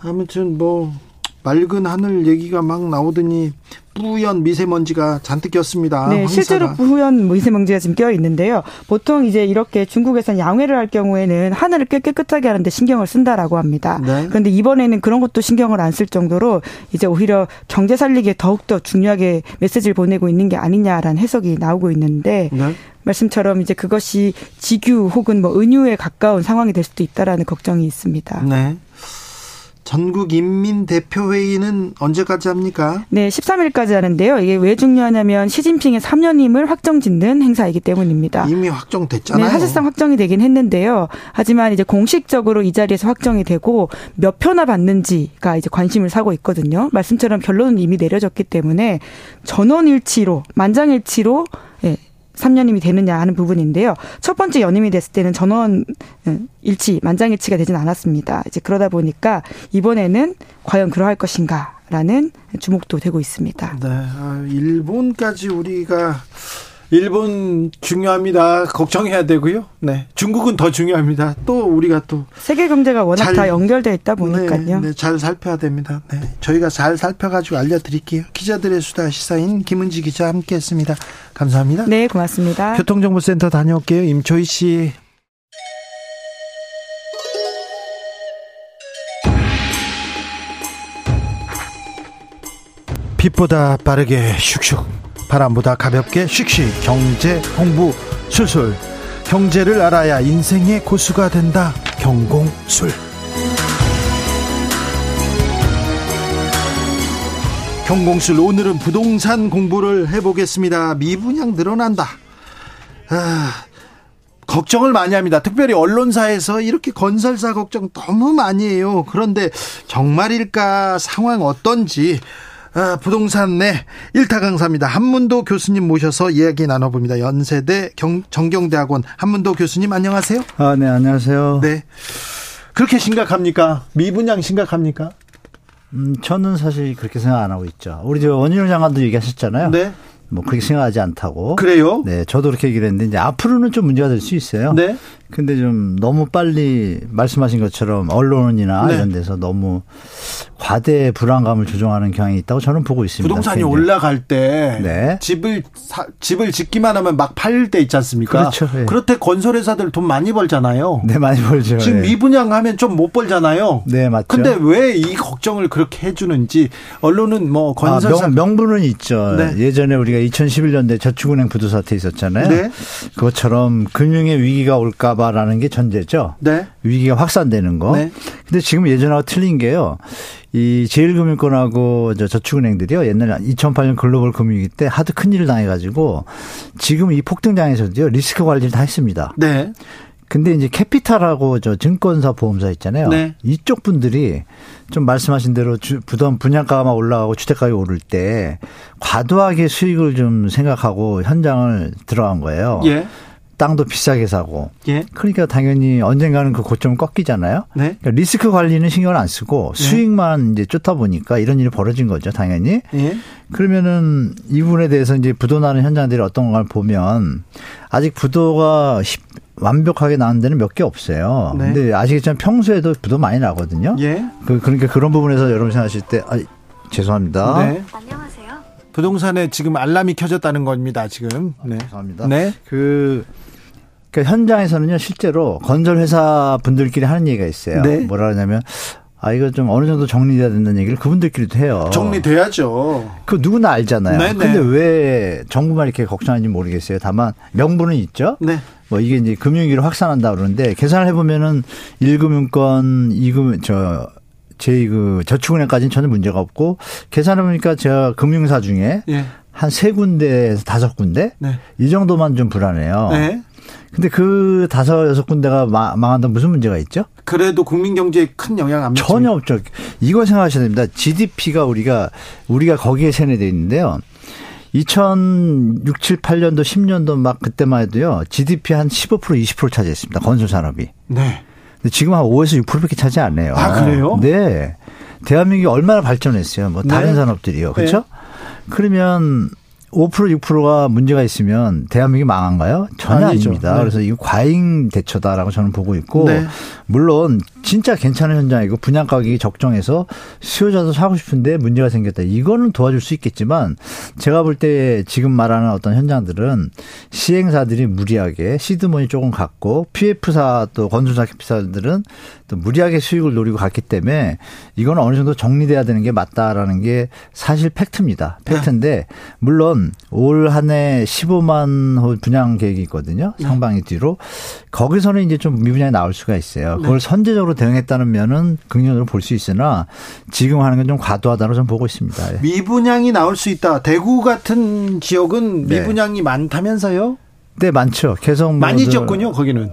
아무튼 뭐 맑은 하늘 얘기가 막 나오더니 뿌연 미세먼지가 잔뜩 꼈습니다. 네, 황사가. 실제로 부연 미세먼지가 지금 껴 있는데요. 보통 이제 이렇게 중국에서는 양회를 할 경우에는 하늘을 꽤 깨끗하게 하는데 신경을 쓴다라고 합니다. 네. 그런데 이번에는 그런 것도 신경을 안 쓸 정도로 이제 오히려 경제 살리기에 더욱더 중요하게 메시지를 보내고 있는 게 아니냐라는 해석이 나오고 있는데 네. 말씀처럼 이제 그것이 지규 혹은 뭐 은유에 가까운 상황이 될 수도 있다라는 걱정이 있습니다. 네. 전국 인민대표회의는 언제까지 합니까? 네, 13일까지 하는데요. 이게 왜 중요하냐면 시진핑의 3년임을 확정 짓는 행사이기 때문입니다. 이미 확정됐잖아요. 네, 사실상 확정이 되긴 했는데요. 하지만 이제 공식적으로 이 자리에서 확정이 되고 몇 표나 받는지가 이제 관심을 사고 있거든요. 말씀처럼 결론은 이미 내려졌기 때문에 전원일치로 만장일치로 예, 3년임이 되느냐 하는 부분인데요. 첫 번째 연임이 됐을 때는 전원 음, 일치, 만장일치가 되진 않았습니다. 이제 그러다 보니까 이번에는 과연 그러할 것인가 라는 주목도 되고 있습니다. 네, 아, 일본까지 우리가 일본 중요합니다. 걱정해야 되고요. 네, 중국은 더 중요합니다. 또 우리가 또 세계 경제가 워낙 잘- 다 연결돼 있다 보니까요. 네, 네, 잘 살펴야 됩니다. 네, 저희가 잘 살펴가지고 알려드릴게요. 기자들의 수다 시사인 김은지 기자 함께했습니다. 감사합니다. 네, 고맙습니다. 교통정보센터 다녀올게요. 임초희 씨. 빛보다 빠르게 슉슉 바람보다 가볍게 슉슉 경제 공부 술술. 경제를 알아야 인생의 고수가 된다. 경공술. 경공술 오늘은 부동산 공부를 해보겠습니다. 미분양 늘어난다. 아, 걱정을 많이 합니다. 특별히 언론사에서 이렇게 건설사 걱정 너무 많이 해요. 그런데 정말일까? 상황 어떤지 아, 부동산 내 일타 강사입니다. 한문도 교수님 모셔서 이야기 나눠봅니다. 연세대 경, 정경대학원 한문도 교수님 안녕하세요. 아, 네, 안녕하세요. 네. 그렇게 심각합니까? 미분양 심각합니까? 음, 저는 사실 그렇게 생각 안 하고 있죠. 우리 저 원희룡 장관도 얘기하셨잖아요. 네. 뭐 그렇게 생각하지 않다고. 그래요? 네, 저도 그렇게 얘기를 했는데 이제 앞으로는 좀 문제가 될 수 있어요. 네. 근데 좀 너무 빨리 말씀하신 것처럼 언론이나 네. 이런 데서 너무 과대 불안감을 조종하는 경향이 있다고 저는 보고 있습니다. 부동산이 굉장히. 올라갈 때 네. 집을 사- 집을 짓기만 하면 막 팔릴 때 있지 않습니까? 그렇죠. 예. 때 건설회사들 돈 많이 벌잖아요. 네, 많이 벌죠. 지금 예. 미분양하면 좀 못 벌잖아요. 네, 맞죠. 근데 왜 이 걱정을 그렇게 해주는지 언론은 뭐 건설사 아, 명, 명분은 있죠. 네. 예전에 우리가 2011년도에 저축은행 부도 사태 있었잖아요. 네. 그것처럼 금융의 위기가 올까 봐라는 게 전제죠. 네. 위기가 확산되는 거. 네. 근데 지금 예전하고 틀린 게요. 이 제일금융권하고 저 저축은행들이요. 옛날에 2008년 글로벌 금융위기 때 하도 큰일을 당해가지고 지금 이 폭등장에서도요. 리스크 관리를 다 했습니다. 네. 근데 이제 캐피탈하고 저 증권사 보험사 있잖아요. 네. 이쪽 분들이 좀 말씀하신 대로 주, 부담 분양가가 막 올라가고 주택가격이 오를 때 과도하게 수익을 좀 생각하고 현장을 들어간 거예요. 예. 땅도 비싸게 사고. 예. 그러니까 당연히 언젠가는 그 고점을 꺾이잖아요. 네. 그러니까 리스크 관리는 신경을 안 쓰고 수익만 이제 쫓다 보니까 이런 일이 벌어진 거죠, 당연히. 예. 그러면은 이 부분에 대해서 이제 부도 나는 현장들이 어떤 걸 보면 아직 부도가 쉽- 완벽하게 나는 데는 몇 개 없어요. 네. 근데 아시겠지만 평소에도 부도 많이 나거든요. 예. 그, 그러니까 그런 부분에서 여러분 생각하실 때, 아, 죄송합니다. 네. 부동산에 지금 알람이 켜졌다는 겁니다. 지금. 네. 죄송합니다. 네. 그, 그 현장에서는요, 실제로 건설 회사 분들끼리 하는 얘기가 있어요. 네. 뭐라 하냐면, 아, 이거 좀 어느 정도 정리돼야 된다는 얘기를 그분들끼리도 해요. 정리돼야죠. 그 누구나 알잖아요. 네네. 근데 왜 정부만 이렇게 걱정하는지 모르겠어요. 다만 명분은 있죠. 네. 뭐 이게 이제 금융위기로 확산한다 그러는데 계산을 해 보면은 1금융권, 2금, 저, 제2그 저축은행까지는 전혀 문제가 없고 계산해 보니까 제가 금융사 중에 예. 한세 군데에서 다섯 군데 네. 이 정도만 좀 불안해요. 네. 근데 그 다섯 여섯 군데가 마- 망한다 무슨 문제가 있죠? 그래도 국민 경제에 큰 영향 안 미칩니다. 전혀 없죠. 이거 생각하셔야 됩니다. GDP가 우리가 우리가 거기에 세뇌돼 있는데요. 2006, 7, 8년도, 10년도 막 그때만 해도요. GDP 한 15% 20% 차지했습니다. 건설 산업이. 네. 근데 지금 한 5에서 6%밖에 차지 안 해요. 아, 그래요? 네. 대한민국이 얼마나 발전했어요. 뭐 다른 네. 산업들이요. 그렇죠? 그러면 5% 6%가 문제가 있으면 대한민국이 망한가요? 전혀 아니죠. 아닙니다. 네. 그래서 이거 과잉 대처다라고 저는 보고 있고 네. 물론 진짜 괜찮은 현장이고 분양 가격이 적정해서 수요자도 사고 싶은데 문제가 생겼다. 이거는 도와줄 수 있겠지만 제가 볼 때 지금 말하는 어떤 현장들은 시행사들이 무리하게 시드머니 조금 갖고 PF사 또 건설사 기사들은 또 무리하게 수익을 노리고 갔기 때문에 이거는 어느 정도 정리돼야 되는 게 맞다라는 게 사실 팩트입니다. 팩트인데 물론 올 한 해 15만 호 분양 계획이 있거든요. 상반기 뒤로 거기서는 이제 좀 미분양이 나올 수가 있어요. 그걸 네. 선제적으로 대응했다는 면은 긍정적으로 볼 수 있으나 지금 하는 건 좀 과도하다고 저는 보고 있습니다. 예. 미분양이 나올 수 있다. 대구 같은 지역은 네. 미분양이 많다면서요? 네, 많죠. 계속 뭐 많이 저- 지었군요, 거기는.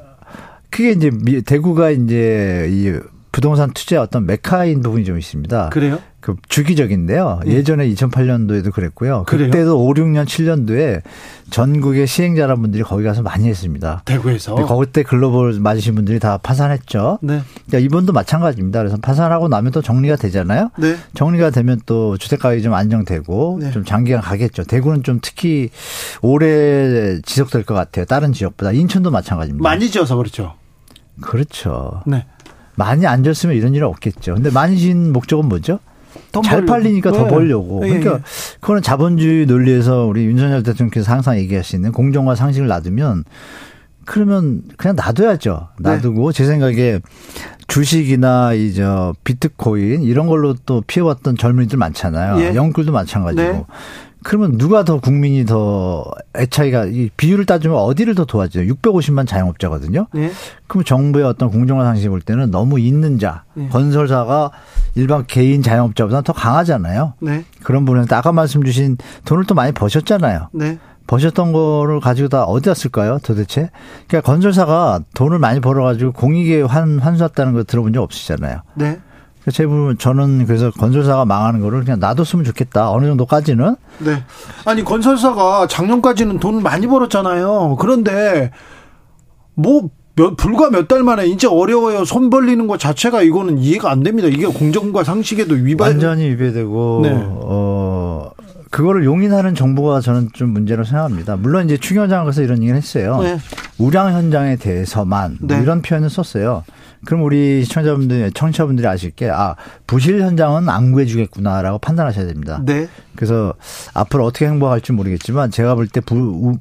그게 이제 미- 대구가 이제 이 부동산 투자의 어떤 메카인 부분이 좀 있습니다. 그래요? 그 주기적인데요. 예. 예전에 2008년도에도 그랬고요. 그래요? 그때도 5, 6년, 7년도에 전국의 시행자분들이 거기 가서 많이 했습니다. 대구에서. 거기 때 글로벌 맞으신 분들이 다 파산했죠. 네. 그러니까 이번도 마찬가지입니다. 그래서 파산하고 나면 또 정리가 되잖아요. 네. 정리가 되면 또 주택 가격이 좀 안정되고 네. 좀 장기간 가겠죠. 대구는 좀 특히 오래 지속될 것 같아요. 다른 지역보다 인천도 마찬가지입니다. 많이 지어서 그렇죠. 그렇죠. 네. 많이 안 졌으면 이런 일은 없겠죠. 근데 많이 진 목적은 뭐죠? 돈잘 벌려고. 팔리니까 더 네. 벌려고. 예, 그러니까 예. 그거는 자본주의 논리에서 우리 윤석열 대통령께서 항상 얘기하시는 공정과 상식을 놔두면 그러면 그냥 놔둬야죠. 네. 놔두고 제 생각에 주식이나 이저 비트코인 이런 걸로 또 피해왔던 젊은이들 많잖아요. 예. 영끌도 마찬가지고. 네. 그러면 누가 더 국민이 더 애차이가 이 비율을 따지면 어디를 더 도와줘요? 650만 자영업자거든요. 네. 그럼 정부의 어떤 공정화 상식을 볼 때는 너무 있는 자, 네. 건설사가 일반 개인 자영업자보다 더 강하잖아요. 네. 그런 부분에서 아까 말씀 주신 돈을 또 많이 버셨잖아요. 네. 버셨던 거를 가지고 다 어디다 쓸까요, 도대체? 그러니까 건설사가 돈을 많이 벌어가지고 공익에 환, 환수했다는 거 들어본 적 없으시잖아요. 네. 제 부분 저는 그래서 건설사가 망하는 거를 그냥 놔뒀으면 좋겠다. 어느 정도까지는. 네. 아니 건설사가 작년까지는 돈을 많이 벌었잖아요. 그런데 뭐 몇, 불과 몇 달 만에 이제 어려워요. 손 벌리는 것 자체가 이거는 이해가 안 됩니다. 이게 공정과 상식에도 위반. 완전히 위배되고 네. 어 그거를 용인하는 정부가 저는 좀 문제로 생각합니다. 물론 이제 추경장에서 이런 얘기를 했어요. 네. 우량 현장에 대해서만 뭐 네. 이런 표현을 썼어요. 그럼 우리 시청자분들, 청취자분들이 아실 게, 아, 부실 현장은 안 구해주겠구나라고 판단하셔야 됩니다. 네. 그래서 앞으로 어떻게 행보할지 모르겠지만 제가 볼 때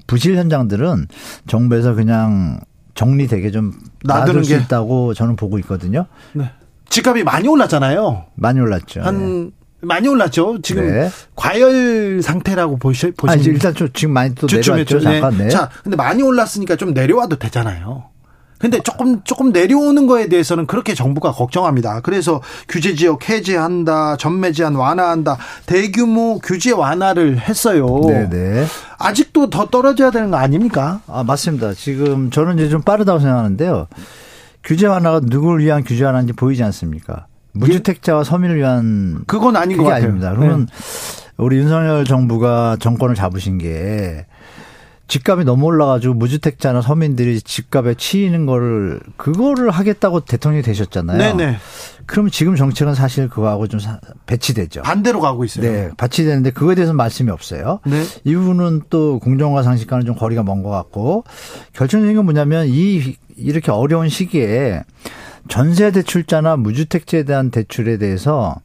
부실 현장들은 정부에서 그냥 정리되게 좀 놔둘 수 게. 있다고 저는 보고 있거든요. 네. 집값이 많이 올랐잖아요. 많이 올랐죠. 한 많이 올랐죠. 지금 네. 과열 상태라고 보시 보시면 아니, 일단 좀 지금 많이 또 내려왔죠. 잠깐, 네. 자, 근데 많이 올랐으니까 좀 내려와도 되잖아요. 근데 조금 조금 내려오는 거에 대해서는 그렇게 정부가 걱정합니다. 그래서 규제 지역 해제한다, 전매 제한 완화한다, 대규모 규제 완화를 했어요. 네네. 아직도 더 떨어져야 되는 거 아닙니까? 아, 맞습니다. 지금 저는 이제 좀 빠르다고 생각하는데요. 규제 완화가 누구를 위한 규제 완화인지 보이지 않습니까? 무주택자와 서민을 위한 그건 아닌 것 같아요. 아닙니다. 그러면 우리 윤석열 정부가 정권을 잡으신 게 집값이 너무 올라가지고 무주택자나 서민들이 집값에 치이는 거를 그거를 하겠다고 대통령이 되셨잖아요. 네네. 그럼 지금 정책은 사실 그거하고 좀 사- 배치되죠. 반대로 가고 있어요. 네, 배치되는데 그거에 대해서는 말씀이 없어요. 네. 이 부분은 또 공정과 상식과는 좀 거리가 먼 것 같고 결정적인 건 뭐냐면 이 이렇게 어려운 시기에 전세 대출자나 무주택자에 대한 대출에 대해서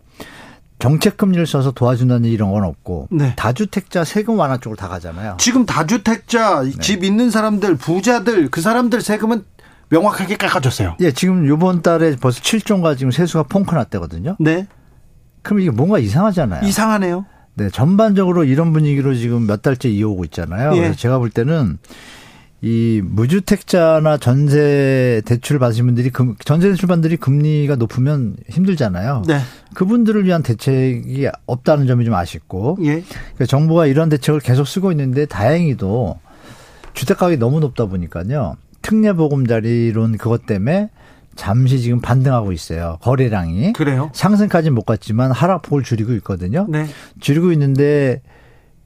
정책 금리를 써서 도와준다는 이런 건 없고 네. 다주택자 세금 완화 쪽으로 다 가잖아요. 지금 다주택자 네. 집 있는 사람들 부자들 그 사람들 세금은 명확하게 깎아줬어요. 예, 지금 요번 달에 벌써 7조가 지금 세수가 펑크 났대거든요. 네. 그럼 이게 뭔가 이상하잖아요. 이상하네요. 네, 전반적으로 이런 분위기로 지금 몇 달째 이어오고 있잖아요. 예. 그래서 제가 볼 때는 이 무주택자나 전세 대출 받으신 분들이 금, 전세 대출 받들이 금리가 높으면 힘들잖아요. 네. 그분들을 위한 대책이 없다는 점이 좀 아쉽고 예. 그러니까 정부가 이런 대책을 계속 쓰고 있는데 다행히도 주택 가격이 너무 높다 보니까요. 특례 보금자리론 그것 때문에 잠시 지금 반등하고 있어요. 거래량이. 그래요? 상승까지는 못 갔지만 하락폭을 줄이고 있거든요. 네. 줄이고 있는데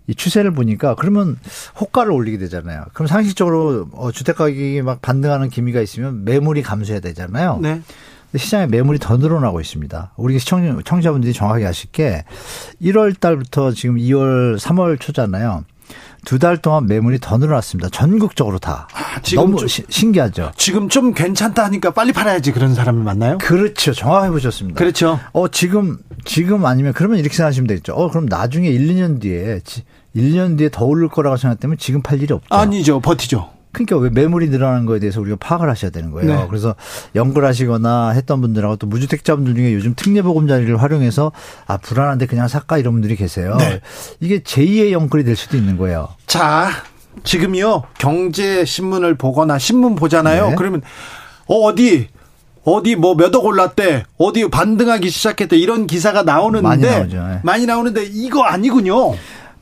이 추세를 보니까 그러면 호가를 올리게 되잖아요. 그럼 상식적으로 어, 주택 가격이 막 반등하는 기미가 있으면 매물이 감소해야 되잖아요. 네. 시장에 매물이 더 늘어나고 있습니다. 우리 시청, 청자분들이 정확하게 아실 게 1월 달부터 지금 2월, 3월 초잖아요. 두 달 동안 매물이 더 늘어났습니다. 전국적으로 다. 아, 지금 너무 좀- 시- 신기하죠. 지금 좀 괜찮다 하니까 빨리 팔아야지 그런 사람이 맞나요? 그렇죠. 정확하게 보셨습니다. 그렇죠. 어, 지금, 지금 아니면 그러면 이렇게 생각하시면 되겠죠. 어, 그럼 나중에 1, 2년 뒤에, 지- 1, 2년 뒤에 더 오를 거라고 생각되면 지금 팔 일이 없죠. 아니죠. 버티죠. 그러니까 왜 매물이 늘어나는 거에 대해서 우리가 파악을 하셔야 되는 거예요. 네. 그래서 연구하시거나 했던 분들하고 또 무주택자분들 중에 요즘 특례보금자리를 활용해서 아 불안한데 그냥 살까 이런 분들이 계세요. 네. 이게 제2의 연끌이 될 수도 있는 거예요. 자, 지금이요. 경제 신문을 보거나 신문 보잖아요. 네. 그러면 어, 어디 어디 뭐 몇 억 올랐대. 어디 반등하기 시작했대. 이런 기사가 나오는데 많이 나오죠. 네. 많이 나오는데 이거 아니군요.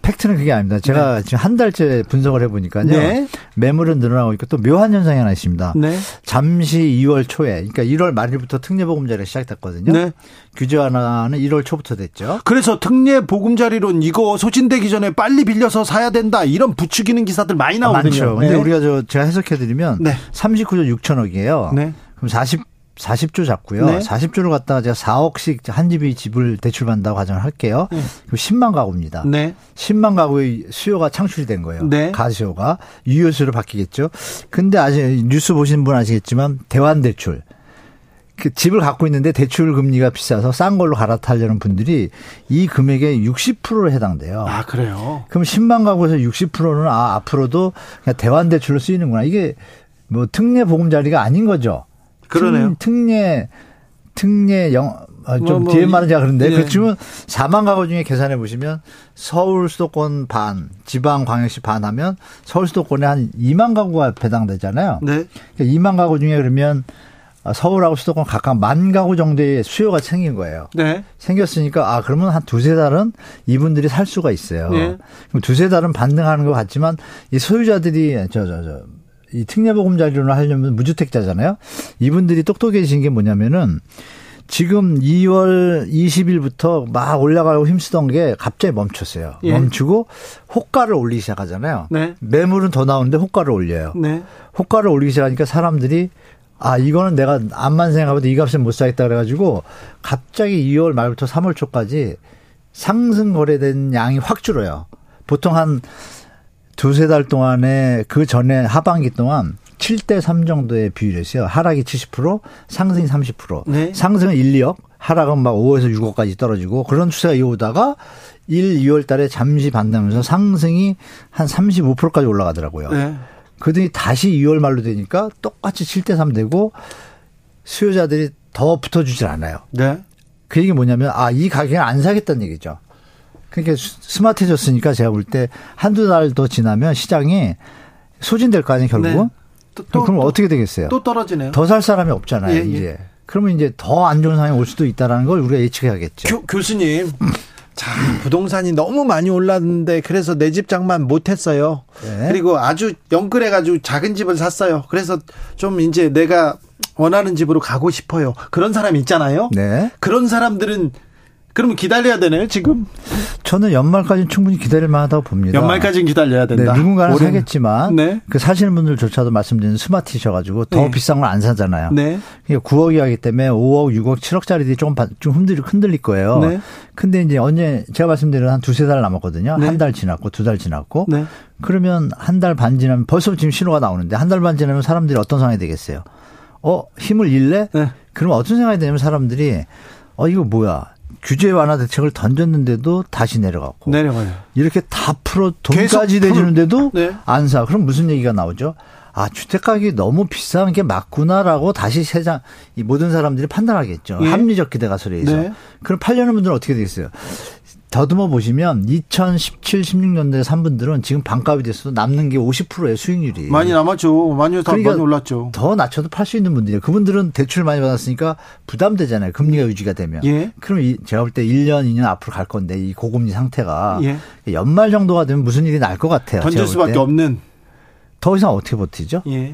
팩트는 그게 아닙니다. 제가 지금 한 달째 분석을 해보니까요. 네. 매물은 늘어나고 있고 또 묘한 현상이 하나 있습니다. 네. 잠시 2월 초에, 그러니까 1월 말일부터 특례보금자리가 시작됐거든요. 네. 규제 완화는 1월 초부터 됐죠. 그래서 특례 보금자리론 이거 소진되기 전에 빨리 빌려서 사야 된다. 이런 부추기는 기사들 많이 나오거든요. 많죠. 근데 네. 우리가 저 제가 해석해드리면 네. 39조 6천억이에요. 네. 그럼 40 40조 잡고요. 네. 40조를 갖다가 제가 4억씩 한 집이 집을 대출받는다고 가정을 할게요. 그럼 10만 가구입니다. 네. 10만 가구의 수요가 창출이 된 거예요. 네. 가수요가 유효수로 바뀌겠죠. 근데 아직 뉴스 보신 분 아시겠지만 대환 대출 그 집을 갖고 있는데 대출 금리가 비싸서 싼 걸로 갈아타려는 분들이 이 금액의 60%에 해당돼요. 아, 그래요. 그럼 10만 가구에서 60%는 아 앞으로도 그냥 대환 대출로 쓰이는구나. 이게 뭐 특례 보금자리가 아닌 거죠. 그러네요. 특, 례 특례 영, 아, 좀 뭐, 뭐, 뒤에 말은 제가 그런데 예. 그렇지만 4만 가구 중에 계산해 보시면 서울 수도권 반, 지방 광역시 반 하면 서울 수도권에 한 2만 가구가 배당되잖아요. 네. 그러니까 2만 가구 중에 그러면 서울하고 수도권 각각 만 가구 정도의 수요가 생긴 거예요. 네. 생겼으니까 아 그러면 한 두세 달은 이분들이 살 수가 있어요. 네. 그럼 두세 달은 반등하는 것 같지만 이 소유자들이 저 저 저 이 특례보금자리론을 하려면 무주택자잖아요. 이분들이 똑똑해진 게 뭐냐면은 지금 2월 20일부터 막 올라가고 힘쓰던 게 갑자기 멈췄어요. 예. 멈추고 호가를 올리기 시작하잖아요. 네. 매물은 더 나오는데 호가를 올려요. 네. 호가를 올리기 시작하니까 사람들이 아 이거는 내가 암만 생각해도 이 값에 못 사겠다 그래가지고 갑자기 2월 말부터 3월 초까지 상승 거래된 양이 확 줄어요. 보통 한 두세 달 동안에 그 전에 하반기 동안 7대 3 정도의 비율이었어요. 하락이 70%, 상승이 30%. 네. 상승은 1, 2억, 하락은 막 5에서 6억까지 떨어지고 그런 추세가 이어오다가 1, 2월 달에 잠시 반등하면서 상승이 한 35%까지 올라가더라고요. 네. 그더니 다시 2월 말로 되니까 똑같이 7대 3 되고 수요자들이 더 붙어주질 않아요. 네. 그 얘기 뭐냐면 아 이 가격에 안 사겠다는 얘기죠. 그러니까 스- 스마트해졌으니까 제가 볼 때 한두 달 더 지나면 시장이 소진될 거 아니에요 결국은. 네. 또, 또, 그럼 또, 어떻게 되겠어요? 또 떨어지네요. 더 살 사람이 없잖아요 예, 예. 이제. 그러면 이제 더 안 좋은 상황이 올 수도 있다라는 걸 우리가 예측해야겠죠. 교, 교수님. [clears throat] 자, 부동산이 너무 많이 올랐는데 그래서 내 집 장만 못 했어요. 네. 그리고 아주 영끌해 가지고 작은 집을 샀어요. 그래서 좀 이제 내가 원하는 집으로 가고 싶어요. 그런 사람 있잖아요. 네. 그런 사람들은 그러면 기다려야 되나요, 지금? 저는 연말까지는 충분히 기다릴 만하다고 봅니다. 연말까지는 기다려야 네, 된다. 누군가는 올해는. 사겠지만 네. 그 사시는 분들조차도 말씀드리는 스마트이셔 가지고 더 네. 비싼 걸 안 사잖아요. 네. 그러니까 9억이 하기 때문에 5억, 6억, 7억짜리들이 조금 바- 좀 흔들, 흔들릴 거예요. 네. 근데 이제 언제 제가 말씀드린 한 두세 달 남았거든요. 네. 한달 지났고 두 달 지났고 네. 그러면 한 달 반 지나면 벌써 지금 신호가 나오는데 한 달 반 지나면 사람들이 어떤 상황이 되겠어요? 어 힘을 잃래? 네. 그러면 어떤 생각이 되냐면 사람들이 어 이거 뭐야? 규제 완화 대책을 던졌는데도 다시 내려갔고 내려가요. 이렇게 다 풀어 돈까지 풀- 내주는데도 네. 안 사. 그럼 무슨 얘기가 나오죠? 아 주택 가격이 너무 비싼 게 맞구나라고 다시 세상 이 모든 사람들이 판단하겠죠. 예. 합리적 기대 가설에서. 네. 그럼 팔려는 분들은 어떻게 되겠어요? 더듬어 보시면 2017, 16년도에 산 분들은 지금 반값이 됐어도 남는 게 50%의 수익률이. 많이 남았죠. 많이 다 그러니까 많이 올랐죠. 더 낮춰도 팔 수 있는 분들이에요. 그분들은 대출 많이 받았으니까 부담되잖아요. 금리가 유지가 되면. 예. 그럼 이 제가 볼 때 1년, 2년 앞으로 갈 건데 이 고금리 상태가 예. 연말 정도가 되면 무슨 일이 날 것 같아요. 던질 수밖에 때. 없는. 더 이상 어떻게 버티죠? 예.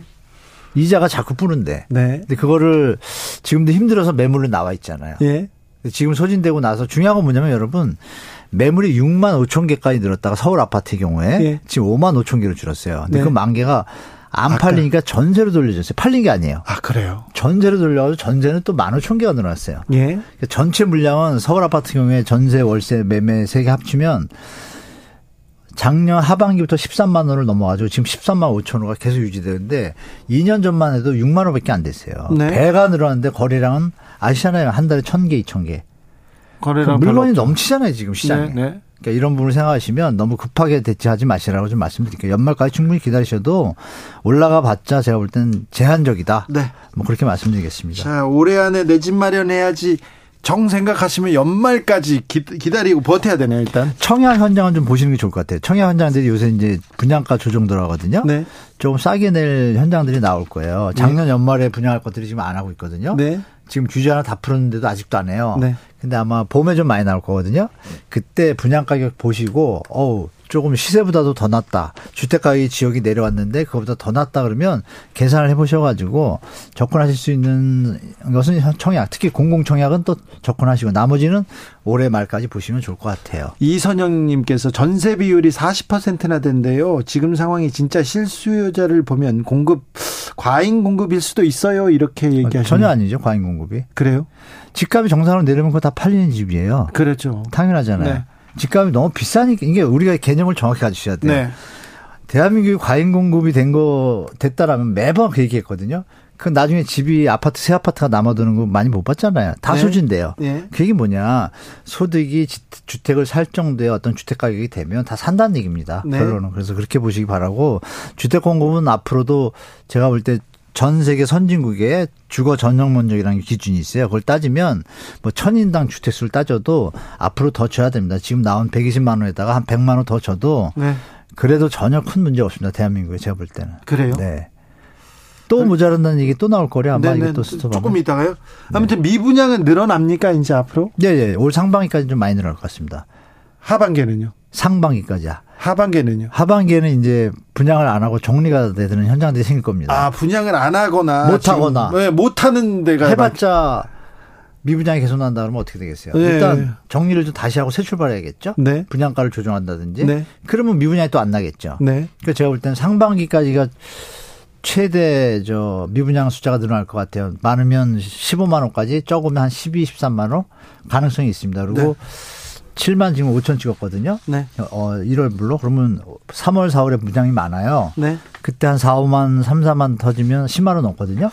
이자가 자꾸 뿌는데. 네. 근데 그거를 지금도 힘들어서 매물로 나와 있잖아요. 예. 지금 소진되고 나서 중요한 건 뭐냐면 여러분 매물이 6만 5천 개까지 늘었다가 서울 아파트의 경우에 예. 지금 5만 5천 개로 줄었어요. 근데 네. 그만 개가 안 아까- 팔리니까 전세로 돌려줬어요. 팔린 게 아니에요. 아, 그래요. 전세로 돌려가지고 전세는 또 1만 5천 개가 늘어났어요. 예. 그러니까 전체 물량은 서울 아파트 경우에 전세, 월세, 매매 세 개 합치면 작년 하반기부터 13만 원을 넘어가지고 지금 13만 5천 원가 계속 유지되는데 2년 전만 해도 6만 원밖에 안 됐어요. 네. 배가 늘어났는데 거래량은 아시잖아요. 한 달에 1,000개, 2,000개. 거래량 물건이 별로 넘치잖아요, 지금 시장에. 네, 네. 그러니까 이런 부분을 생각하시면 너무 급하게 대처하지 마시라고 좀 말씀드릴게요. 연말까지 충분히 기다리셔도 올라가 봤자 제가 볼 땐 제한적이다. 네. 뭐 그렇게 말씀드리겠습니다. 자, 올해 안에 내 집 마련해야지 정 생각하시면 연말까지 기, 기다리고 버텨야 되네요, 일단. 청약 현장은 좀 보시는 게 좋을 것 같아요. 청약 현장들이 요새 이제 분양가 조정 들어가거든요. 네. 조금 싸게 낼 현장들이 나올 거예요. 작년 연말에 분양할 것들이 지금 안 하고 있거든요. 네. 지금 규제 하나 다 풀었는데도 아직도 안 해요. 네. 근데 아마 봄에 좀 많이 나올 거거든요. 그때 분양 가격 보시고 어우 조금 시세보다도 더 낮다. 주택 가격이 지역이 내려왔는데 그거보다 더 낮다 그러면 계산을 해 보셔 가지고 접근하실 수 있는 것은 청약, 특히 공공 청약은 또 접근하시고 나머지는 올해 말까지 보시면 좋을 것 같아요. 이선영님께서 전세 비율이 40%나 된대요. 지금 상황이 진짜 실수요자를 보면 공급 과잉 공급일 수도 있어요. 이렇게 얘기하시는 전혀 아니죠. 과잉 공급이. 그래요? 집값이 정상으로 내려면 그거 다 팔리는 집이에요. 그렇죠. 당연하잖아요. 네. 집값이 너무 비싸니까 이게 우리가 개념을 정확히 가지셔야 돼요. 네. 대한민국이 과잉 공급이 된 거 됐다라면 매번 그 얘기했거든요. 그 나중에 집이 아파트 새 아파트가 남아도는 거 많이 못 봤잖아요. 다 네. 소진돼요. 네. 그 얘기 뭐냐 소득이 지- 주택을 살 정도의 어떤 주택 가격이 되면 다 산다는 얘기입니다. 네. 결론은 그래서 그렇게 보시기 바라고 주택 공급은 앞으로도 제가 볼 때 전 세계 선진국의 주거 전용 면적이라는 기준이 있어요. 그걸 따지면 뭐 천인당 주택 수를 따져도 앞으로 더 줘야 됩니다. 지금 나온 120만 원에다가 한 100만 원 더 줘도 네. 그래도 전혀 큰 문제 없습니다. 대한민국에 제가 볼 때는. 그래요? 네. 또 모자란다는 얘기 또 나올 거래 아마 네, 네. 이것도 스톱 조금 이따가요. 아무튼 미분양은 늘어납니까 이제 앞으로? 네, 네. 올 상반기까지 좀 많이 늘어날 것 같습니다. 하반기에는요? 상반기까지야. 하반기에는요? 하반기에는 이제 분양을 안 하고 정리가 되는 현장들이 생길 겁니다. 아 분양을 안 하거나 못 지금, 하거나. 네, 못 하는 데가 해봤자 미분양이 계속 난다 그러면 어떻게 되겠어요? 네. 일단 정리를 좀 다시 하고 새 출발해야겠죠. 네. 분양가를 조정한다든지. 네. 그러면 미분양이 또 안 나겠죠. 네. 그러니까 제가 볼 때는 상반기까지가 최대 저 미분양 숫자가 늘어날 것 같아요. 많으면 15만 원까지, 적으면 한 12, 13만 원 가능성이 있습니다. 그리고 네. 7만 지금 5천 찍었거든요. 네. 어, 1월 물로 그러면 3월, 4월에 분양이 많아요. 네. 그때 한 4, 5만, 3, 4만 터지면 10만 원 넘거든요.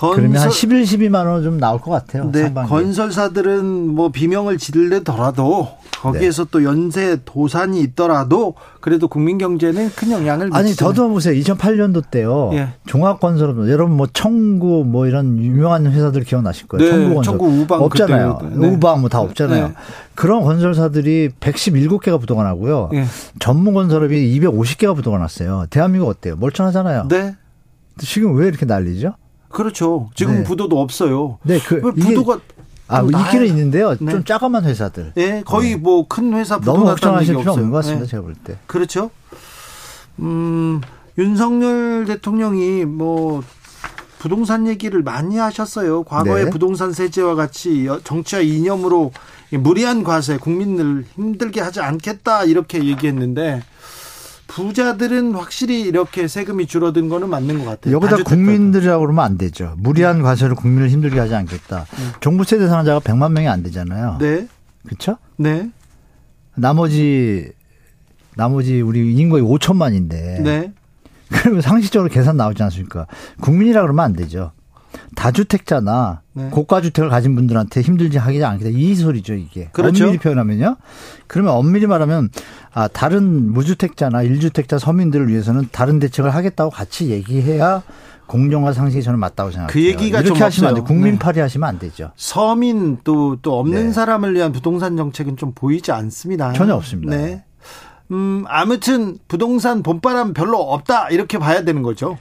그러면 한 건설- 11, 12만 원 좀 나올 것 같아요. 네, 상반기. 건설사들은 뭐 비명을 지르더라도 거기에서 네. 또 연쇄 도산이 있더라도 그래도 국민 경제는 큰 영향을 아니 미치잖아요. 더더 보세요. 2008년도 때요. 예. 종합건설업 여러분 뭐 청구 뭐 이런 유명한 회사들 기억나실 거예요. 네, 청구건설 청구 우방 없잖아요. 네. 우방 뭐 다 없잖아요. 네. 그런 건설사들이 117개가 부도가 나고요. 예. 전문 건설업이 250개가 부도가 났어요. 대한민국 어때요? 멀쩡하잖아요. 네. 지금 왜 이렇게 난리죠? 그렇죠. 지금 네. 부도도 없어요. 네, 그 부도가 아, 좀 있기는. 있는데요. 네. 좀 작아만 회사들. 예, 거의 뭐 큰 회사 부도 너무 걱정하실 필요 없어요. 없는 것 같습니다. 예. 제가 볼 때. 그렇죠. 음, 윤석열 대통령이 뭐 부동산 얘기를 많이 하셨어요. 과거의 네. 부동산 세제와 같이 여- 정치와 이념으로 이 무리한 과세 국민을 힘들게 하지 않겠다 이렇게 얘기했는데 부자들은 확실히 이렇게 세금이 줄어든 거는 맞는 것 같아요. 여기다. 국민들이라고 그러면 안 되죠. 무리한 과세로 국민을 힘들게 하지 않겠다. 종부 세대 사용자가 100만 명이 안 되잖아요. 네, 그렇죠? 네, 나머지 나머지 우리 인구가 5천만인데 네. 그러면 상식적으로 계산 나오지 않습니까? 국민이라 그러면 안 되죠. 다주택자나 네. 고가 주택을 가진 분들한테 힘들지 하기 않겠다. 이 소리죠, 이게. 그렇죠. 엄밀히 표현하면요. 그러면 엄밀히 말하면 아, 다른 무주택자나 일주택자 서민들을 위해서는 다른 대책을 하겠다고 같이 얘기해야 공정과 상식이 저는 맞다고 생각해요. 그 얘기가 이렇게 좀 하시면 안. 돼요. 국민 네. 팔이 하시면 안 되죠. 서민 또또 없는 네. 사람을 위한 부동산 정책은 좀 보이지 않습니다. 전혀 없습니다. 네. 음, 아무튼 부동산 봄바람 별로 없다 이렇게 봐야 되는 거죠.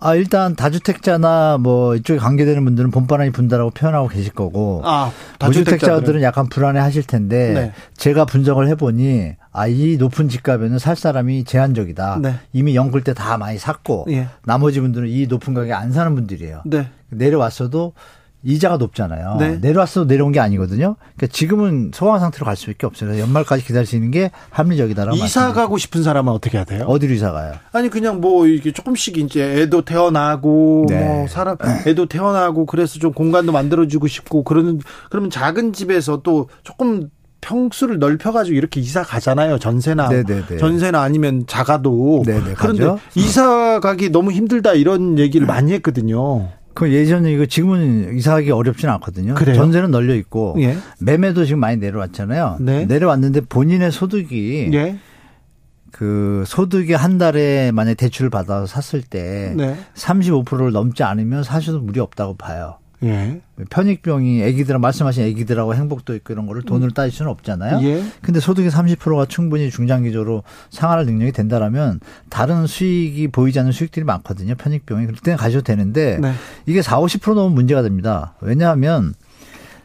아, 일단 다주택자나 뭐 이쪽에 관계되는 분들은 봄바람이 분다라고 표현하고 계실 거고 아, 무주택자들은 약간 불안해 하실 텐데 네. 제가 분석을 해 보니 아, 이 높은 집값에는 살 사람이 제한적이다. 네. 이미 연끌 때 다 많이 샀고 예. 나머지 분들은 이 높은 가격에 안 사는 분들이에요. 네. 내려왔어도 이자가 높잖아요. 네. 내려왔어도 내려온 게 아니거든요. 그러니까 지금은 소강 상태로 갈 수밖에 없어요. 연말까지 기다릴 수 있는 게 합리적이다라고 이사 말씀드립니다. 가고 싶은 사람은 어떻게 해야 돼요? 어디로 이사 가요? 아니 그냥 뭐 이게 조금씩 이제 애도 태어나고 네. 뭐 사람 애도 태어나고 그래서 좀 공간도 만들어주고 싶고 그러는 그러면 작은 집에서 또 조금 평수를 넓혀가지고 이렇게 이사 가잖아요. 전세나 네네네. 전세나 아니면 자가도 네네, 그런데 가죠. 이사 가기 너무 힘들다 이런 얘기를 많이 했거든요. 그 예전에 이거 지금은 이사하기 어렵지는 않거든요. 그래요? 전세는 널려 있고 예. 매매도 지금 많이 내려왔잖아요. 네. 내려왔는데 본인의 소득이 예. 그 소득이 한 달에 만약 대출을 받아서 샀을 때 네. 35%를 넘지 않으면 사실은 무리 없다고 봐요. 예. 편익병이 애기들 말씀하신 애기들하고 행복도 있고 이런 거를 돈으로 따질 수는 없잖아요. 예. 근데 소득의 30%가 충분히 중장기적으로 상환할 능력이 된다라면 다른 수익이 보이지 않는 수익들이 많거든요. 편익병이 그럴 때는 가셔도 되는데 네. 이게 4, 50% 넘으면 문제가 됩니다. 왜냐하면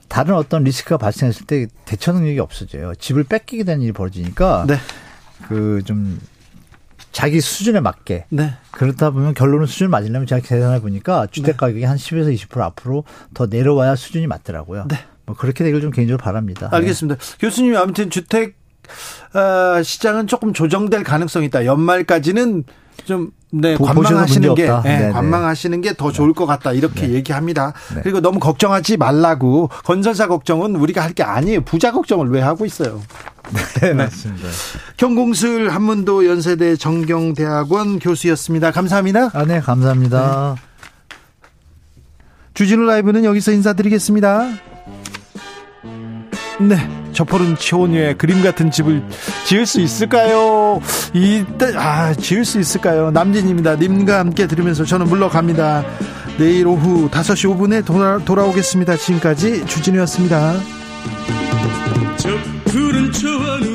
다른 어떤 리스크가 발생했을 때 대처 능력이 없어져요. 집을 뺏기게 되는 일이 벌어지니까 네. 그좀 자기 수준에 맞게 네. 그렇다 보면 결론은 수준을 맞으려면 제가 계산해 보니까 주택 가격이 한 10에서 20% 앞으로 더 내려와야 수준이 맞더라고요. 네. 뭐 그렇게 되길 좀 개인적으로 바랍니다. 알겠습니다. 교수님이 아무튼 주택 어, 시장은 조금 조정될 가능성이 있다. 연말까지는 좀 네, 보- 관망하시는 게 없다. 네, 네네. 관망하시는 게 더 좋을 것 같다. 이렇게 네. 얘기합니다. 네. 그리고 너무 걱정하지 말라고 건설사 걱정은 우리가 할 게 아니에요. 부자 걱정을 왜 하고 있어요? 네, 맞습니다. 경공술 한문도 연세대 정경대학원 교수였습니다. 감사합니다. 아, 네, 감사합니다. 주진우 라이브는 여기서 인사드리겠습니다. 네. 저 푸른 초원위에 그림 같은 집을 지을 수 있을까요? 이때, 아, 지을 수 있을까요? 남진입니다. 님과 함께 들으면서 저는 물러갑니다. 내일 오후 5시 5분에 돌아, 돌아오겠습니다. 지금까지 주진우였습니다. 저 푸른 초원